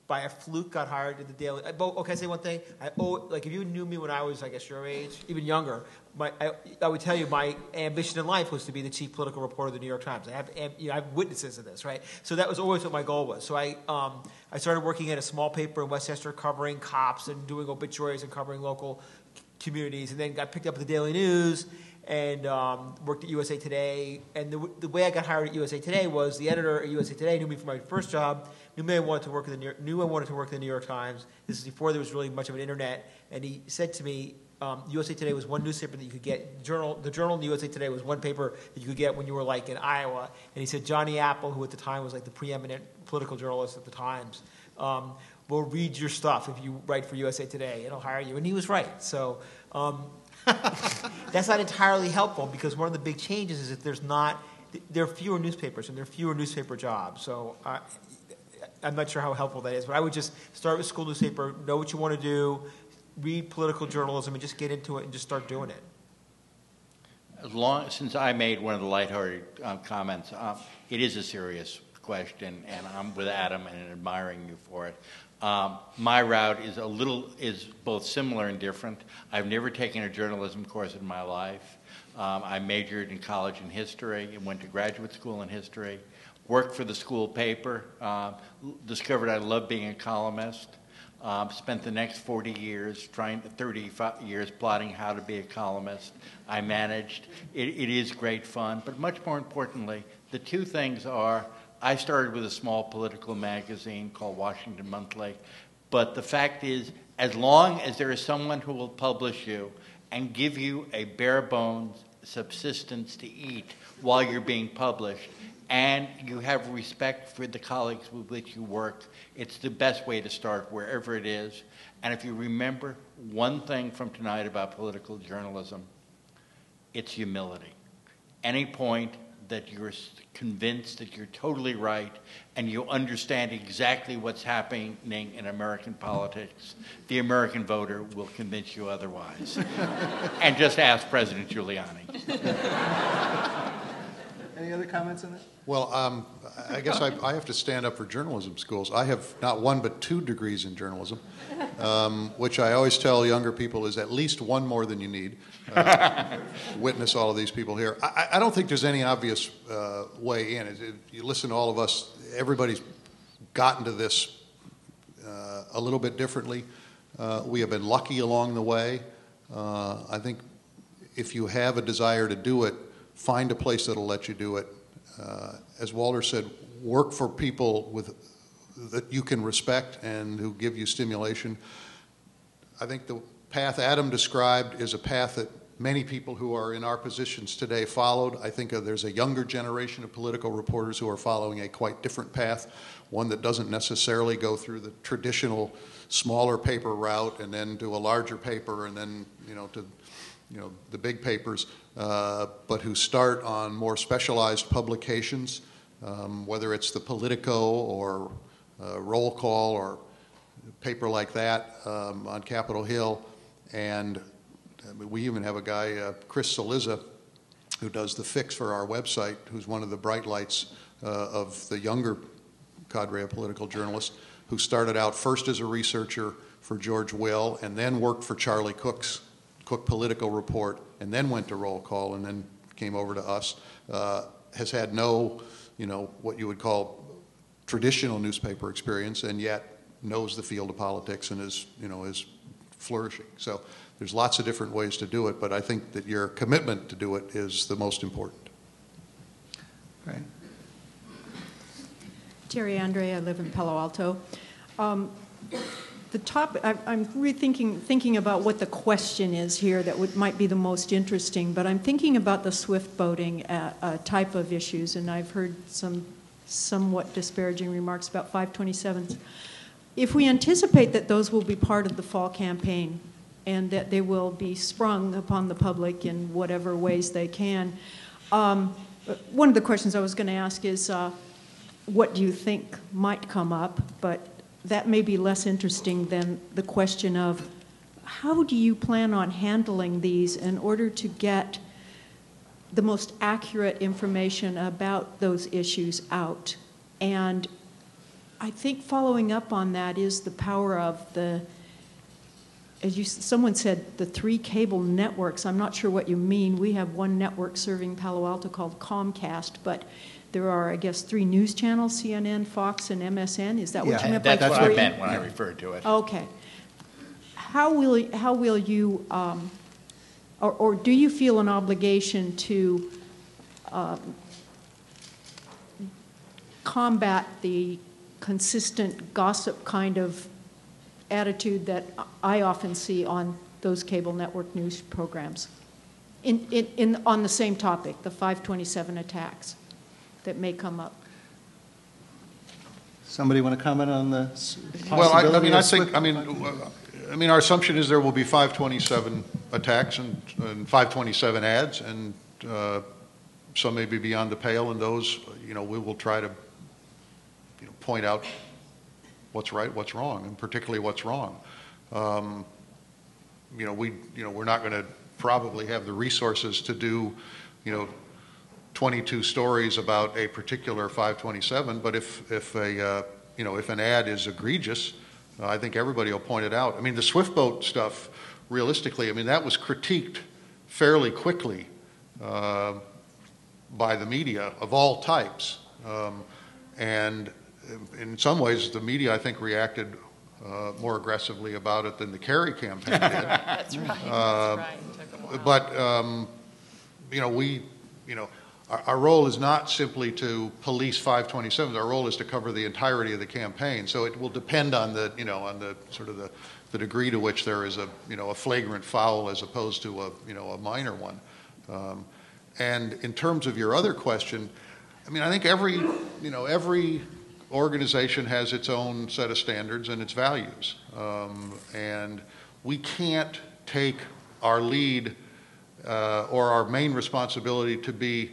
by a fluke got hired at the Daily. But, okay, say one thing. I owe, like if you knew me when I was, I guess, your age, even younger, my, I, I would tell you my ambition in life was to be the chief political reporter of the New York Times. I have, you know, I have witnesses of this, right? So that was always what my goal was. So I, um, I started working at a small paper in Westchester, covering cops and doing obituaries and covering local communities, and then got picked up at the Daily News and um, worked at USA Today. And the, the way I got hired at USA Today was the editor at USA Today knew me from my first job, I wanted to work in the New York, wanted to work in the New York Times. This is before there was really much of an internet, and he said to me, um, USA Today was one newspaper that you could get. Journal, the Journal and USA Today was one paper that you could get when you were like in Iowa. And he said Johnny Apple, who at the time was like the preeminent political journalist at the Times, um, will read your stuff if you write for USA Today. It'll hire you. And he was right. So um, that's not entirely helpful because one of the big changes is that there's not there are fewer newspapers and there are fewer newspaper jobs. So uh, I'm not sure how helpful that is, but I would just start with school newspaper, know what you want to do, read political journalism, and just get into it and just start doing it. As long since I made one of the lighthearted uh, comments, uh, it is a serious question, and I'm with Adam and admiring you for it. Um, my route is a little is both similar and different. I've never taken a journalism course in my life. Um, I majored in college in history and went to graduate school in history. Worked for the school paper. Uh, discovered I love being a columnist. Um, spent the next 40 years, trying 30 years plotting how to be a columnist. I managed. It, it is great fun, but much more importantly, the two things are I started with a small political magazine called Washington Monthly, but the fact is, as long as there is someone who will publish you and give you a bare bones subsistence to eat while you're being published, and you have respect for the colleagues with which you work, it's the best way to start wherever it is. And if you remember one thing from tonight about political journalism, it's humility. Any point that you're convinced that you're totally right and you understand exactly what's happening in American politics, the American voter will convince you otherwise. and just ask President Giuliani. Any other comments on that? Well, um, I guess I, I, have to stand up for journalism schools. I have not one but two degrees in journalism, um, which I always tell younger people is at least one more than you need. Uh, witness all of these people here. I, I don't think there's any obvious uh, way in. If you listen to all of us, everybody's gotten to this uh, a little bit differently. Uh, we have been lucky along the way. Uh, I think if you have a desire to do it, find a place that'll let you do it. Uh, as Walter said, work for people with that you can respect and who give you stimulation. I think the path Adam described is a path that many people who are in our positions today followed. I think there's a younger generation of political reporters who are following a quite different path, one that doesn't necessarily go through the traditional smaller paper route and then do a larger paper and then you know to you know the big papers. Uh, but who start on more specialized publications, um, whether it's the Politico or uh, Roll Call or paper like that um, on Capitol Hill. And uh, we even have a guy, uh, Chris Cillizza, who does the fix for our website, who's one of the bright lights uh, of the younger cadre of political journalists, who started out first as a researcher for George Will and then worked for Charlie Cook's Cook Political Report and then went to roll call and then came over to us, uh, has had no, you know, what you would call traditional newspaper experience, and yet knows the field of politics and is, you know, is flourishing. So there's lots of different ways to do it, but I think that your commitment to do it is the most important. Right. Terry Andre, I live in Palo Alto. Um, the topic, I'm rethinking thinking about what the question is here that would, might be the most interesting, but I'm thinking about the swift boating uh, uh, type of issues, and I've heard some somewhat disparaging remarks about 527s. If we anticipate that those will be part of the fall campaign and that they will be sprung upon the public in whatever ways they can, um, one of the questions I was going to ask is uh, what do you think might come up? But that may be less interesting than the question of how do you plan on handling these in order to get the most accurate information about those issues out? And I think following up on that is the power of the, as you, someone said, the three cable networks. I'm not sure what you mean. We have one network serving Palo Alto called Comcast, but there are, I guess, three news channels CNN, Fox, and MSN. Is that what yeah, you meant that's by what three? I meant when I referred to it. Okay. how will, how will you, um, or, or do you feel an obligation to um, combat the consistent gossip kind of attitude that I often see on those cable network news programs? In, in, in, on the same topic, the 527 attacks that may come up. Somebody want to comment on the Well, I, I mean, I think, I mean, uh, I mean, our assumption is there will be 527 attacks and, and 527 ads, and uh, some may be beyond the pale, and those, you know, we will try to, you know, point out what's right, what's wrong, and particularly what's wrong. Um, you know, we, you know, we're not going to probably have the resources to do, you know, 22 stories about a particular 527, but if, if a, uh, you know, if an ad is egregious, uh, I think everybody will point it out. I mean, the Swift boat stuff, realistically, I mean, that was critiqued fairly quickly uh, by the media of all types. Um, and in some ways, the media, I think, reacted uh, more aggressively about it than the Kerry campaign did. That's right, that's Uh, right. A while. But, um, you know, we, you know, our, role is not simply to police 527. Our role is to cover the entirety of the campaign. So it will depend on the, you know, on the sort of the, the degree to which there is a, you know, a flagrant foul as opposed to a, you know, a minor one. Um, and in terms of your other question, I mean, I think every, you know, every organization has its own set of standards and its values. Um, and we can't take our lead uh, or our main responsibility to be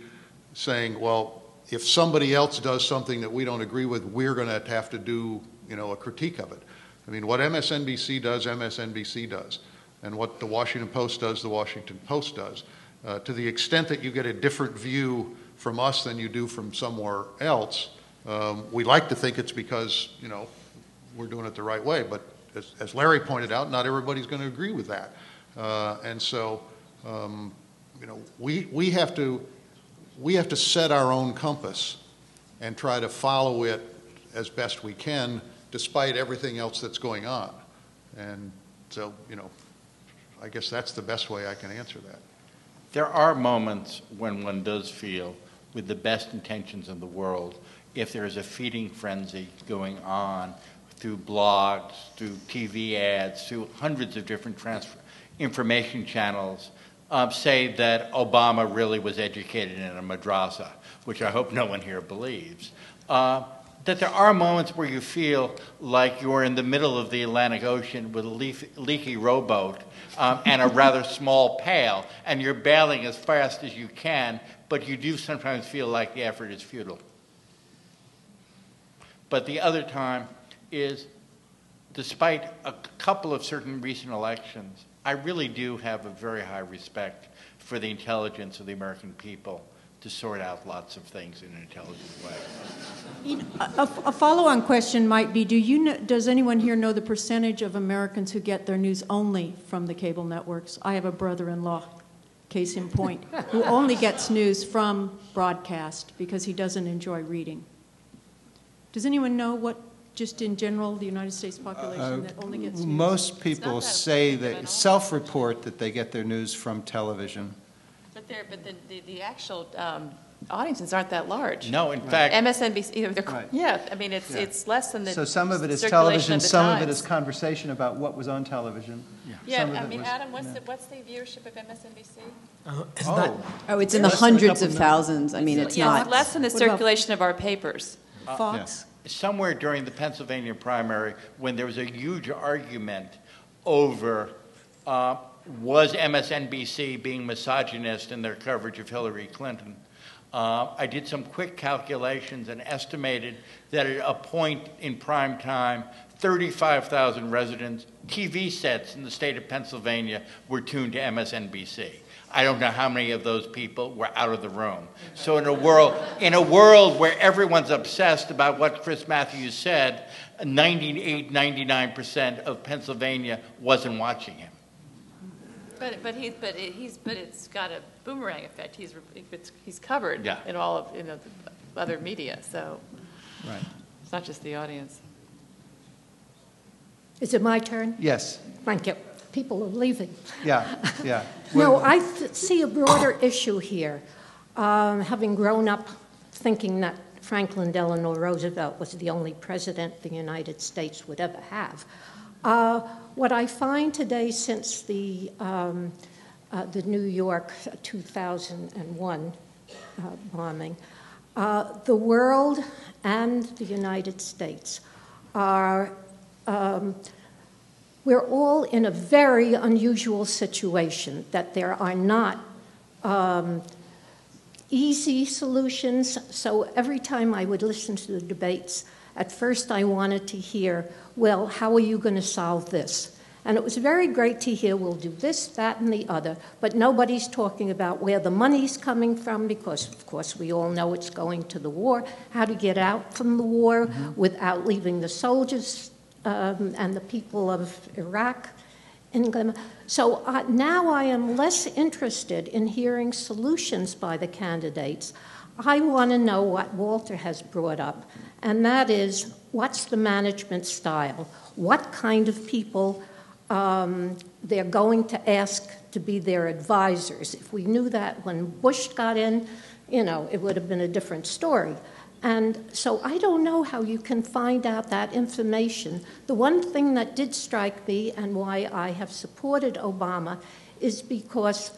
saying, well, if somebody else does something that we don't agree with, we're going to have to do, you know, a critique of it. I mean, what MSNBC does, MSNBC does. And what the Washington Post does, the Washington Post does. Uh, to the extent that you get a different view from us than you do from somewhere else, um, we like to think it's because, you know, we're doing it the right way. But as, as Larry pointed out, not everybody's going to agree with that. Uh, and so, um, you know, we, we have to we have to set our own compass and try to follow it as best we can, despite everything else that's going on. And so, you know, I guess that's the best way I can answer that. There are moments when one does feel, with the best intentions in the world, if there is a feeding frenzy going on through blogs, through TV ads, through hundreds of different transfer information channels, um, say that Obama really was educated in a madrasa, which I hope no one here believes. Uh, that there are moments where you feel like you're in the middle of the Atlantic Ocean with a leaf, leaky rowboat um, and a rather small pail, and you're bailing as fast as you can, but you do sometimes feel like the effort is futile. But the other time is, despite a couple of certain recent elections, I really do have a very high respect for the intelligence of the American people to sort out lots of things in an intelligent way. You know, A, a follow-on question might be, do you know, does anyone here know the percentage of Americans who get their news only from the cable networks? I have a brother-in-law, case in point, who only gets news from broadcast because he doesn't enjoy reading. Does anyone know what, just in general, the United States population Uh, that only gets news? Most people say that, self-report that they get their news from television. But they're, but the, the, the actual um, audiences aren't that large. No, in fact- MSNBC, you know, they're- Right. yeah, I mean, it's, Yeah. it's less than the So some of it is television, of the some of it is conversation about what was on television. Yeah, Some of I it mean, was- Adam, what's the, what's the viewership of MSNBC? Oh. Oh, it's in the Less than a hundreds of mil- thousands. I mean, it's yeah, not. It's less than the circulation of our papers. Fox? Somewhere during the Pennsylvania primary, when there was a huge argument over uh, was MSNBC being misogynist in their coverage of Hillary Clinton, uh, I did some quick calculations and estimated that at a point in prime time, 35,000 residents, TV sets in the state of Pennsylvania were tuned to MSNBC. I don't know how many of those people were out of the room. So in a world in a world where everyone's obsessed about what Chris Matthews said, 98, 99% of Pennsylvania wasn't watching him. But, but he's, but it- he's, but it's got a boomerang effect. He's, it's, he's covered Yeah. in all of, you know, the other media, so Right. it's not just the audience. Is it my turn? Yes. Thank you. People are leaving. Yeah, yeah. no, I th- see a broader issue here. Um, having grown up thinking that Franklin Delano Roosevelt was the only president the United States would ever have. Uh, what I find today since the, um, uh, the New York 2001 uh, bombing, uh, the world and the United States are, um, we're all in a very unusual situation that there are not um, easy solutions. So every time I would listen to the debates, at first I wanted to hear, well, how are you going to solve this? And it was very great to hear, we'll do this, that, and the other, but nobody's talking about where the money's coming from because, of course, we all know it's going to the war, how to get out from the war mm-hmm. without leaving the soldiers um, and the people of Iraq in So uh, now I am less interested in hearing solutions by the candidates. I want to know what Walter has brought up, and that is what's the management style? What kind of people um, they're going to ask to be their advisors? If we knew that when Bush got in, you know, it would have been a different story. And so I don't know how you can find out that information. The one thing that did strike me and why I have supported Obama is because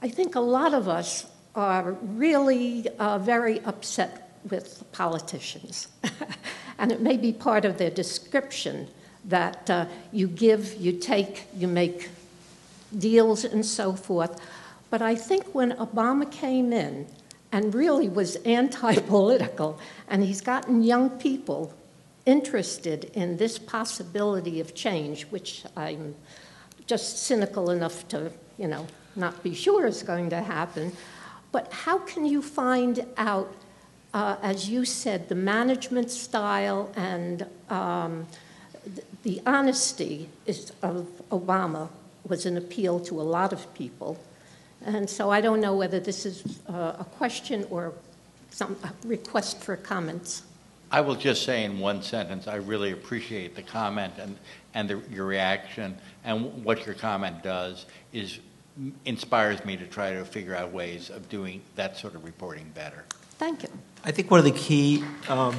I think a lot of us are really uh, very upset with politicians. and it may be part of their description that uh, you give, you take, you make deals, and so forth. But I think when Obama came in, and really was anti political. And he's gotten young people interested in this possibility of change, which I'm just cynical enough to, you know, not be sure is going to happen. But how can you find out, uh, as you said, the management style and um, the honesty is, of Obama was an appeal to a lot of people. And so I don't know whether this is uh, a question or some request for comments. I will just say in one sentence, I really appreciate the comment and, and the, your reaction. And what your comment does is inspires me to try to figure out ways of doing that sort of reporting better. Thank you. I think one of the key um,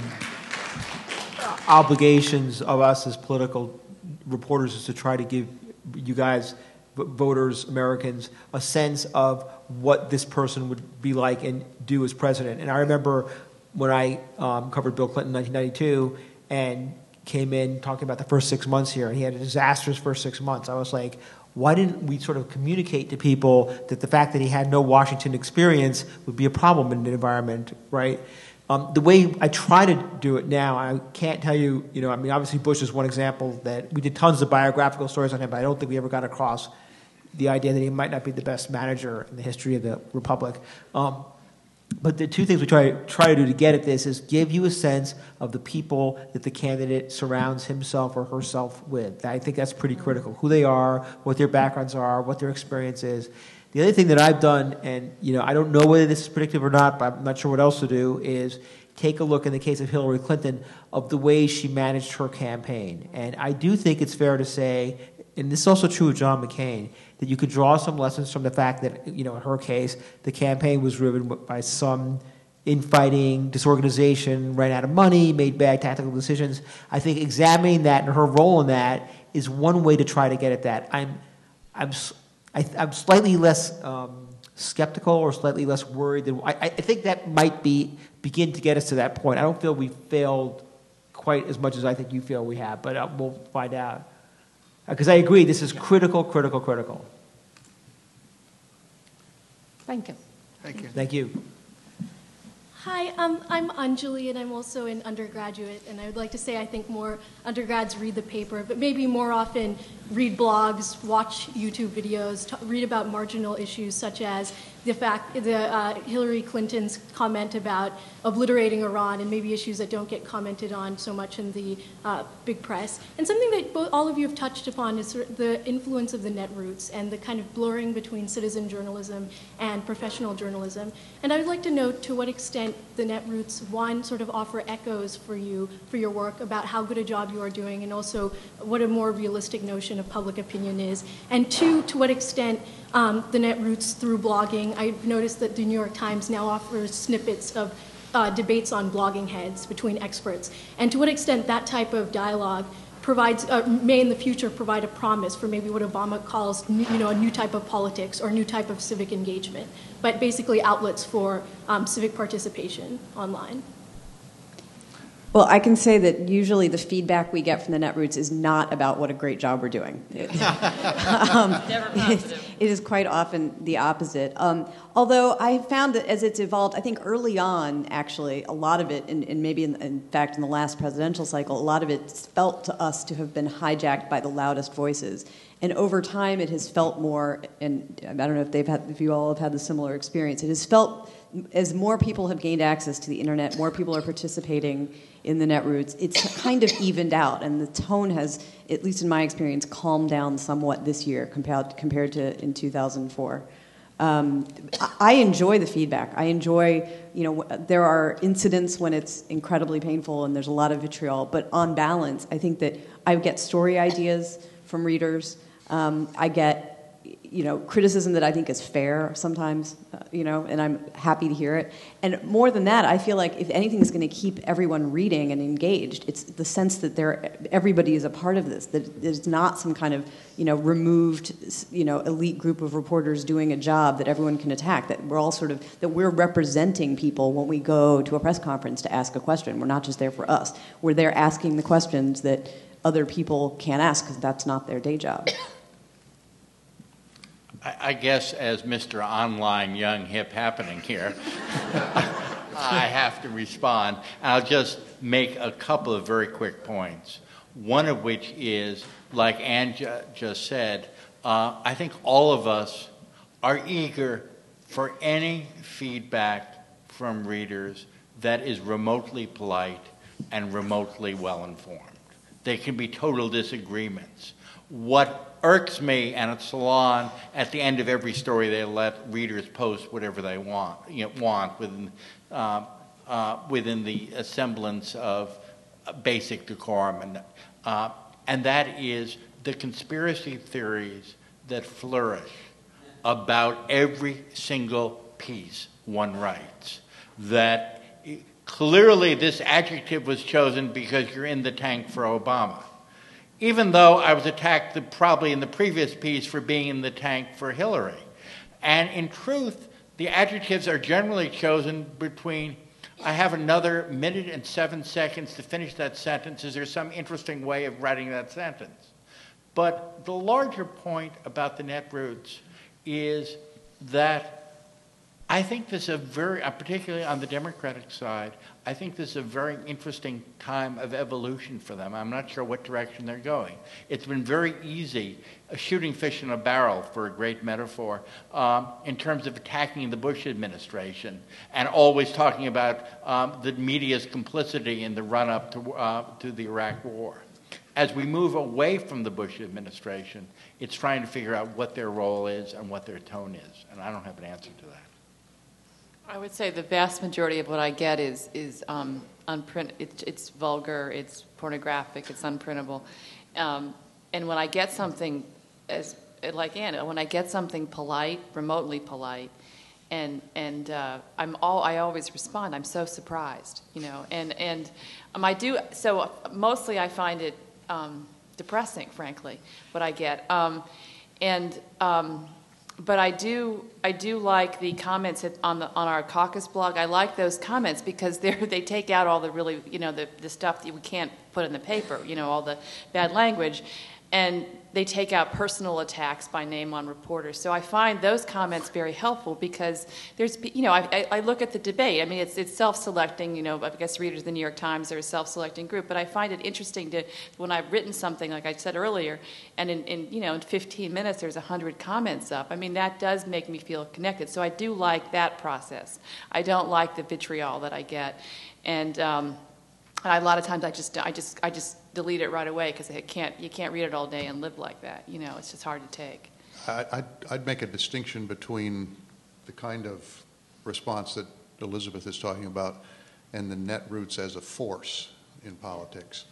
obligations of us as political reporters is to try to give you guys voters, Americans, a sense of what this person would be like and do as president. And I remember when I um, covered Bill Clinton in 1992 and came in talking about the first six months here, and he had a disastrous first six months. I was like, why didn't we sort of communicate to people that the fact that he had no Washington experience would be a problem in an environment, right? Um, the way I try to do it now, I can't tell you, you know, I mean, obviously Bush is one example that we did tons of biographical stories on him, but I don't think we ever got across the idea that he might not be the best manager in the history of the republic. Um, but the two things we try, try to do to get at this is give you a sense of the people that the candidate surrounds himself or herself with. I think that's pretty critical. Who they are, what their backgrounds are, what their experience is. The other thing that I've done, and you know, I don't know whether this is predictive or not, but I'm not sure what else to do, is take a look in the case of Hillary Clinton of the way she managed her campaign. And I do think it's fair to say, and this is also true of John McCain, that you could draw some lessons from the fact that, you know, in her case, the campaign was driven by some infighting, disorganization, ran out of money, made bad tactical decisions. I think examining that and her role in that is one way to try to get at that. I'm, I'm, I, am i am slightly less um, skeptical or slightly less worried than I, I think that might be begin to get us to that point. I don't feel we failed quite as much as I think you feel we have, but uh, we'll find out. Because I agree, this is critical, critical, critical. Thank you. Thank you. Thank you. Hi, um, I'm Anjali, and I'm also an undergraduate. And I would like to say I think more undergrads read the paper, but maybe more often read blogs, watch YouTube videos, t- read about marginal issues such as the fact the uh, Hillary Clinton's comment about obliterating Iran and maybe issues that don't get commented on so much in the uh, big press. And something that both, all of you have touched upon is the influence of the netroots and the kind of blurring between citizen journalism and professional journalism. And I would like to note to what extent the netroots one sort of offer echoes for you for your work about how good a job you are doing, and also what a more realistic notion of public opinion is, and two, to what extent um, the Netroots through blogging. I've noticed that the New York Times now offers snippets of uh, debates on Bloggingheads between experts, and to what extent that type of dialogue provides, uh, may in the future provide a promise for maybe what Obama calls, new, you know, a new type of politics or a new type of civic engagement, but basically outlets for um, civic participation online. Well, I can say that usually the feedback we get from the Netroots is not about what a great job we're doing. um, it, it is quite often the opposite. Um, although I found that as it's evolved, I think early on, actually, a lot of it, and, and maybe in, in, fact in the last presidential cycle, a lot of it felt to us to have been hijacked by the loudest voices. And over time, it has felt more, and I don't know if they've had, if you all have had the similar experience. It has felt as more people have gained access to the internet, more people are participating in the Netroots, it's kind of evened out, and the tone has, at least in my experience, calmed down somewhat this year compared compared to in 2004. Um, I enjoy the feedback. I enjoy, you know, there are incidents when it's incredibly painful and there's a lot of vitriol, but on balance, I think that I get story ideas from readers. Um, I get you know, criticism that I think is fair sometimes, uh, you know, and I'm happy to hear it. And more than that, I feel like if anything is going to keep everyone reading and engaged, it's the sense that they're, everybody is a part of this, that it's not some kind of, you know, removed, you know, elite group of reporters doing a job that everyone can attack, that we're all sort of, that we're representing people when we go to a press conference to ask a question. We're not just there for us. We're there asking the questions that other people can't ask because that's not their day job. I guess as Mr. Online Young Hip Happening here, I have to respond. I'll just make a couple of very quick points. One of which is, like Anne just said, uh, I think all of us are eager for any feedback from readers that is remotely polite and remotely well informed. There can be total disagreements. What irks me, and at Salon, at the end of every story, they let readers post whatever they want, you know, want within, uh, uh, within the semblance of basic decorum. And, uh, and that is the conspiracy theories that flourish about every single piece one writes. That clearly this adjective was chosen because you're in the tank for Obama even though I was attacked the, probably in the previous piece for being in the tank for Hillary. And in truth, the adjectives are generally chosen between I have another minute and seven seconds to finish that sentence. Is there some interesting way of writing that sentence? But the larger point about the Netroots is that I think this is a very, uh, particularly on the Democratic side, I think this is a very interesting time of evolution for them. I'm not sure what direction they're going. It's been very easy, uh, shooting fish in a barrel, for a great metaphor, um, in terms of attacking the Bush administration and always talking about um, the media's complicity in the run up to, uh, to the Iraq War. As we move away from the Bush administration, it's trying to figure out what their role is and what their tone is. And I don't have an answer to that. I would say the vast majority of what I get is is um, unprint. It's, it's vulgar. It's pornographic. It's unprintable. Um, and when I get something, as like Anna, when I get something polite, remotely polite, and and uh, I'm all I always respond. I'm so surprised, you know. And and um, I do so. Mostly, I find it um, depressing, frankly, what I get. Um, and um, but I do I do like the comments on the on our caucus blog. I like those comments because they they take out all the really you know the the stuff that we can't put in the paper. You know all the bad language, and they take out personal attacks by name on reporters. So I find those comments very helpful because there's, you know, I, I look at the debate. I mean, it's, it's self-selecting. You know, I guess readers of the New York Times are a self-selecting group, but I find it interesting to when I've written something like I said earlier, and in, in you know in 15 minutes there's 100 comments up. I mean, that does make me feel connected. So I do like that process. I don't like the vitriol that I get, and. Um, and a lot of times I just, I just, I just delete it right away because can't, you can't read it all day and live like that. You know, it's just hard to take. I'd, I'd make a distinction between the kind of response that Elizabeth is talking about and the Netroots as a force in politics.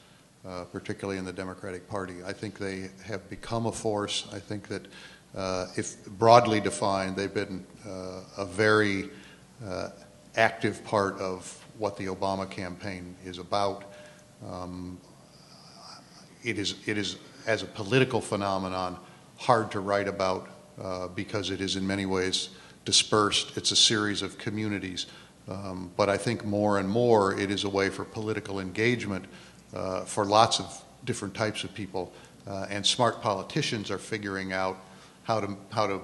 uh, particularly in the Democratic Party. I think they have become a force. I think that uh, if broadly defined, they've been uh, a very uh, active part of what the Obama campaign is about. Um, it is, it is, as a political phenomenon, hard to write about uh, because it is in many ways dispersed. It's a series of communities. Um, but I think more and more it is a way for political engagement uh, for lots of different types of people. Uh, and smart politicians are figuring out how to, how to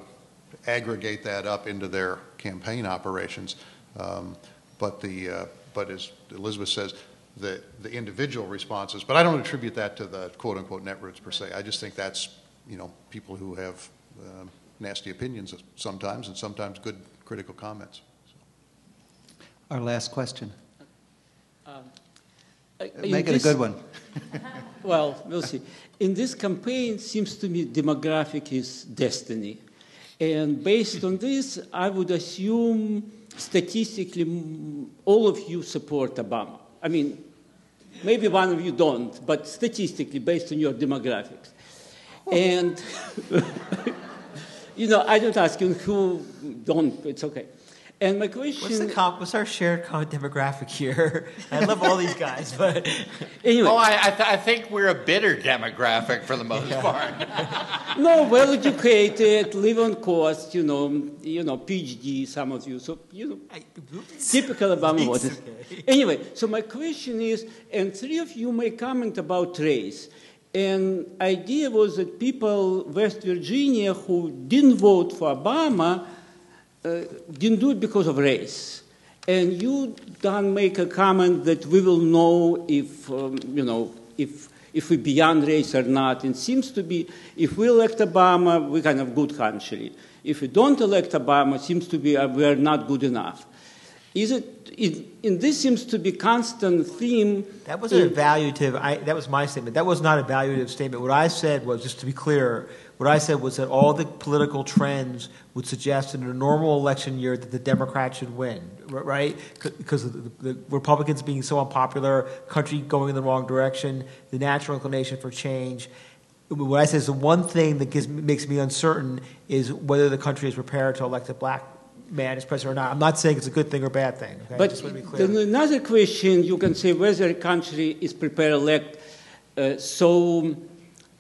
aggregate that up into their campaign operations. Um, but, the, uh, but as Elizabeth says, the, the individual responses, but I don't attribute that to the quote unquote netroots per se. I just think that's, you know, people who have um, nasty opinions sometimes and sometimes good critical comments. So. Our last question. Um, Make it this, a good one. well, we'll see. In this campaign, seems to me demographic is destiny. And based on this, I would assume statistically all of you support Obama. I mean, maybe one of you don't, but statistically, based on your demographics. And, you know, I don't ask you who don't, it's okay. And my question what's, the comp, what's our shared common demographic here? I love all these guys, but anyway. Oh, I, I, th- I, think we're a bitter demographic for the most yeah. part. no, well educated, live on cost, you know, you know, PhD, some of you. So you know, I, typical Obama voters. Okay. Anyway, so my question is, and three of you may comment about race. And idea was that people West Virginia who didn't vote for Obama uh, didn't do it because of race. And you don't make a comment that we will know if, um, you know, if, if we beyond race or not. It seems to be if we elect Obama, we're kind of good country. If we don't elect Obama, it seems to be uh, we are not good enough. Is it, it, and this seems to be constant theme. That was an evaluative, I, that was my statement. That was not a evaluative statement. What I said was, just to be clear, what I said was that all the political trends would suggest in a normal election year that the Democrats should win, right? Because the, the Republicans being so unpopular, country going in the wrong direction, the natural inclination for change. What I said is the one thing that gives, makes me uncertain is whether the country is prepared to elect a black man as president or not. I'm not saying it's a good thing or bad thing. Okay? But another question you can say whether a country is prepared to elect uh, so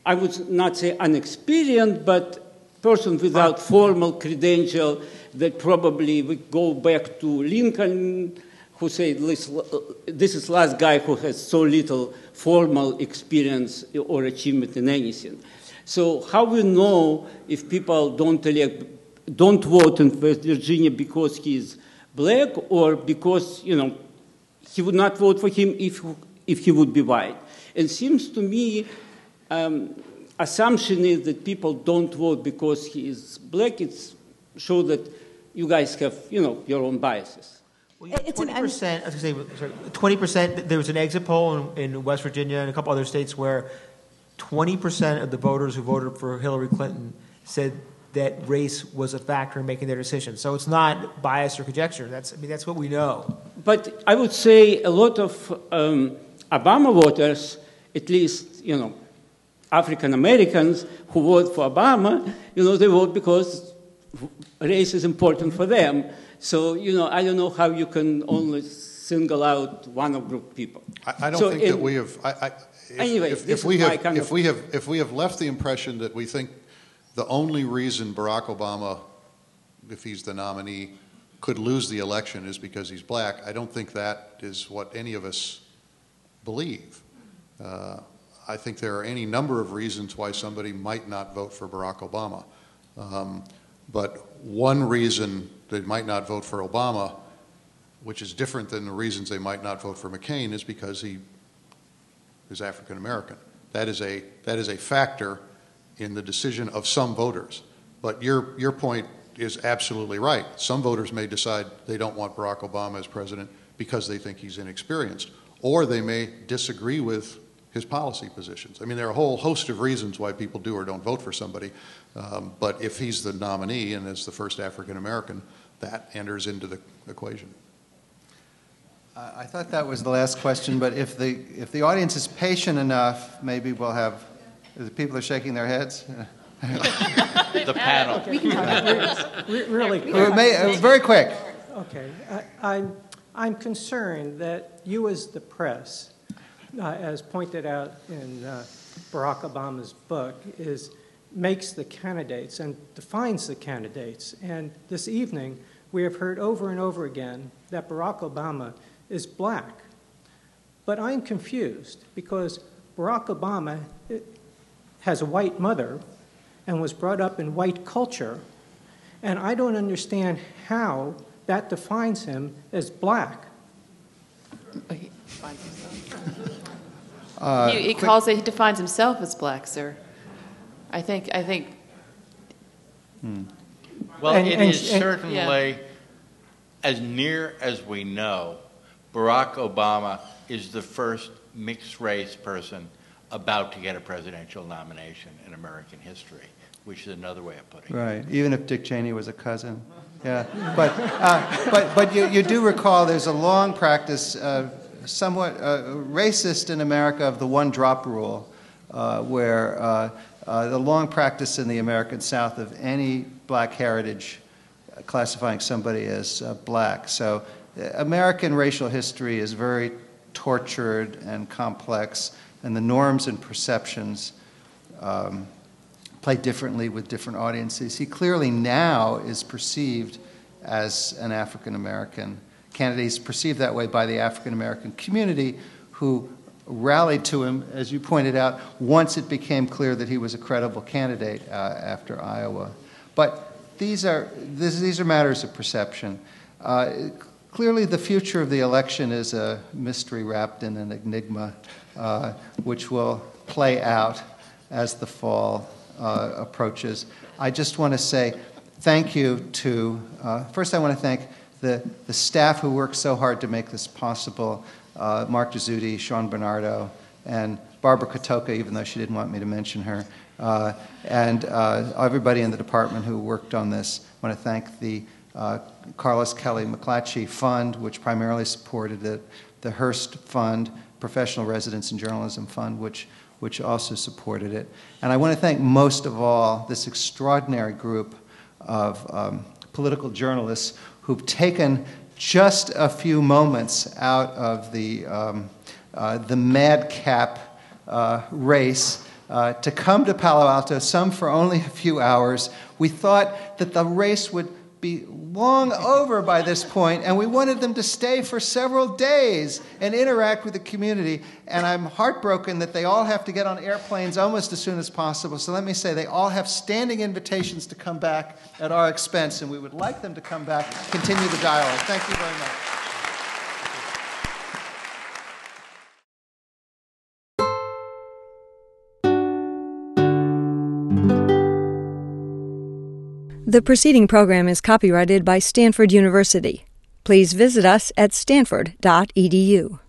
I would not say unexperienced, but person without formal credential that probably would go back to Lincoln, who said this, this is last guy who has so little formal experience or achievement in anything. So how we know if people don't elect, don't vote in West Virginia because he is black or because you know he would not vote for him if if he would be white? It seems to me um, assumption is that people don't vote because he is black. It's show that you guys have, you know, your own biases. Well, twenty percent. I was say, twenty percent. There was an exit poll in, in, West Virginia and a couple other states where twenty percent of the voters who voted for Hillary Clinton said that race was a factor in making their decision. So it's not bias or conjecture. That's I mean that's what we know. But I would say a lot of um, Obama voters at least, you know, African Americans who vote for Obama, you know, they vote because race is important for them. So, you know, I don't know how you can only single out one of group people. I, I don't so think in, that we have. I, I, if, anyway, if, if we have, if we have, if we have left the impression that we think the only reason Barack Obama, if he's the nominee, could lose the election is because he's black, I don't think that is what any of us believe. Uh, I think there are any number of reasons why somebody might not vote for Barack Obama. Um, but one reason they might not vote for Obama, which is different than the reasons they might not vote for McCain, is because he is African American. That is a that is a factor in the decision of some voters. But your your point is absolutely right. Some voters may decide they don't want Barack Obama as president because they think he's inexperienced, or they may disagree with his policy positions. I mean, there are a whole host of reasons why people do or don't vote for somebody, um, but if he's the nominee and is the first African American, that enters into the equation. I thought that was the last question, but if the, if the audience is patient enough, maybe we'll have, the people are shaking their heads? the panel. We can talk really quick. Uh, may- uh, very quick. Okay. I, I'm, I'm concerned that you, as the press, uh, as pointed out in uh, Barack Obama's book, is makes the candidates and defines the candidates. And this evening, we have heard over and over again that Barack Obama is black. But I'm confused because Barack Obama eh, has a white mother and was brought up in white culture, and I don't understand how that defines him as black. Uh, he, he calls it. He defines himself as black, sir. I think. I think. Hmm. Well, And- it and- is and- certainly, Yeah. as near as we know, Barack Obama is the first mixed race person about to get a presidential nomination in American history, which is another way of putting it. Right, even if Dick Cheney was a cousin. Yeah, but, uh, but, but you, you do recall there's a long practice, uh, somewhat uh, racist in America, of the one drop rule, uh, where uh, the long practice in the American South of any black heritage classifying somebody as black. So American racial history is very tortured and complex, and the norms and perceptions. Um, play differently with different audiences. He clearly now is perceived as an African American candidate. He's perceived that way by the African American community who rallied to him, as you pointed out, once it became clear that he was a credible candidate uh, after Iowa. But these are, this, these are matters of perception. Uh, clearly, the future of the election is a mystery wrapped in an enigma, uh, which will play out as the fall uh, approaches. I just want to say thank you to, uh, first, I want to thank the, the staff who worked so hard to make this possible uh, Mark Dezzuti, Sean Bernardo, and Barbara Kotoka, even though she didn't want me to mention her, uh, and uh, everybody in the department who worked on this. I want to thank the uh, Carlos Kelly McClatchy Fund, which primarily supported it, the Hearst Fund, Professional Residence in Journalism Fund, which which also supported it. And I want to thank most of all this extraordinary group of um, political journalists who've taken just a few moments out of the, um, uh, the madcap uh, race uh, to come to Palo Alto, some for only a few hours. We thought that the race would be long over by this point, and we wanted them to stay for several days and interact with the community. And I'm heartbroken that they all have to get on airplanes almost as soon as possible. So let me say, they all have standing invitations to come back at our expense, and we would like them to come back, continue the dialogue. Thank you very much. The preceding program is copyrighted by Stanford University. Please visit us at stanford.edu.